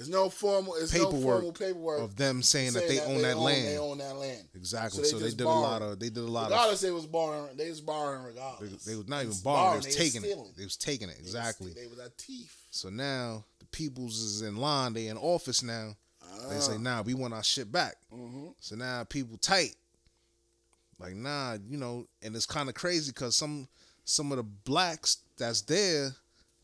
There's no formal. No Paperwork formal paperwork of them saying, that saying they own that land. They own that land. exactly. So So they they, just did a lot of they did a lot of Regardless, they was borrowing. They was borrowing They, regardless. they was not even borrowing. They borrowing, was they taking it. They was taking it. They was- Exactly. They was a thief. So now the peoples is in line. They in office now. They say, nah, we want our shit back. hmm So now people tight. Like, nah, you know, and it's kind of crazy because some some of the blacks that's there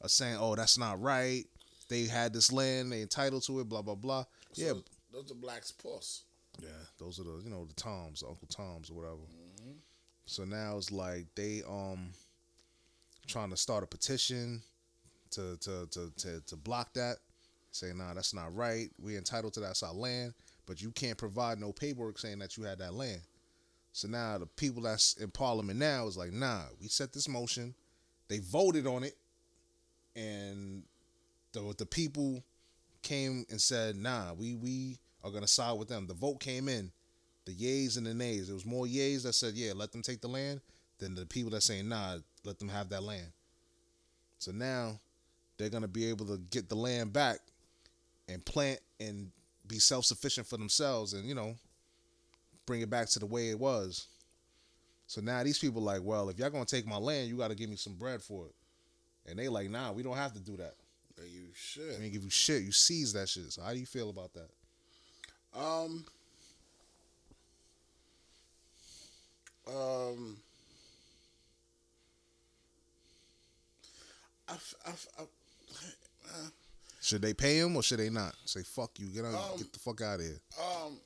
are saying, oh, that's not right. They had this land, they entitled to it, blah blah blah. yeah, those are blacks' puss. Yeah, those are the you know the Toms, the Uncle Toms or whatever. So now it's like they um trying to start a petition to to to to, to block that, saying nah that's not right. We're entitled to that, that's our land, but you can't provide no paperwork saying that you had that land. So now the people that's in parliament now is like nah, we set this motion, they voted on it, and the the people came and said, "Nah, we we are gonna side with them." The vote came in, the yays and the nays. There was more yays that said, "Yeah, let them take the land," than the people that saying, "Nah, let them have that land." So now they're gonna be able to get the land back and plant and be self sufficient for themselves, and you know, bring it back to the way it was. So now these people like, well, if y'all gonna take my land, you got to give me some bread for it. And they like, nah, we don't have to do that. You should. I mean, give you shit. You seize that shit. So how do you feel about that? Um. Um. I, f- I, f- I, uh, Should they pay him or should they not? Say fuck you. Get out. Um, get the fuck out of here. um.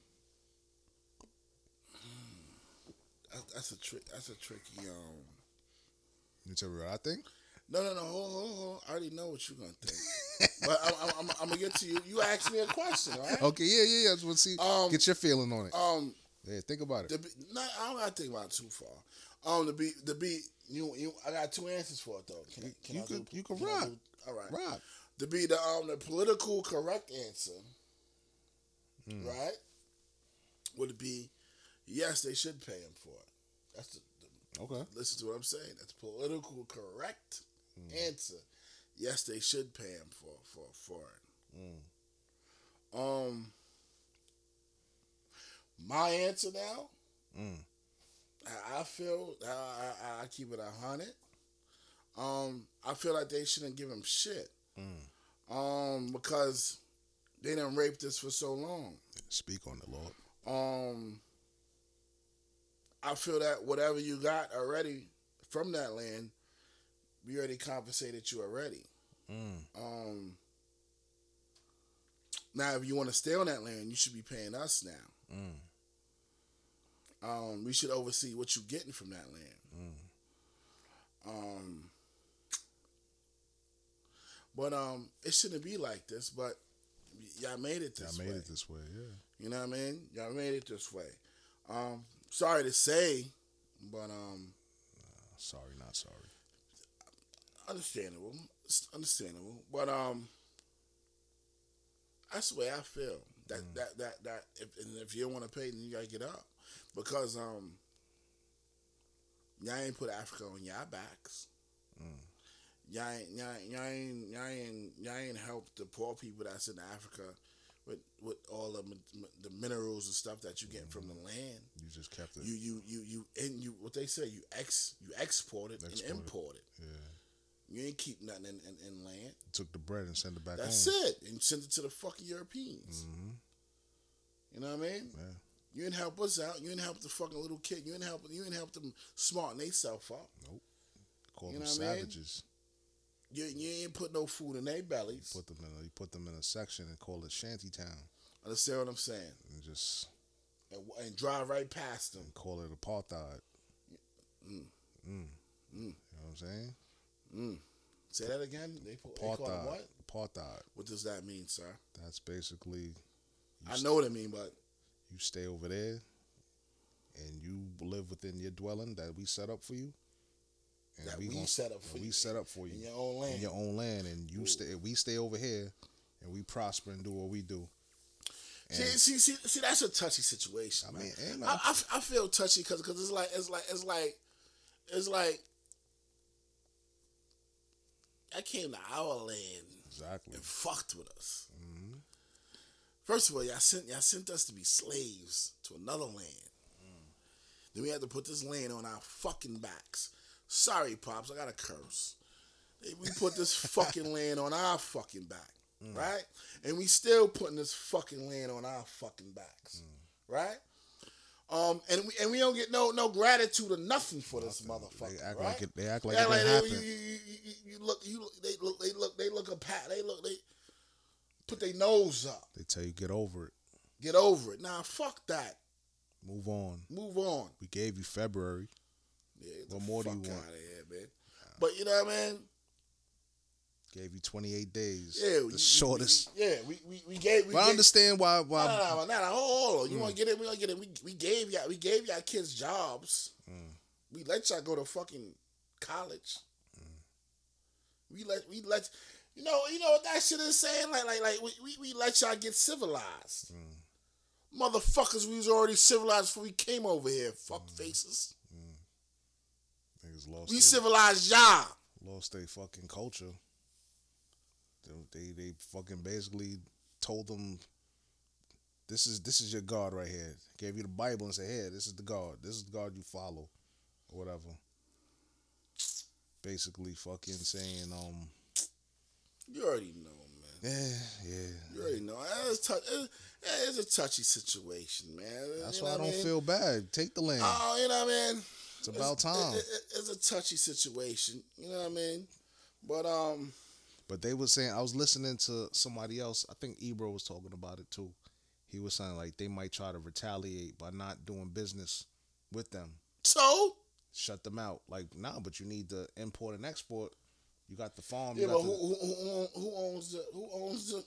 That's a trick. That's a tricky. Um. You tell me what I think. No, no, no. Hold, hold, hold. I already know what you're gonna think. but I'm, I'm, I'm, I'm gonna get to you. You asked me a question, right? Okay, yeah, yeah, yeah. To see. Um, get your feeling on it. Um. yeah, think about it. Be, not, I don't gotta think about it too far. Um, the beat, the beat. You, you. I got two answers for it though. Can, I- can You I could- do, you could I rock. do- all right. Rock. To be the um the political correct answer, Hmm. right? Would be yes, they should pay him for it. That's the, the Okay. listen to what I'm saying. That's political correct Hmm. answer. Yes, they should pay him for for for it. Hmm. Um, my answer now. Mm. I, I feel I, I, I keep it a hundred. Um, I feel like they shouldn't give him shit. Mm. Um, because they didn't rape us for so long. Speak on the Lord. Um, I feel that whatever you got already from that land, we already compensated you already. Mm. Um, now, if you want to stay on that land, you should be paying us now. Mm. Um, we should oversee what you're getting from that land. Mm. Um, but um, it shouldn't be like this. But y'all made it this made way. it this way. Yeah. You know what I mean? Y'all made it this way. Um, sorry to say, but um, Sorry, not sorry. Understandable. It's understandable. But um, that's the way I feel. That Mm. that that that if and if you don't want to pay, then you gotta get up. because um, y'all ain't put Africa on y'all backs. Y'all ain't, y'all, ain't- y'all ain't, y'all ain't, y'all ain't helped the poor people that's in Africa with with all the the minerals and stuff that you get from the land. You just kept it. You you you you and you what they say you ex you export it Export and import it. yeah. You ain't keep nothing in, in, in land. Took the bread and sent it back That's home. it. And send it to the fucking Europeans. Mm-hmm. You know what I mean? Yeah. You didn't help us out. You didn't help the fucking little kid. You didn't help. You didn't help them smarten themselves up. Nope. Call You them what I mean? savages. You, you ain't put no food in their bellies. You Put them in. A, you put them in a section and call it shanty town, Understand what I'm saying? and just And, and drive right past them. call it apartheid. Mm. Mm. Mm. You know what I'm saying? Mm. Say that again. They, they call it what? Apartheid. What does that mean, sir? That's basically I know what it mean, but you stay over there and you live within your dwelling that we set up for you. And that we, gon- set up for you we set up for you in your own land. in your own land, and you Ooh. stay. We stay over here, and we prosper and do what we do. See, see, see, see, that's a touchy situation. I man. mean, I, I, I feel touchy because it's like it's like it's like it's like I came to our land exactly. and fucked with us. hmm First of all, y'all sent y'all sent us to be slaves to another land. Mm. Then we had to put this land on our fucking backs. Sorry, pops, I got a curse. We put this fucking land on our fucking back, mm. right? And we still putting this fucking land on our fucking backs, mm. right? Um, and we and we don't get no no gratitude or nothing for this motherfucker. They act right? like it. They act like Yeah, it like they, you, happen. you, you, look, you look, they look, they look, they look a pat, they look, they put their nose up, They tell you get over it. get over it. Nah, fuck that. Move on. Move on. We gave you February. Yeah, What more do you want? Out of here, man. But you know what I mean? Gave you 28 days. Yeah, the we, shortest. We, yeah, we, we, we gave. We but I understand why. No, Why? no, no, no, no, hold on. You Mm. want to get it? We to get it. We, we gave y'all. We gave y'all kids jobs. Mm. We let y'all go to fucking college. Mm. We let we let you know you know what that shit is saying like like like we, we, we let y'all get civilized. Mm. Motherfuckers, we was already civilized before we came over here. Fuck faces. Niggas lost. We their, civilized y'all. lost their fucking culture. They, they fucking basically told them. This is this is your God right here. Gave you the Bible and said, Hey, this is the God. This is the God you follow, or whatever." Basically, fucking saying, um, You already know, man. yeah, yeah. You already know. It's, it's a touchy situation, man. That's You why I don't mean? feel bad. Take the land. Oh, you know what I mean? It's about time. It, it- it's a touchy situation. You know what I mean? But um, But they were saying I was listening to somebody else. I think Ebro was talking about it too. He was saying like they might try to retaliate by not doing business with them, so shut them out. Like nah, but you need to import and export. You got the farm. yeah, you but who, who, who, who owns the who owns the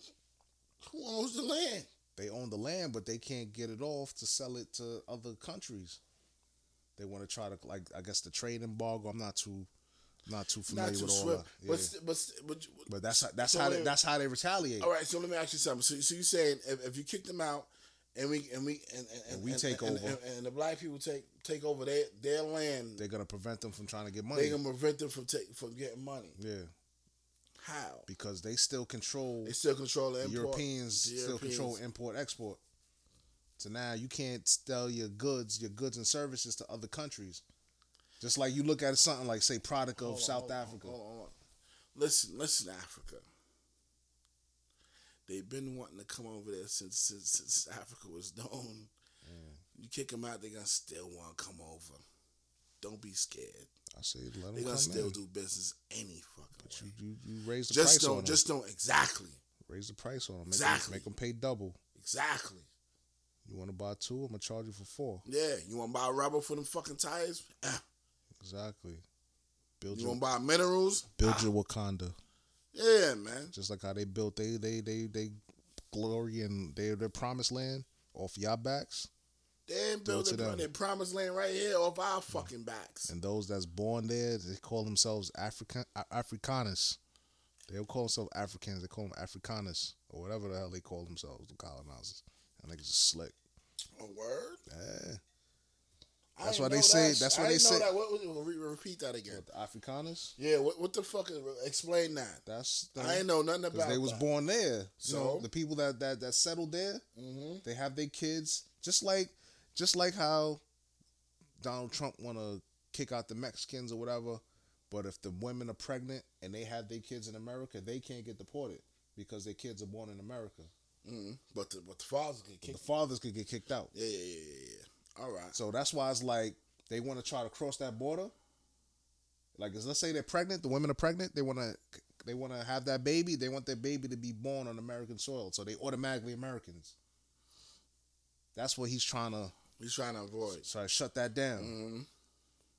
who owns the land? they own the land, but they can't get it off to sell it to other countries. They want to try to like I guess the trade embargo. I'm not too not too familiar Not too with all swift, that. but Yeah. but st- but But that's how, that's so how they, that's how they retaliate. all right. So let me ask you something. So, so you saying if, if you kick them out and we and we and, and, And we take and, over. and, the black people take take over their their land, They're gonna prevent them from trying to get money. They're gonna prevent them from take from getting money. yeah, How? because they still control They still control the import. Europeans the still control import export. So now you can't sell your goods, your goods and services to other countries. Just like you look at something like say product of Hold South on, Africa. hold on, hold on. Listen, listen, Africa. They've been wanting to come over there since since, since Africa was known. You kick them out, they're gonna still want to come over. Don't be scared. I say let them They're gonna still in. do business any fucking But way. you, you, you raise the Just price on don't, them. just don't. Exactly, raise the price on them. Make, Exactly. them, make them pay double. exactly. You want to buy two? I'm gonna charge you for four. Yeah, you want to buy rubber for them fucking tires? Eh. Exactly. Build You your want to buy minerals? build Ah. your Wakanda. Yeah, man. Just like how they built they they they they glory and their their promised land off y'all backs. They ain't it building their promised land right here off our fucking backs. And those that's born there, they call themselves African Afrikaners. They don't call themselves Africans. They call them Afrikaners or whatever the hell they call themselves, the colonizers. And niggas is slick. A word? Yeah. That's why they say- that that's why they say- that. What, what, re- repeat that again. The Afrikaners. Yeah, what, what the fuck is explain that? That's the, I ain't know nothing about they was that. born there. You know, So? the people that that that settled there, Mm-hmm. they have their kids just like just like how Donald Trump want to kick out the Mexicans or whatever. But if the women are pregnant and they have their kids in America, they can't get deported because their kids are born in America. Mm-hmm. But the but the fathers get kicked. The fathers could get kicked out. Yeah, yeah, yeah, yeah. All right. So that's why it's like they want to try to cross that border. Like, let's say they're pregnant, the women are pregnant, they want to they want to have that baby. They want their baby to be born on American soil, so they automatically Americans. That's what he's trying to He's trying to avoid. try to shut that down. Mm-hmm.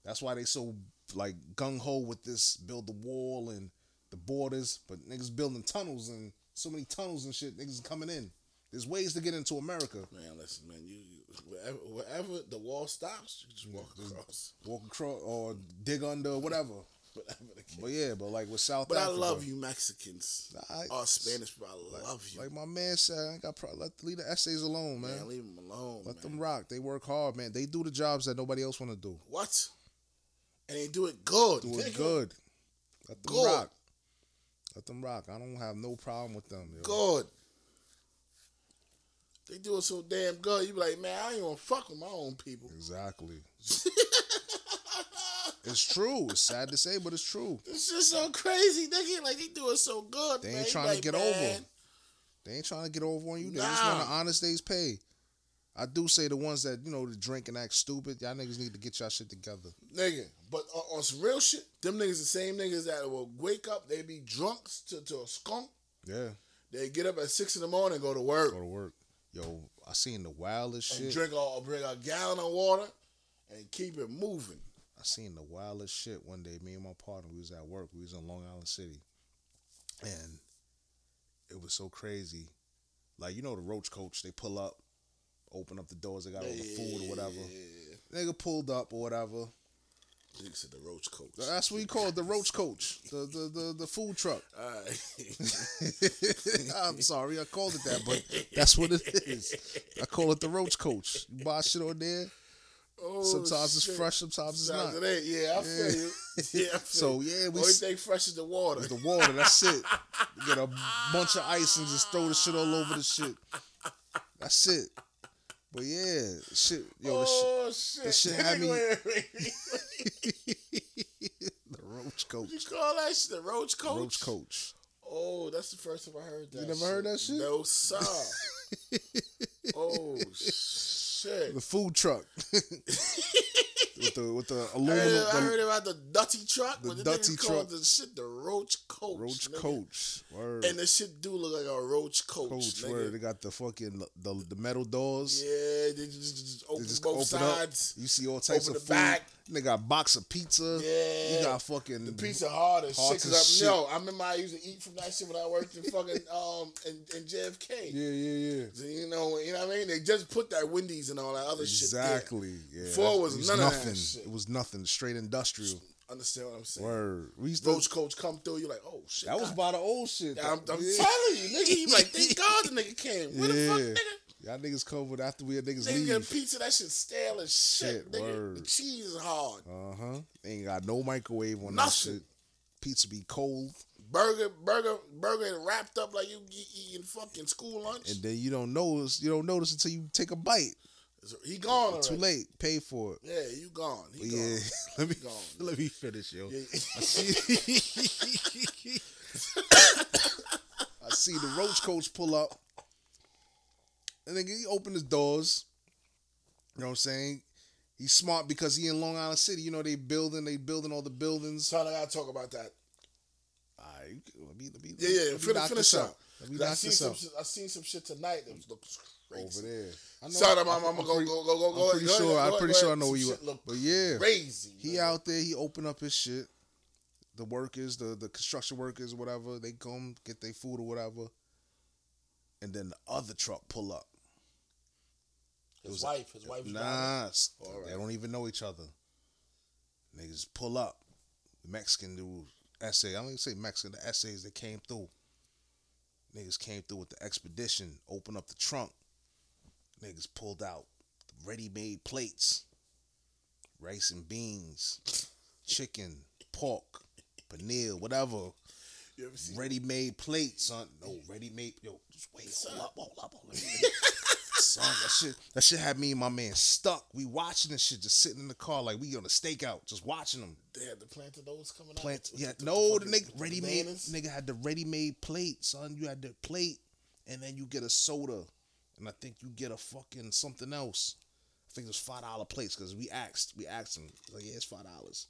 That's why they so like gung ho with this build the wall and the borders, but niggas building tunnels and so many tunnels and shit. Niggas coming in. There's ways to get into America. Man, listen, man. You, you wherever, wherever the wall stops, you just walk across. Walk across or dig under, whatever. Whatever the case. But yeah, but like with South But I love you, Mexicans. I- Or Spanish people, I love you. Like my man said, I got pro- let leave the essays alone, man. man, leave them alone. let man. them rock. They work hard, man. They do the jobs that nobody else want to do. What? And they do it good. Do it good. Let them Good. rock. Let them rock. I don't have no problem with them. Yo. Good. They do it so damn good. You be like, man, I ain't gonna fuck with my own people. Exactly. it's true. It's sad to say, but it's true. It's just so crazy, nigga. Like they do it so good. They ain't You trying to get man, over. They ain't trying to get over on you. They just want an honest day's pay. I do say the ones that you know that drink and act stupid. Y'all niggas need to get y'all shit together. Nigga, but on, on some real shit, them niggas the same niggas that will wake up, they be drunks to, to a skunk. Yeah. They get up at six in the morning and go to work Go to work. Yo, I seen the wildest and shit. drink a, bring a gallon of water and keep it moving. I seen the wildest shit one day. Me and my partner, we was at work. We was in Long Island City, and it was so crazy. Like you know, the roach coach, they pull up, open up the doors. They got all the food or whatever. Yeah. Nigga pulled up or whatever. Nigga said the roach coach. That's what he called the roach coach, the the the, the food truck. I'm sorry, I called it that, but that's what it is. I call it the roach coach. You buy shit on there. Oh, Sometimes it's fresh, sometimes it's Sometimes not. it ain't. Yeah, I feel you. Yeah, I feel So, yeah, we Only thing fresh is the water. The water. That's it. You get a bunch of ice and just throw the shit all over the shit. That's it. But yeah, shit. Yo, the shit. oh shit! this shit had me-. The roach coach. What you call that shit the roach coach? Roach coach. Oh, that's the first time I heard that. You never heard that shit? No, sir. oh shit! The food truck. With the with the I aluminum heard, I heard about the Dutty truck, the Dutty truck. the shit the roach coach. roach nigga. coach. Word. And the shit do look like a roach coach. coach. nigga. Word. They got the fucking the, the metal doors. Yeah, they just, just open They just both open up. You see all types Open of the food. back. They got a box of pizza. Yeah. You got fucking The pizza hard as Hard shit. as Cause. I'm, yo, I remember I used to eat from that shit when I worked in fucking um in, in JFK. Yeah, yeah, yeah. So, you know, you know what I mean? They just put that Wendy's and all that other shit. Exactly. Yeah. Before it was It none of that nothing. shit. It was nothing. Straight industrial. Understand what I'm saying? Word. We used to. Coach come through, you're like, oh shit. that was God. by the old shit. I'm, I'm Yeah. telling you, nigga. You like, thank God the nigga came. Where the fuck, nigga? Y'all niggas covered after we had niggas Nigga get leave. pizza, that shit stale as shit, Shit, nigga. word. The cheese is hard. Uh huh. Ain't got no microwave on Nothing. that shit. Pizza be cold, Burger, burger, burger wrapped up like you eat- eating fucking school lunch. and then you don't notice. You don't notice until you take a bite. he gone. Too late. Pay for it. Yeah, you gone. He gone. yeah. Let me Gone. let me finish, yo. Yeah. I see. I see the roach coach pull up. And then he opened his doors. You know what I'm saying? He's smart because he in Long Island City. You know they building, they building all the buildings. Son, I gotta talk about that. All right, let me let me Yeah, yeah. let me Finish, knock finish up. Let me I seen some. shit- I seen some shit tonight that looks crazy. over there. I know- Son, I'm, I'm, I'm, I'm gonna go, pretty- go, go, go, go. I'm pretty go sure. ahead, I'm pretty ahead, sure I know where you. Look But yeah, crazy. he nigga. out there. He open up his shit. The workers, the the construction workers, whatever, they come get their food or whatever, and then the other truck pull up. His wife, his wife. was driving. Nah, All they don't even know each other. Niggas pull up. The Mexican dude, essay. I don't even say Mexican. The essays that came through. Niggas came through with the expedition. Open up the trunk. Niggas pulled out ready-made plates. rice and beans, chicken, pork, paneer, whatever. You ever see? Ready made plates, son. No, ready made. Yo, just wait. Hold up, hold up, hold up. son, that shit, that shit had me and my man stuck. We watching this shit, just sitting in the car like we on a stakeout, just watching them. They had the planted those coming Plant, out. yeah, with no, the fucking nigga ready made. Nigga had the ready made plate, son. You had the plate, and then you get a soda, and I think you get a fucking something else. I think it was five dollar plates because we asked, we asked him, He's like yeah, it's five dollars.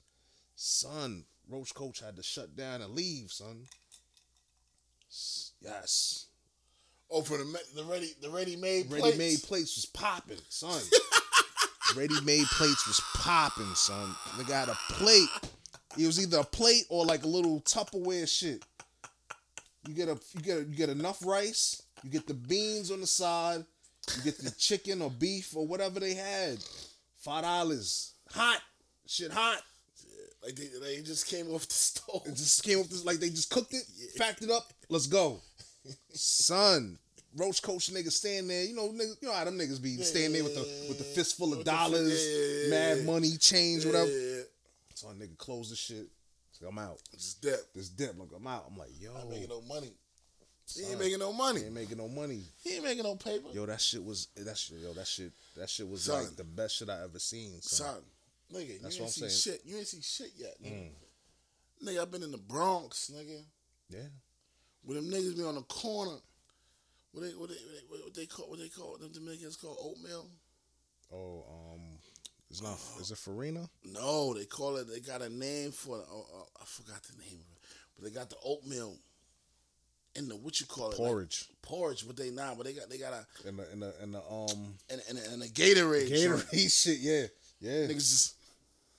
Son, Roach Coach had to shut down and leave, son. Yes, Oh, for the the ready the ready made ready made plates was popping, son. ready made plates was popping, son. They got a plate. It was either a plate or like a little Tupperware shit. You get a you get a, you get enough rice. You get the beans on the side. You get the chicken or beef or whatever they had. Five dollars, hot shit, hot. Like they, they just came off the stove. It just came off this like they just cooked it, packed it up. Let's go, son. Roach coach niggas stand there. You know, niggas, you know how them niggas be standing there with the with the fistful of With the fi- dollars, yeah, yeah, mad yeah. money, change, whatever. Yeah, So a nigga close the shit. So I'm out. just dip. This dip, look, I'm out. I'm like, yo, Not making no money. He ain't making no money. He ain't making no money. He ain't making no paper. Yo, that shit was that shit. Yo, that shit. That shit was Son. like the best shit I ever seen. Son. Son, nigga, That's you what ain't I'm see saying. Mm. shit. You ain't see shit yet, nigga. Nigga, I've been in the Bronx, nigga. Yeah. Where them niggas be on the corner. What they what they what they, what they call what they call them Dominicans call oatmeal? Oh, um, it's not. Is it Farina? No, they call it. They got a name for it. Oh, oh, I forgot the name of it, but they got the oatmeal in the what you call it like, Porridge. porridge, but they not. But they got they got a And the and the and the um and and, and a Gatorade. Gatorade shit. Yeah. Yeah. Niggas just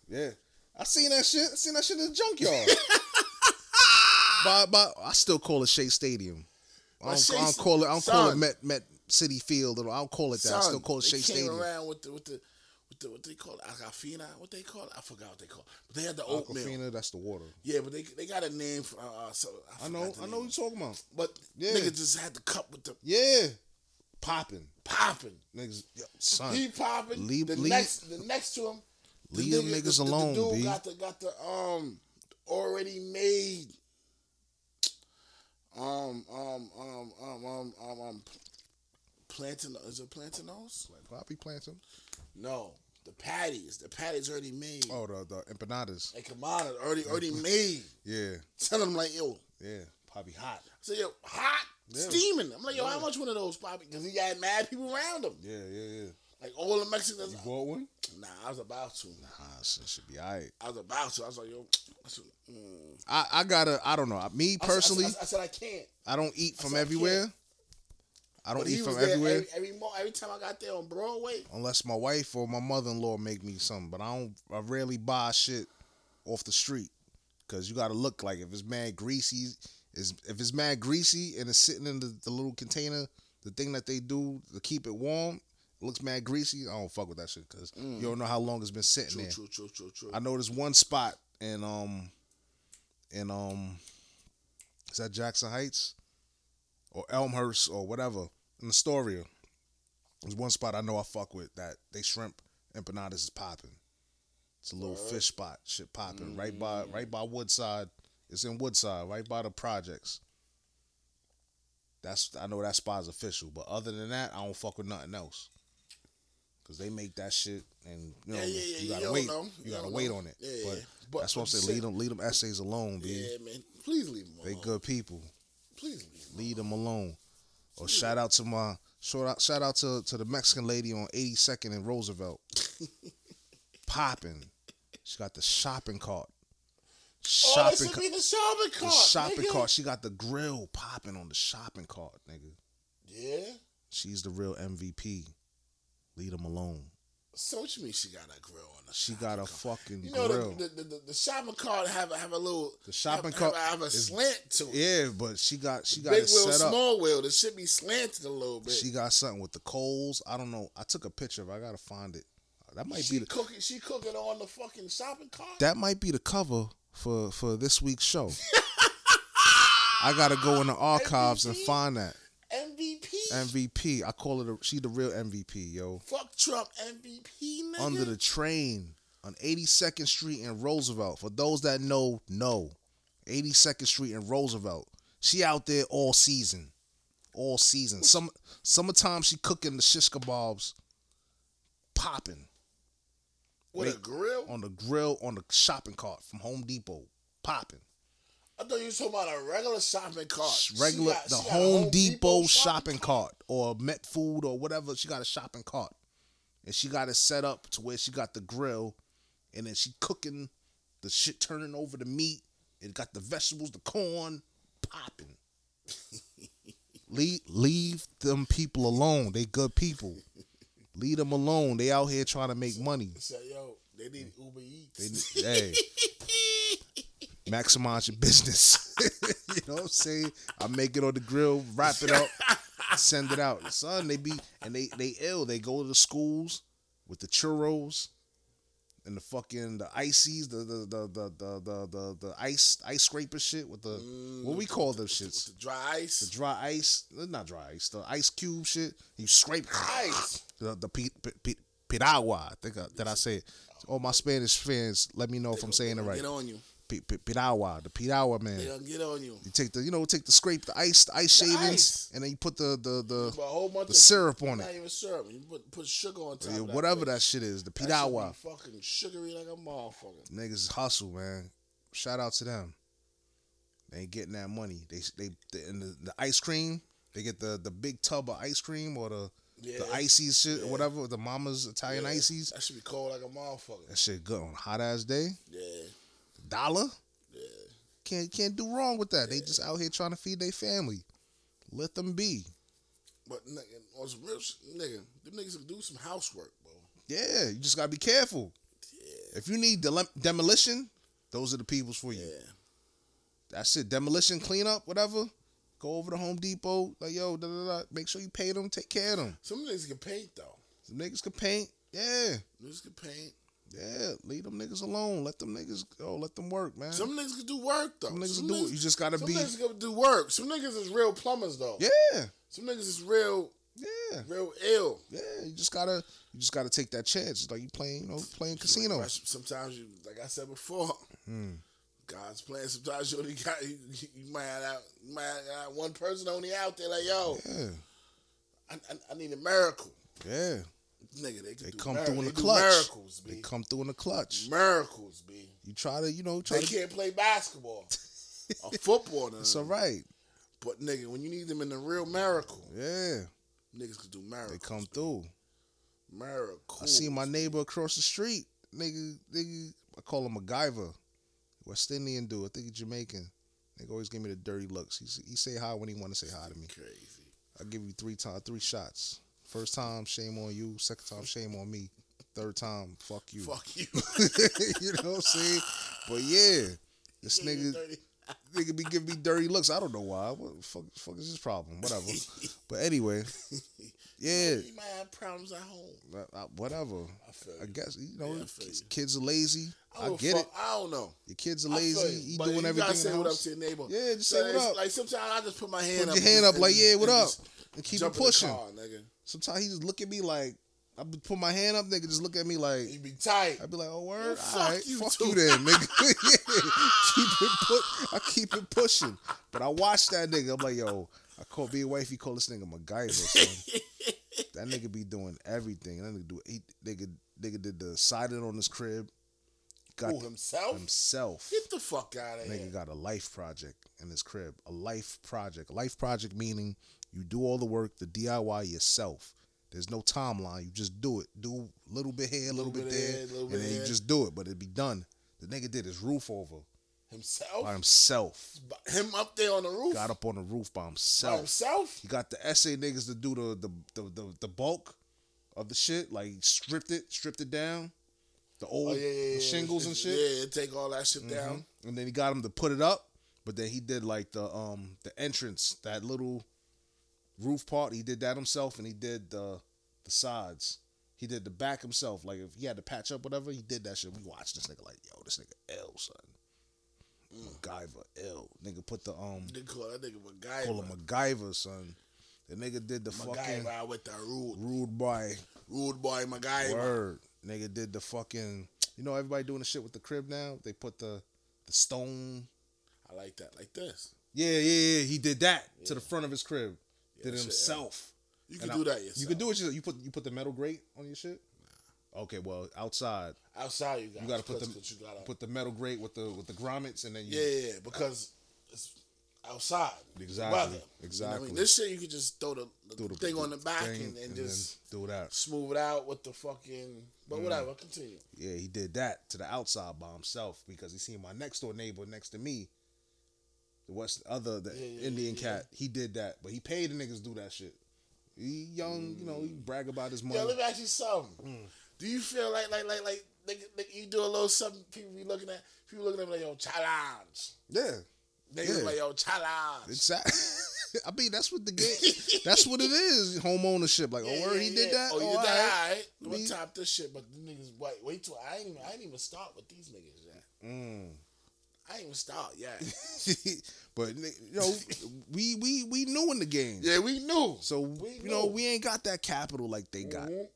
Yeah. I seen that shit. I seen that shit in the junkyard. but, but I still call it Shea Stadium. I don't, Shea I don't call it. I don't call it. Met Met Citi Field. Or I don't call it that. I still call it Shea came Stadium. around with the with the with the what they call it, Aquafina. What they call it? I forgot what they call. it. But they had the oatmeal. Aquafina, that's the water. Yeah, but they they got a name for. Uh, uh, so I, I know. I know what you're talking about. But Yeah. niggas just had the cup with the Yeah. Popping. popping. Niggas, yo, son. He popping. Leave- the leave- next the next to him. the leave them niggas the- alone, The dude B. got the got the um already made um um um um um um, um plantain is it plantanos? Like poppy planting. No, the patties. The patties already made. Oh, the the empanadas. Like come on, already already made. Yeah. Tell them like yo. Yeah. Poppy hot. So yo hot Yeah. steaming. I'm like yo, how much one of those poppy? Because he got mad people around him. Yeah, yeah, yeah. Like all the Mexicans. You bought one? Nah, I was about to. Nah, shit should be alright. I was about to. I was like yo. I mm. I, I gotta I don't know. Me I said- personally, I, said, I said I can't. I don't eat from I everywhere. I don't But he eat from everywhere Every, every, every time I got there on Broadway, unless my wife or my mother in law make me something. But I don't. I rarely buy shit off the street because you got to look like if it's mad greasy. Is if it's mad greasy and it's sitting in the, the little container, the thing that they do to keep it warm, looks mad greasy. I don't fuck with that shit because you don't know how long it's been sitting true, there. true, true, true, true. I know there's one spot in um in um is that Jackson Heights or Elmhurst or whatever in Astoria. There's one spot I know I fuck with that they shrimp empanadas is popping. It's a little fish spot, shit popping right by right by Woodside. It's in Woodside, right by the projects. That's I know that spot is official, but other than that, I don't fuck with nothing else. Cause they make that shit, and you know Yeah, yeah, you gotta wait. know. You gotta wait know. on it. Yeah, but yeah. But- that's what I'm saying. Leave them, leave them essays alone, b. yeah, man. Please leave them They good people. Please leave them Leave them alone. Or shout out to my shout out shout out to to the Mexican lady on 82nd and Roosevelt. Popping. She got the shopping cart. Oh, Shopping that should cart. be the shopping The cart. shopping nigga. cart. She got the grill popping on the shopping cart, nigga. Yeah. She's the real MVP. Leave them alone. So what you mean she got a grill on the She got a cart? fucking You know grill. the, the, the, the shopping cart have a, have a little The shopping have, cart have, have a is- slant to it. yeah, but she got she got Big it wheel, set up. small wheel. It should be slanted a little bit. She got something with the coals. I don't know. I took a picture of it. I gotta find it. That might she be the cooking. She cooking on the fucking shopping cart. that might be the cover for for this week's show. I gotta go in the archives and find that MVP. MVP. I call it. A, she the real MVP, yo. Fuck Trump MVP. Nigga. Under the train, on 82nd Street in Roosevelt. For those that know, know. 82nd Street in Roosevelt. She out there all season. All season. Some summertime she cooking the shish kebabs popping With a grill? on the grill on the shopping cart from Home Depot. Popping. I thought you were talking about a regular shopping cart. Regular got- the a Home, Depot, shopping cart or Met Food or whatever. She got a shopping cart. And she got it set up to where she got the grill and then she cooking the shit turning over the meat. It got the vegetables, the corn, popping. leave leave them people alone. They good people. Leave them alone. They out here trying to make money. Said, yo, they need Uber Eats. They, hey, maximize your business. you know what I'm saying? I make it on the grill, wrap it up, send it out. Son, they be and they they ill. They go to the schools with the churros and the fucking the ices, the the the the the the, the, the ice ice scraper shit with the mm, what we call those shits. The dry ice. The dry ice, not dry ice, the ice cube shit. You scrape Ice. the the pi- pi- pi- piragua. I think I, that I say. it. All my Spanish fans, let me know if I'm saying it right. Get on you. Pi- pi- Piragua, the They man. gonna get on you. You take the, you know, take the scrape, the ice, the ice The shavings, ice. and then you put the the the, Put a whole bunch the syrup on Not it, even syrup. You put put sugar on top. Yeah, of that whatever bitch. that shit is. The be fucking sugary like a motherfucker. Niggas hustle, man. Shout out to them. They ain't getting that money. They they, they and the, the ice cream. They get the the big tub of ice cream or the Yeah. the icy shit or Yeah. whatever. The mama's Italian Yeah. ices. That should be cold like a motherfucker. That shit good on a hot ass day. Yeah. Dollar. Yeah. Can't can't do wrong with that. They just out here trying to feed their family. Let them be. But nigga, on some real shit, nigga, them niggas can do some housework, bro. Yeah, you just gotta be careful. Yeah. If you need demolition, those are the peoples for you. Yeah. That's it. Demolition, cleanup, whatever. Go over to Home Depot. Like yo, da, da, da. make sure you pay them. Take care of them. Some niggas can paint though. Some niggas can paint. Yeah, Niggas can paint. Yeah. Leave them niggas alone. Let them niggas go. Let them work, man. Some niggas can do work though. Some niggas Some do it. You just gotta be. some be. niggas can do work. Some niggas is real plumbers though. Yeah, Some niggas is real, yeah, real ill. yeah. You just gotta, you just gotta take that chance. It's like you playing, you know, playing casino. Sometimes you, like I said before, Hmm. God's plan. Sometimes you only got you, you might have you might have one person only out there like yo, Yeah, I, I, I need a miracle, yeah. Nigga. They, They come mir- through in the clutch. Miracles, They come through in the clutch. Miracles, B. You try to, you know, try They to. can't play basketball or football. none It's of all right. But nigga, when you need them in the real miracle, Yeah, niggas can do miracles. they come through. Miracles. I see my neighbor across the street. Nigga, nigga, I call him MacGyver. West Indian dude. I think he's Jamaican. Nigga always give me the dirty looks. He, he say hi when he want to say hi to me. Crazy. I give you three times, three shots. First time, shame on you. Second time, shame on me. Third time, fuck you. Fuck you. you know what I'm saying? But yeah, this Yeah, nigga, nigga be giving me dirty looks. I don't know why. What the fuck, fuck is his problem? Whatever. but anyway, yeah, You might have problems at home. uh, uh, whatever. I I guess you know Yeah, I kids, you. kids are lazy. I, I get fuck, it. I don't know. Your kids are lazy. you, but doing you everything. gotta say what up to your neighbor. Yeah, just So say what up. Like sometimes I just put my hand Put up. your hand up like, yeah, what up? And keep it jump in the pushing. car, nigga. Sometimes he just look at me like I put my hand up, nigga. Just look at me like You be tight. I'd be like, oh word, Well, fuck you fuck you then, nigga. yeah, keep it put. I keep it pushing. But I watch that nigga. I'm like, yo, I call be a wife. He call this nigga MacGyver. Son. that nigga be doing everything. That nigga do. He, nigga, nigga did the siding on his crib. Got Who, himself? himself. Get the fuck out of here. Nigga got a life project in his crib. A life project. A life project meaning you do all the work, the DIY yourself. There's no timeline. You just do it. Do a little bit here, a little, bit, there, here, little and bit then you just do it. But it'd be done. The nigga did his roof over Himself? by himself. Him up there on the roof? Got up on the roof by by himself. himself? He got the SA niggas to do the the, the the the bulk of the shit. Like stripped it, stripped it down. The old Oh, yeah, yeah, the yeah. shingles and shit. Yeah, take all that shit down. Mhm. And then he got him to put it up, but then he did like the um the entrance, that little roof part. He did that himself, and he did the the sides. He did the back himself. Like if he had to patch up whatever, he did that shit. We watched this nigga like, yo, this nigga L son. MacGyver L. Nigga put the um They call that nigga MacGyver. call him MacGyver. Son. The nigga did the fucking MacGyver with the rude, rude boy rude boy MacGyver. word. Nigga did the fucking You know, everybody doing the shit with the crib now. They put the the stone. I like that. Like this. Yeah, yeah, yeah. He did that to the front of his crib. Did it himself. You can And do I- that yourself. You can do it. yourself. You put you put the metal grate on your shit. Okay, well outside outside. You got you got to put the You gotta, put the metal grate with the with the grommets and then you yeah, yeah, yeah, because it's outside. Exactly, Weather. You know I exactly. mean? This shit you could just throw the, the the thing on the back thing and, and, then just do that. smooth it out with the fucking. But mm. whatever. Continue. Yeah, he did that to the outside by himself because he seen my next door neighbor next to me, the West other the Yeah, yeah, Indian yeah, cat. He did that, but he paid the niggas to do that shit. He young, you know, he brag about his money. Yo, let me ask you something. Mm. Do you feel like like like like you do a little something? People be looking at people looking at me like yo challenge. yeah, Niggas Yeah. like yo challenge. exactly. I mean, that's what the game. that's what it is. Home ownership. Like, Yeah, oh, where yeah, he did yeah. that. Oh, you Oh, did that. All right. We'll top this shit, but the niggas wait, wait till I ain't even I ain't even start with these niggas yet. Mm. I ain't even start yet. but you know, we we we new in the game. yeah, we knew. So We you know, we ain't got that capital like they got. Mhm.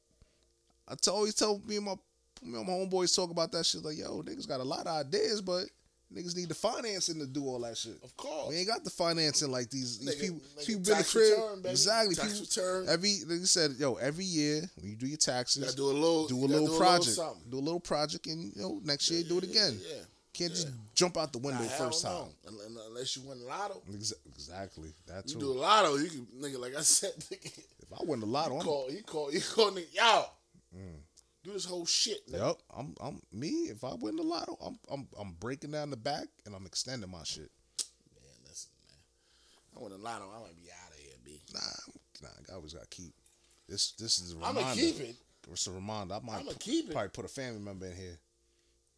I t- always tell me and my me and my homeboys talk about that shit. Like, yo, niggas got a lot of ideas, but niggas need the financing to do all that shit. Of course. We ain't got the financing like these these Nigga- people. nigga, people been in the tax crib return, baby. exactly. Tax people, return. Every they said, yo, every year when you do your taxes, gotta do a little do a you little project, do a little project, and you know next year do it again. Yeah. Can't just jump out the window Nah, first time. Un- Unless you win lotto. Exa- Exactly. That You do a lotto, you can nigga like I said, nigga. if I win the lotto, I'm, call, you call, you call nigga, yo. Mm. Do this whole shit, nigga. Yep, I'm I'm me. If I win the lotto, I'm I'm I'm breaking down the back and I'm extending my shit. Man, listen, man. I win a lotto, I might be out of here, B. Nah, nah, I always gotta keep this. This is a I'm gonna keep it. It's a reminder. I might I'ma keep it. probably put a family member in here,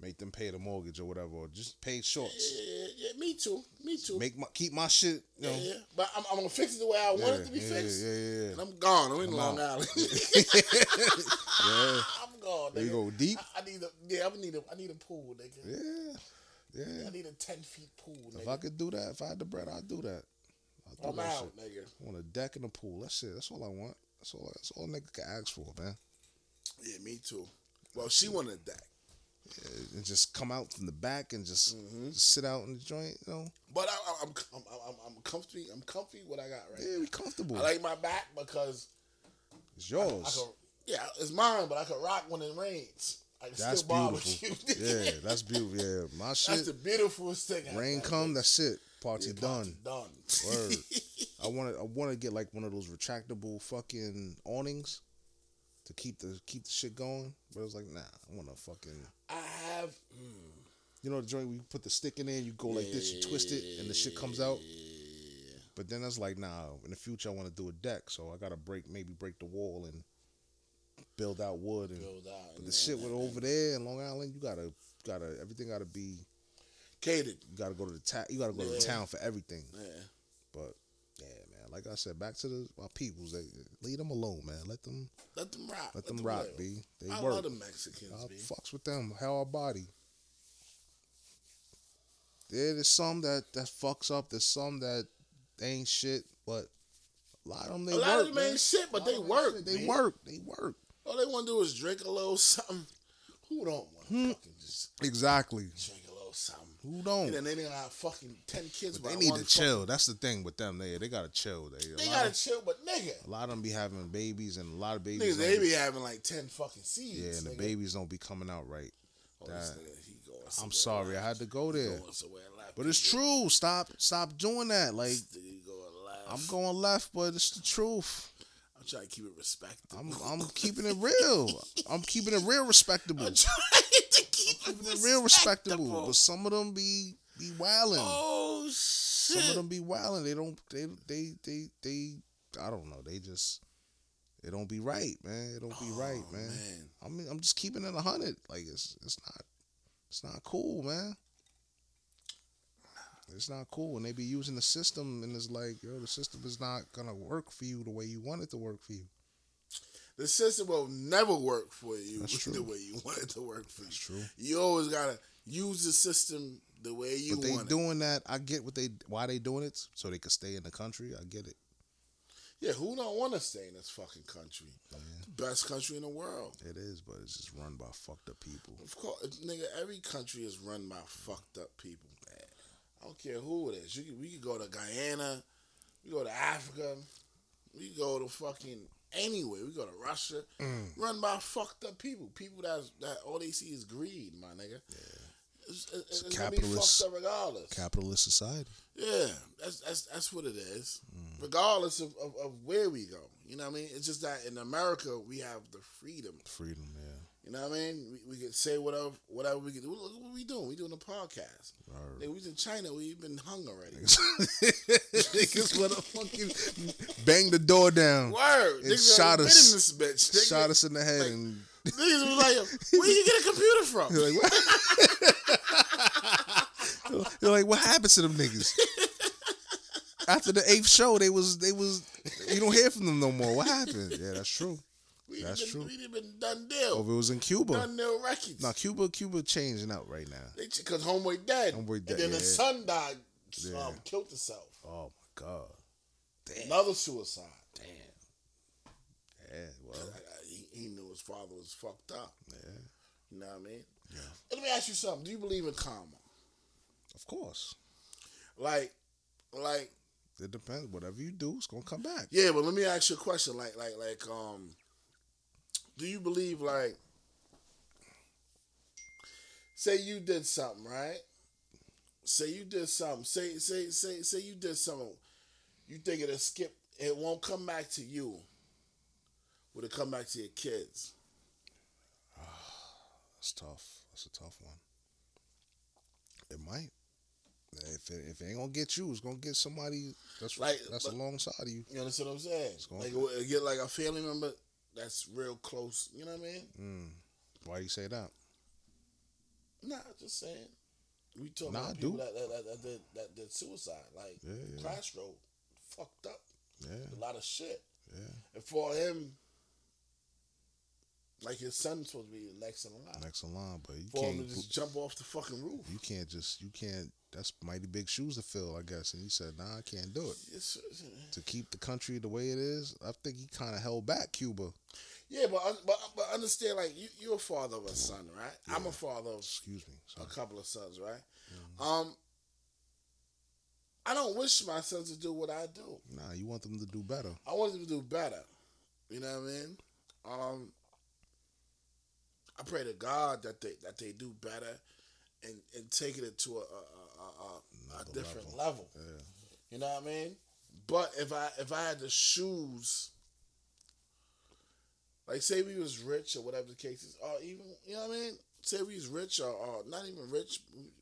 make them pay the mortgage or whatever, or just pay shorts. Yeah, yeah, me too. Me too. Make my keep my shit. You know, yeah, yeah. But I'm, I'm gonna fix it the way I want it to be yeah, fixed. Yeah, yeah, yeah. And I'm gone. I'm in I'm Long out. Island. yeah. I'm gone. There you go deep. I, I need a yeah. I need a I need a pool, nigga. Yeah, yeah. I need a ten feet pool, Nigga. If. I could do that, if I had the bread, I'd do that. I'd do I'm that out, shit. nigga. I want a deck and a pool. That's it. That's all I want. That's all. That's all a nigga can ask for, man. Yeah, me too. Well, she wanted that, and just come out from the back and just, Mm-hmm. sit out in the joint. You know, but I, I, I'm, I'm I'm I'm comfy. I'm comfy. What I got right. yeah, we comfortable. I like my back because it's I yours. can. Yeah, it's mine, but I can rock when it rains. I can That's still barbecue. beautiful. yeah, that's beautiful. Yeah, my that's shit. the beautifulest thing. I rain come, that's it. Party Yeah, done. party Done. Word. I want to. I want to get like one of those retractable fucking awnings to keep the keep the shit going. But I was like, nah, I want to fucking. I have. Mm, You know the joint where you put the stick in there, you go like this, you twist it, and the shit comes out. But then I was like, nah. In the future, I want to do a deck, so I gotta break maybe break the wall and build out wood and. build out. But and- the shit with over there in Long Island, you gotta gotta everything gotta be. catered. You gotta go to the ta- You gotta go to the town for everything. Yeah. But yeah. Like I said, back to the my peoples. They leave them alone, man. Let them Let them rock. let them rock, live. b. They I work. love the Mexicans, I B. fucks with them. How our body. Yeah, there's some that that fucks up. There's some that ain't shit, but a lot of them they A work. lot of them man. ain't shit, but they work. shit. They B. work. They work. All they want to do is drink a little something. Who don't want Hmm. fucking just Exactly. drink a little something? Who don't? And then they done have fucking ten kids. But they need to fucking- chill. That's the thing with them. They they gotta chill. They, They gotta of, chill, but nigga, a lot of them be having babies, and a lot of babies. niggas, they be- having like ten fucking seeds. yeah, and the babies don't be coming out right. Oh, this that- nigga, I'm sorry, I had to go there. going somewhere left. But it's true. Stop stop doing that. Like going left. I'm going left, but it's the truth. I'm trying to keep it respectable. I'm I'm keeping it real. I'm keeping it real respectable. I'm trying to keep Keeping it it real respectable. But some of them be be wilding. Oh shit! Some of them be wilding. They don't they they they they I don't know. They just it don't be right, man. It don't be oh, right, Oh, man. man. I mean, I'm just keeping it a hundred. Like it's it's not it's not cool, man. It's not cool, and they be using the system, and it's like, yo, the system is not gonna work for you the way you want it to work for you. The system will never work for you the way you want it to work for That's you. true. You always gotta use the system the way you but they want it. doing that. I get what they why they doing it, so they could stay in the country. I get it. Yeah, who don't want to stay in this fucking country? The best country in the world. It is, but it's just run by fucked up people. Of course, nigga, every country is run by fucked up people. I don't care who it is. You can, we could go to Guyana, we go to Africa, we go to fucking anywhere. We go to Russia, mm. run by fucked up people. People that that all they see is greed, my nigga. It's, it's, it's gonna be capitalist- fucked up regardless. Capitalist society. Yeah, that's that's that's what it is. Mm. Regardless of, of, of where we go, you know what I mean. It's just that in America we have the freedom. Freedom, yeah. You know what I mean? We, we can say whatever whatever we can do. Look what we doing. We doing a podcast. Word. Nigga, we was in China. We been hung already. Niggas wanna fucking bang the door down. Word. And Niggas shot us. in this bitch. Shot us in the head like- and Niggas was like, where you get a computer from? You're like, what? You're like, what happened to them niggas? After the eighth show, they was they was you don't hear from them no more. What happened? Yeah, that's true. We That's been, true. We done been done deal. Oh, if it was in Cuba. Done deal records. No, Cuba, Cuba changing out right now. Because homeboy dead. Homeboy dead, And then yeah. the son died. Yeah. Um, killed himself. Oh my god. Damn. Another suicide. Damn. Yeah, well, He, he knew his father was fucked up. yeah, You know what I mean? Yeah. Let me ask you something. Do you believe in karma? of course. Like, like, It depends. Whatever you do, it's gonna come back. yeah. But let me ask you a question. Like, like, like, um, do you believe like, say you did something, right? Say you did something. Say, say, say, say you did something. You think it'll skip? It won't come back to you. Would it come back to your kids? That's tough. That's a tough one. It might. If it, if it ain't gonna get you, it's gonna get somebody that's Like, that's alongside of you. You understand what I'm saying? It's gonna- Like, get like a family member that's real close. You know what I mean? Mm. Why you say that? Nah, just saying. We talking Nah, about people that that, that, that, did, that did suicide, like Yeah, yeah. Crossroad, fucked up, Yeah, a lot of shit. yeah. And for him, like his son's supposed to be next in line. Next in line, but you for can't. to just jump off the fucking roof. You can't just. You can't. That's mighty big shoes to fill, I guess. And he said, "Nah, I can't do it." It's- To keep the country the way it is, I think he kind of held back Cuba. yeah, but but but understand, like you, you're a father of a son, right? I'm a father of Excuse me. a couple of sons, right? Mm-hmm. Um, I don't wish my sons to do what I do. Nah, you want them to do better. I want them to do better. You know what I mean? Um, I pray to God that they that they do better and and taking it to a a, a, a, a different level. level. Yeah. You know what I mean? But if I if I had to choose, like say we was rich or whatever the case is, or even you know what I mean. Say we was rich or, or not even rich,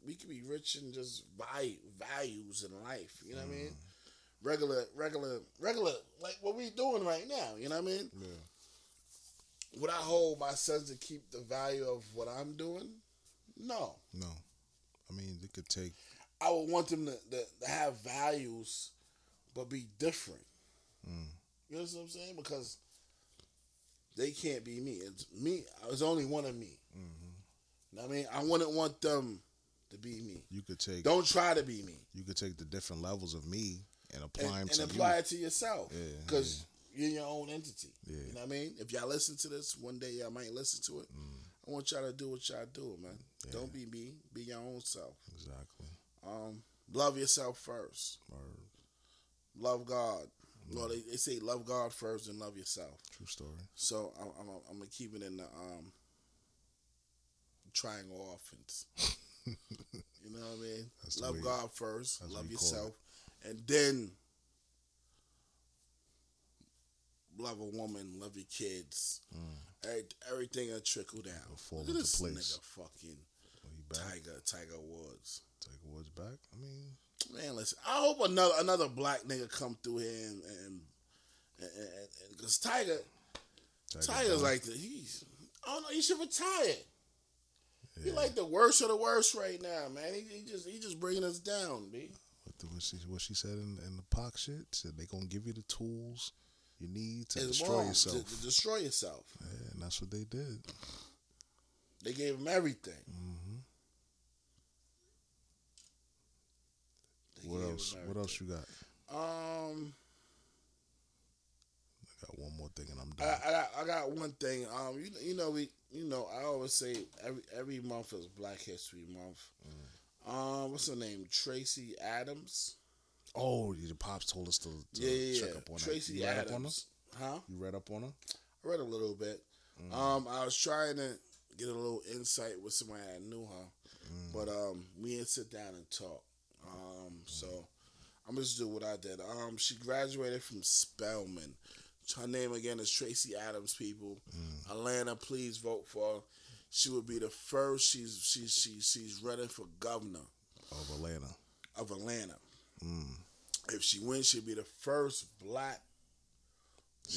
we could be rich in just value, values in life. You know what I mean? Mm. Regular, regular, regular, like what we doing right now. You know what I mean? Yeah. Would I hold my sons to keep the value of what I'm doing? No. No. I mean, it could take. I would want them to, to, to have values, but be different. Mm. You know what I'm saying? Because they can't be me. It's me. I it's only one of me. Mm-hmm. You know what I mean? I wouldn't want them to be me. You could take. Don't try to be me. You could take the different levels of me and apply And, them and to apply you. it to yourself. Yeah, Because you're your own entity. Yeah. You know what I mean? If y'all listen to this, one day y'all might listen to it. I want y'all to do what y'all do, man. Mm. Yeah. Don't be me. Be your own self. Exactly. Um, love yourself first. Or Love God. No, they, they say love God first and love yourself. true story. So I'm, I'm, I'm gonna keep it in the um, triangle offense. you know what I mean? That's love God first, that's love we call it. yourself, and then love a woman, love your kids. Every, everything will trickle down. Mm. fall Look at this place. nigga, fucking When he back, Tiger, Tiger Woods. take Woods back. I mean, Man, listen. I hope another another black nigga come through here and and and because Tiger, Tiger Tiger's like the he's. I don't know. He should retire. He like the worst of the worst right now, man. He, he just he just bringing us down, b. what, the, what, she, what she said in, in the Pac shit. Said they gonna give you the tools you need to It's destroy yourself. To, to destroy yourself. yeah, and that's what they did. They gave him everything. hmm What else? What else you got? Um. I got one more thing and I'm I, done. I got I got one thing. Um, you you know we you know I always say every every month is Black History Month. Mm. Um, what's her name? Tracy Adams. Oh, your pops told us to, to yeah, yeah, check yeah. up on Tracy that. You read up on her? Adams. Huh? You read up on her? I read a little bit. Mm. Um, I was trying to get a little insight with somebody I knew her, Mm. but um, we didn't sit down and talk. Um, so I'm just do what I did. Um, she graduated from Spelman. Her name again is Tracy Adams. People, Mm. Atlanta, please vote for. her. She would be the first. She's she's she's she's running for governor Of Atlanta. of Atlanta. Mm. If she wins, she'll be the first black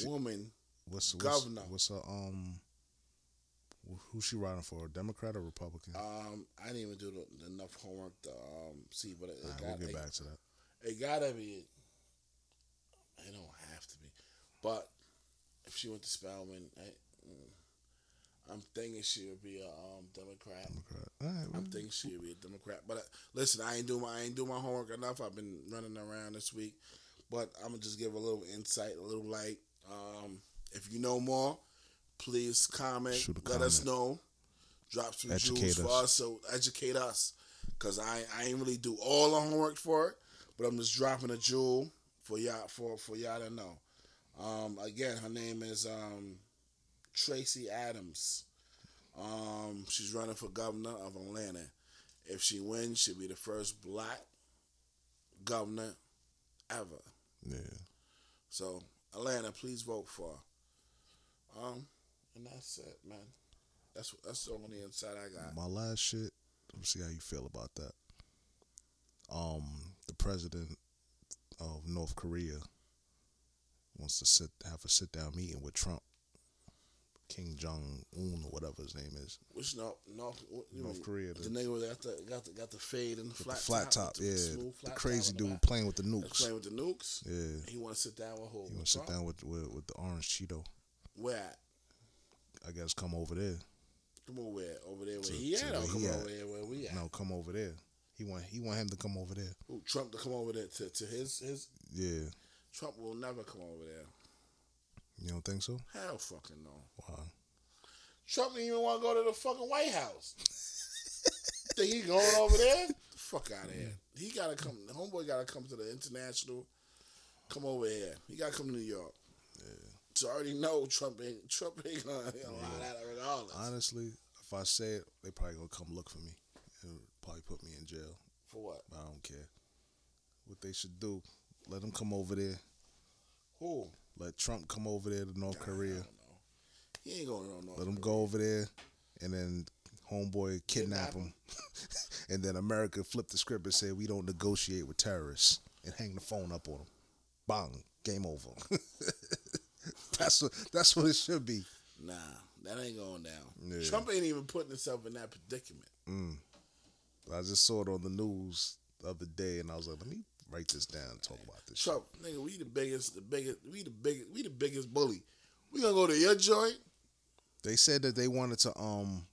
woman. What's what's, Governor. What's her um? wh- Who's she running for? Democrat or Republican? Um, I didn't even do the, enough homework to um see, but it, it Alright, got we'll get it, back to that. it gotta be. It don't have to be, but if she went to Spelman, I, mm, I'm thinking she would be a um, Democrat. Democrat. All right, I'm thinking she would be a Democrat. But uh, listen, I ain't do my I ain't do my homework enough. I've been running around this week, but I'm gonna just give a little insight, a little light. Um, if you know more, please comment. Let us know. Drop some Educate jewels for us. us. So educate us, cause I I ain't really do all the homework for it, but I'm just dropping a jewel for y'all for for y'all to know. Um, again, her name is um, Tracy Adams. Um, she's running for governor of Atlanta. If she wins, she'll be the first black governor ever. yeah. So Atlanta, please vote for. her. Um, and that's it, man. That's that's the only insight I got. My last shit. Let's see how you feel about that. Um, the president of North Korea wants to sit have a sit down meeting with Trump, Kim Jong Un or whatever his name is. Which North North North mean, Korea, The the- nigga with got the got the got the fade and the flat the flat top, the yeah, smooth the crazy top in the dude playing with the That's nukes. playing with the nukes. Yeah, He want to sit down with who? he want to sit down with, with with the orange Cheeto. Where at? I guess come over there. Come on, where? Over there where To- he at? where Or he come at. over there where we at? No, come over there. He want he want him to come over there. Who, Trump to come over there to, to his his Yeah, Trump will never come over there. You don't think so? Hell fucking no. Wow. Trump didn't even want to go to the fucking White House. Think he going over there? The fuck out of here. He gotta come. The homeboy gotta come to the international. Come over here. He gotta come to New York. Yeah. So I already know Trump ain't Trump ain't gonna allow that regardless. Honestly, if I say it, they probably gonna come look for me. and probably put me in jail. For what? But I don't care. What they should do, let them come over there. Who? Let Trump come over there to North Korea. He ain't going to North Let him Korea. go over there, and then homeboy kidnap Kidnap him, and then America flip the script and say we don't negotiate with terrorists and hang the phone up on him. Bang, game over. that's what that's what it should be. Nah, that ain't going down. Yeah. Trump ain't even putting himself in that predicament. Mm. I just saw it on the news the other day, and I was like, let me write this down talk about this. Trump, nigga, we the biggest, the biggest, we the biggest, we the biggest bully. We gonna go to your joint? They said that they wanted to um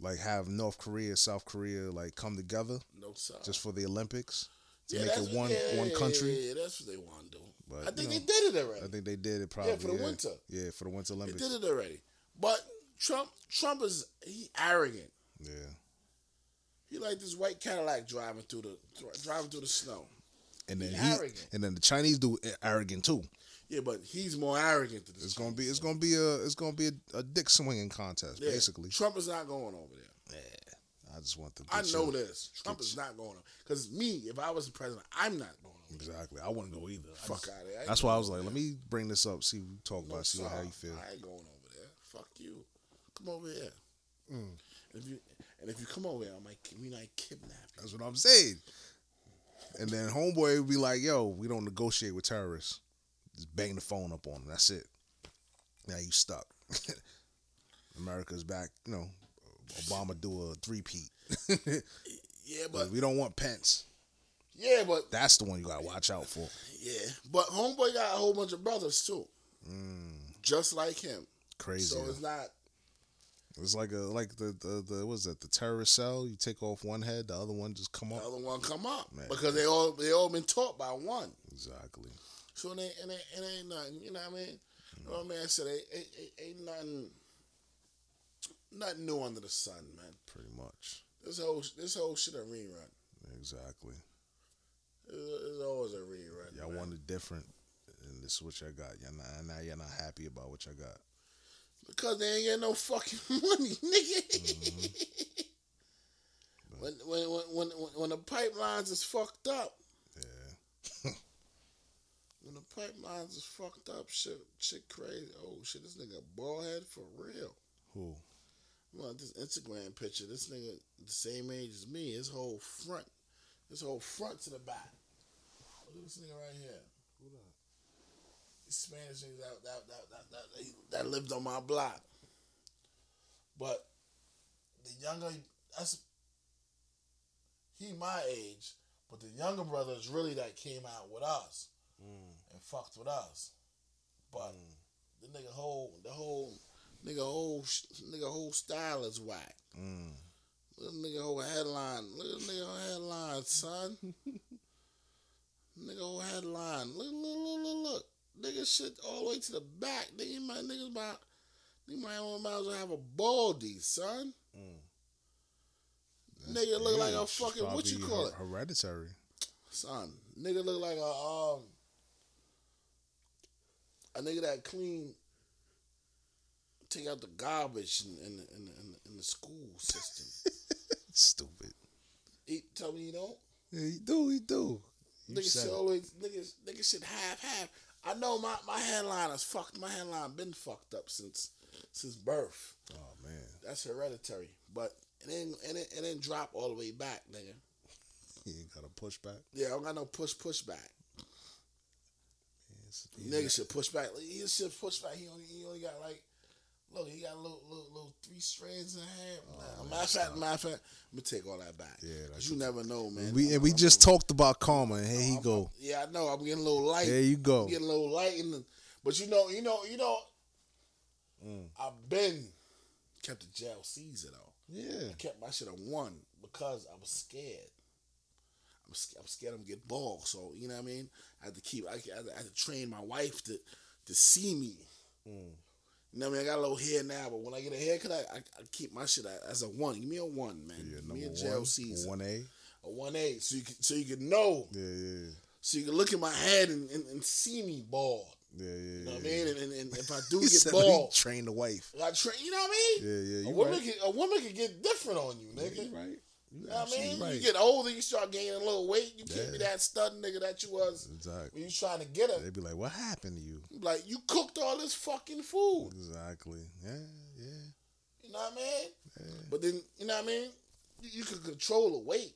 like have North Korea, South Korea like come together No sir. just for the Olympics to Yeah, make it one yeah, one country. Yeah, yeah, that's what they want to do. But, I you think know, they did it already. I think they did it probably. Yeah, for the winter. Yeah, for the Winter Olympics. They did it already. But Trump, Trump is he arrogant. Yeah. He like this white Cadillac driving through the driving through the snow. And then He arrogant. and then the Chinese do arrogant too. Yeah, but he's more arrogant than this. It's gonna be it's gonna be a it's gonna be a, a dick swinging contest Yeah, basically. Trump is not going over there. Yeah, I just want to. I know you- this. Trump is not going over. Because me, if I was the president, I'm not going over. Exactly. I wouldn't go either. I Fuck. I That's why I was like, over let me bring this up, see we talk No, about, see how you feel. I ain't going over there. Fuck you. Come over here. Mm. And if you and if you come over here, I might we might kidnap you. That's what I'm saying. And then homeboy would be like, "Yo, we don't negotiate with terrorists. Just bang the phone up on them. That's it. Now you stuck. America's back. You know, Obama do a three peat. Yeah, but we don't want Pence. yeah, but That's the one you gotta watch out for. yeah, but homeboy got a whole bunch of brothers too, Mm, just like him. crazy. So it's not. It's like a like the the, the what was that the terrorist cell? You take off one head, the other one just come up. The other one come up Man. because they all they all been taught by one. Exactly. So it ain't, it ain't, it ain't nothing. You know what I mean? You know what man said? Ain't, ain't, ain't- ain't nothing, nothing new under the sun, man. Pretty much. This whole this whole shit a rerun. Exactly. It's, always a rerun. Y'all man. wanted different, and this is what y'all got. Y'all not, now you're not happy about what y'all got. Because they ain't getting no fucking money, nigga. Mm-hmm. when, when when when when when the pipelines is fucked up, Yeah. when the pipelines is fucked up, shit shit crazy. Oh shit, this nigga bald head for real. Who? Well, this Instagram picture, this nigga the same age as me. His whole front, his whole front to the back. Look at this nigga right here. Spanish nigga that that that that, that, that lived on my block. But the younger, that's he my age, but the younger brother is really that came out with us Mm. and fucked with us. But the nigga whole the whole nigga whole nigga whole style is whack. Mm. Look at nigga whole headline. Look at nigga whole headline, son. nigga whole headline. Look, look, look, look, look. Nigga shit all the way to the back. Nigga my niggas about nigga might, might as well have a baldy, son. Nigga look like a fucking what you call it? Hereditary. Son. Nigga look like a um a nigga that clean take out the garbage in in, in, in, in the school system. Stupid. he tell me you don't? Yeah, he do. He do. You Niggas said should it. always niggas niggas should have have. I know my my headline is fucked. My headline been fucked up since since birth. Oh man. That's hereditary, but it ain't it it ain't drop all the way back, nigga. He ain't got a pushback. Yeah, I don't got no push push back. Nigga should push back. He should push back. He only he only got like. Look, he got a little, little, little three strands in the hair. Oh, matter of fact, matter of fact, let me take all that back. Yeah, cause you never know, man. We and we just talked about karma, and here he I'm- go. Yeah, I know. I'm getting a little light. There you go. I'm getting a little light in the, but you know, you know, you know. Mm. I've been kept the jail Caesar though. Yeah. I kept my shit on one because I was scared. I'm scared, I'm scared I'm gonna get bald. So you know what I mean. I had to keep. I had to, I had to train my wife to to see me. Mm. You know what I mean? I got a little hair now, but when I get a haircut, I, I, I keep my shit as a one. Give me a one, man. Yeah, Give me a jail one, Caesar. one A. A one A, so you can so you can know, Yeah, yeah, so you can look at my head and, and, and see me bald. yeah, yeah. You know yeah. what I mean? And, and, and if I do get bald, he trained the wife. I train. You know what I mean? Yeah, yeah. a woman right. can a woman can get different on you, nigga. right. You know what I mean? right. You get older, you start gaining a little weight. You can't be that stud nigga that you was Exactly. when you trying to get her. They'd be like, "What happened to you?" Like you cooked all this fucking food. Exactly. Yeah, yeah. You know what I mean? But then you know what I mean? You, you can control the weight,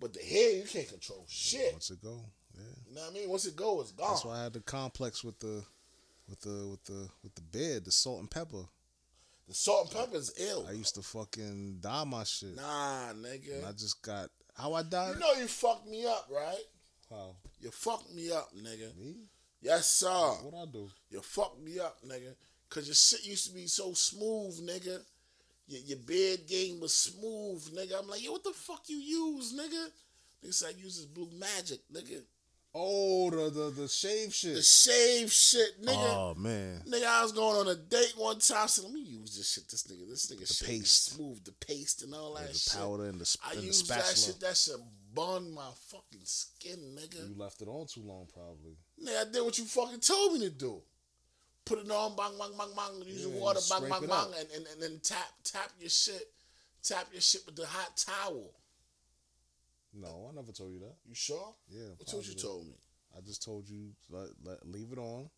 but the hair you can't control shit. Once it go, yeah. You know what I mean? Once it go, it's gone. That's why I had the complex with the, with the, with the, with the bed, the salt and pepper. The salt and pepper is ill. I used to fucking dye my shit, Nah, and nigga. I just got how I died. You know you fucked me up, right? How You fucked me up, nigga. me? Yes, sir. What I do? You fucked me up, nigga. Cause your shit used to be so smooth, nigga. Your, your bed game was smooth, nigga. I'm like, yo, what the fuck you use, nigga? Nigga said I use this blue magic, nigga. Oh, the the the shave shit. The shave shit, nigga. Oh man, Nigga, I was going on a date one time. I said, let me use this shit. This nigga, this nigga shit paste. smooth, the paste and all that the shit. powder and the, sp- I and the used that shit. That shit burned my fucking skin, nigga. You left it on too long, probably. Nigga, I did what you fucking told me to do. Put it on, bang, bang, bang, bang. Use the water, bang, bang, bang, and, and, and then tap, tap your shit, tap your shit with the hot towel. No, I never told you that. You sure? Yeah, That's what you told me. I just told you let, let leave it on.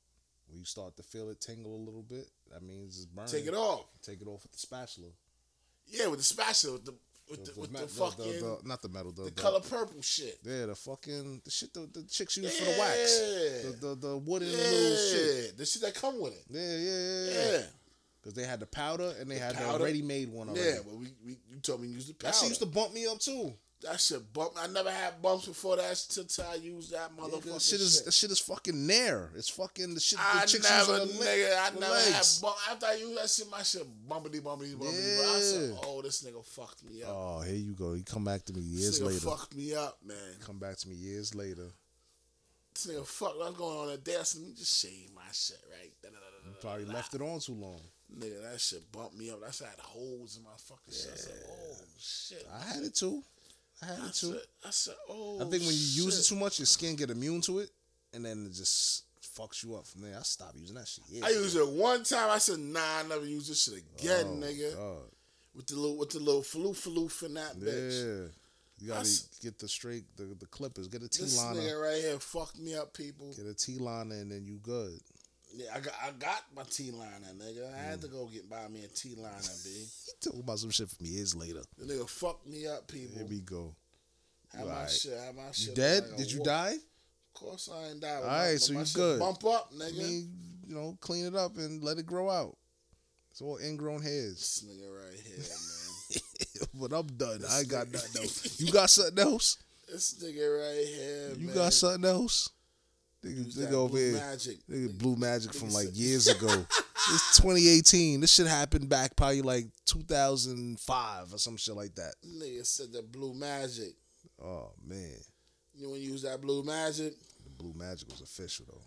When you start to feel it tingle a little bit, that means it's burning. Take it off. Take it off with the spatula. Yeah, with the spatula, with the with the, with me- the fucking the, not the metal, the, the, color purple shit. Yeah, the fucking the shit the, the chicks use for the wax. The the, the wooden Yeah, little shit. the shit that come with it. Yeah, yeah, yeah, yeah. Yeah, Because they had the powder and they had powder. the ready made one already. yeah. But we, we you told me use the powder. That shit used to bump me up too. That shit bump. I never had bumps before that shit till I used that Yeah, motherfucker. that shit is that shit is fucking there. It's fucking the shit the I never, the leg- nigga, I never legs. had bump. After I used that shit, my shit bumpity, bumpity, bumpity. But I said, oh, this nigga fucked me up. Oh, here you go. He come back to me this years nigga later. fucked me up, man. Come back to me years later. This nigga fuck what's going on. I said, let me just shave my shit, right? Da-da-da-da-da-da. Probably left it on too long. Nigga, that shit bumped me up. That shit had holes in my fucking shit. I said, oh shit. I had it too. I had I it. I said, oh. I think when you use it too much, your skin get immune to it, and then it just fucks you up from there. I stopped using that shit. Yeah. I used it one time. I said, nah, I never use this shit again, Oh, nigga. God. With the little, with the little floof floof in that bitch. Yeah. You gotta s- get the straight the, the clippers. Get a T This liner. nigga right here fucked me up, people. Get a T liner and then you good. Yeah, I got, I got my T liner, nigga. I Mm. had to go get buy me a T liner, b. He talking about some shit from years later. The nigga fucked me up, people. Here we go. Have my Alright. shit, have my shit. You dead? like Did you wolf. die? Of course I ain't died. Alright, so you good. Bump up, I nigga. mean, you know, clean it up and let it grow out. It's all ingrown hairs. this nigga right here, man. but I'm done. I ain't got nothing else. You got something else? this nigga right here, man. You man. got something else? Nigga, nigga over blue here. magic. Nigga, blue magic from like years ago. it's 2018. This shit happened back probably like 2005 or some shit like that. Nigga said the blue magic. Oh man, You want to use that blue magic? the blue magic was official though.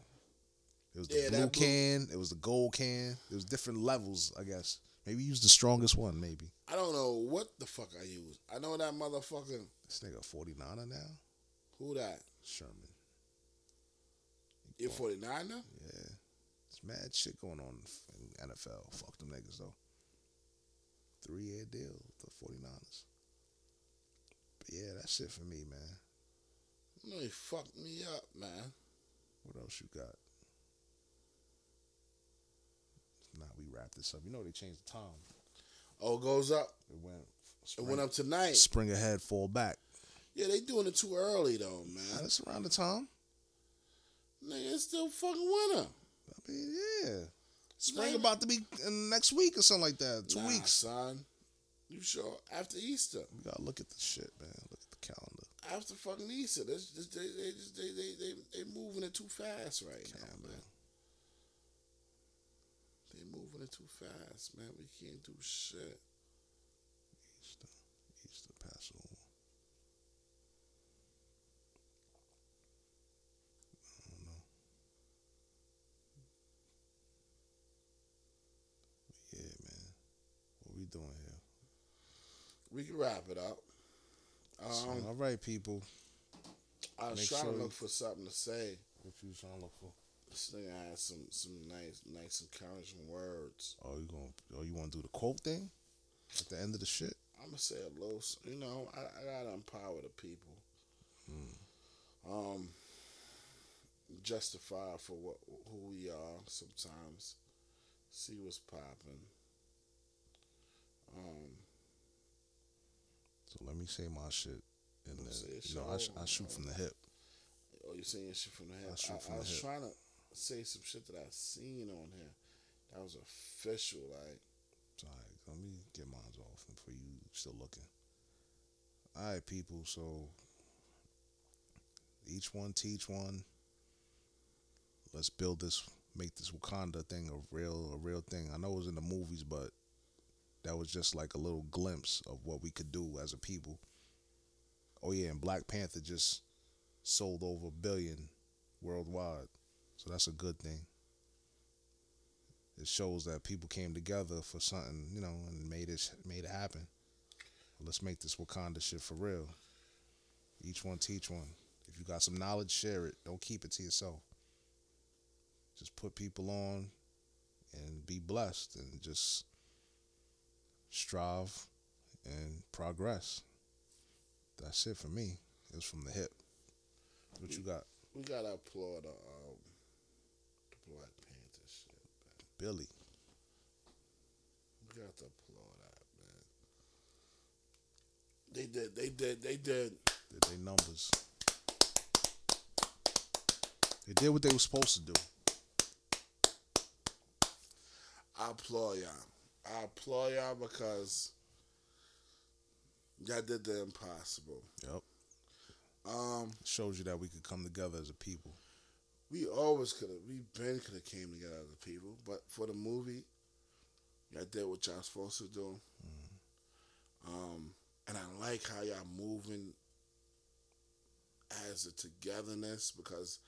It was the Yeah, blue can. It was the gold can. It was different levels, I guess. Maybe use the strongest one. Maybe I don't know what the fuck I use. I know that motherfucker. this nigga 49er now. Who that? Sherman. You 49 now? Yeah, it's mad shit going on in NFL. Fuck them niggas though. Three year deal with the 49ers. But yeah, that's it for me, man. No, he fucked me up, man. What else you got? Now we wrap this up. You know they changed the time. Oh, it goes up. It went. It went up tonight. Spring ahead, fall back. Yeah, they doing it too early though, man. That's around the time. Nigga, it's still fucking winter. I mean, yeah. Spring Nah. about to be in next week or something like that. Two Nah, weeks. son. You sure? After Easter. We gotta look at the shit, man. Look at the calendar. After fucking Easter. That's just, they, they, just, they, they, they, they moving it too fast right now, Calendar. man. They moving it too fast, man. We can't do shit. Easter, Easter, Passover. I don't know. But yeah, man. What we doing here? We can wrap it up. So, Um, all right, people. I was make trying sure to look for something to say. What you trying to look for? This nigga had some some nice nice encouraging words. Oh, you going to Oh, you want to do the quote thing at the end of the shit? I'm gonna say a little. You know, I, I gotta empower the people. Um, justify for what who we are. Sometimes, see what's popping. Um, So let me say my shit. And then, you know, I, sh- I shoot from the hip. oh, you're saying shit from the hip. I shoot from I the was hip. trying to say some shit that I seen on here. That was official. Like, right. Let me get mine off before you still looking. All right, people. So each one teach one. Let's build this, make this Wakanda thing a real, a real thing. I know it was in the movies, but that was just like a little glimpse of what we could do as a people. Oh yeah, and Black Panther just sold over a billion worldwide, so that's a good thing it shows that people came together for something, you know, and made it made it happen. Let's make this Wakanda shit for real. Each one teach one. If you got some knowledge, share it. Don't keep it to yourself. Just put people on and be blessed and just strive and progress. That's it for me. It's from the hip. What you got? we gotta applaud the, um, the Black Panther shit. Billy. We got to applaud that, man. They did. They did. They did. Did they numbers. They did what they were supposed to do. I applaud y'all. I applaud y'all because y'all did the impossible. Yep. Um, Shows you that we could come together as a people. we always could have. We been could have came together as a people, but for the movie, y'all did what y'all supposed to do. Um, and I like how y'all moving as a togetherness because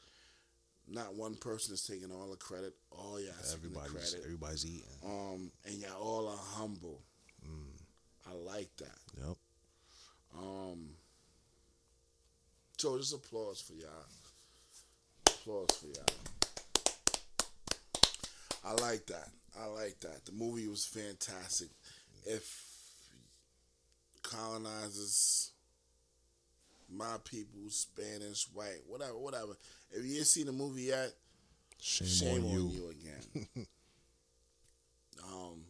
Not one person is taking all the credit. All y'all taking the Everybody's credit. everybody's eating. Um, and y'all all are humble. I like that. Yep. Um, so just applause for y'all. Applause for y'all. I like that. I like that. The movie was fantastic. If colonizers, my people, Spanish, white, whatever, whatever. If you ain't seen the movie yet, Shame, shame on, on you. you again. um,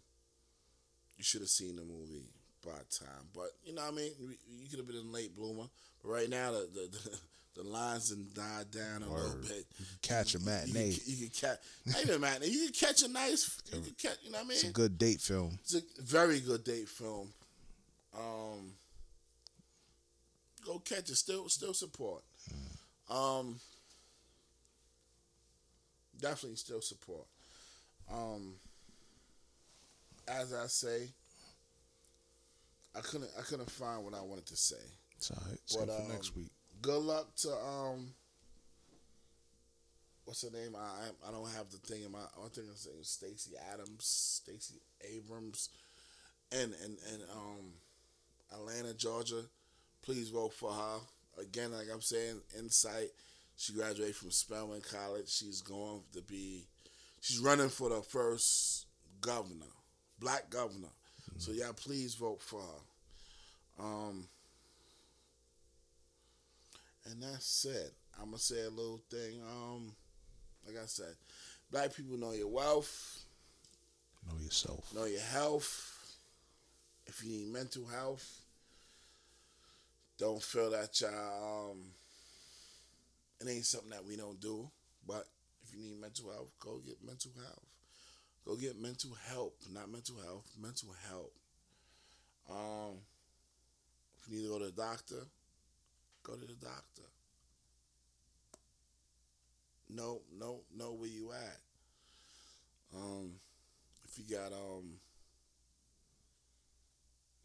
you should have seen the movie by time, but you know what I mean. You, you could have been a late bloomer, but right now the the, the, the lines and died down a little bit. Catch a You matinee. can, you can catch, not even a matinee. You can catch a nice. You can catch. You know what I mean? It's a good date film. It's a very good date film. Um, go catch it. Still, still support. Um, definitely still support. Um, as I say, I couldn't, I couldn't find what I wanted to say. It's all right. But, for um, next week. Good luck to um. What's her name? I I don't have the thing in my. I think it's Stacy Adams, Stacy Abrams, and and and um, Atlanta, Georgia. Please vote for her again. Like I'm saying, Insight. She graduated from Spelman College. She's going to be. She's running for the first governor, black governor. So yeah, please vote for her. Um, and that's it. I'm gonna say a little thing. Um, like I said, black people know your wealth, Know yourself. know your health. If you need mental health, don't feel that y'all. Um, it ain't something that we don't do. But if you need mental health, go get mental health. Go get mental help, not mental health, mental help. Um, if you need to go to the doctor, go to the doctor. Know, know, know where you at. Um, if you got um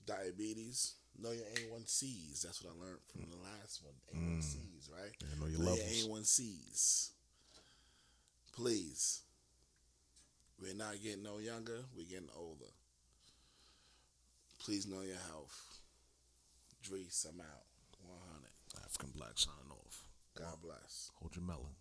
diabetes, know your A1Cs. That's what I learned from the last one. A1Cs, mm. right? Yeah, know your Know levels. your A1Cs. Please. We're not getting no younger, we're getting older. Please know your health. Drees, I'm out. 100. African black sign off. God bless. Hold your melon.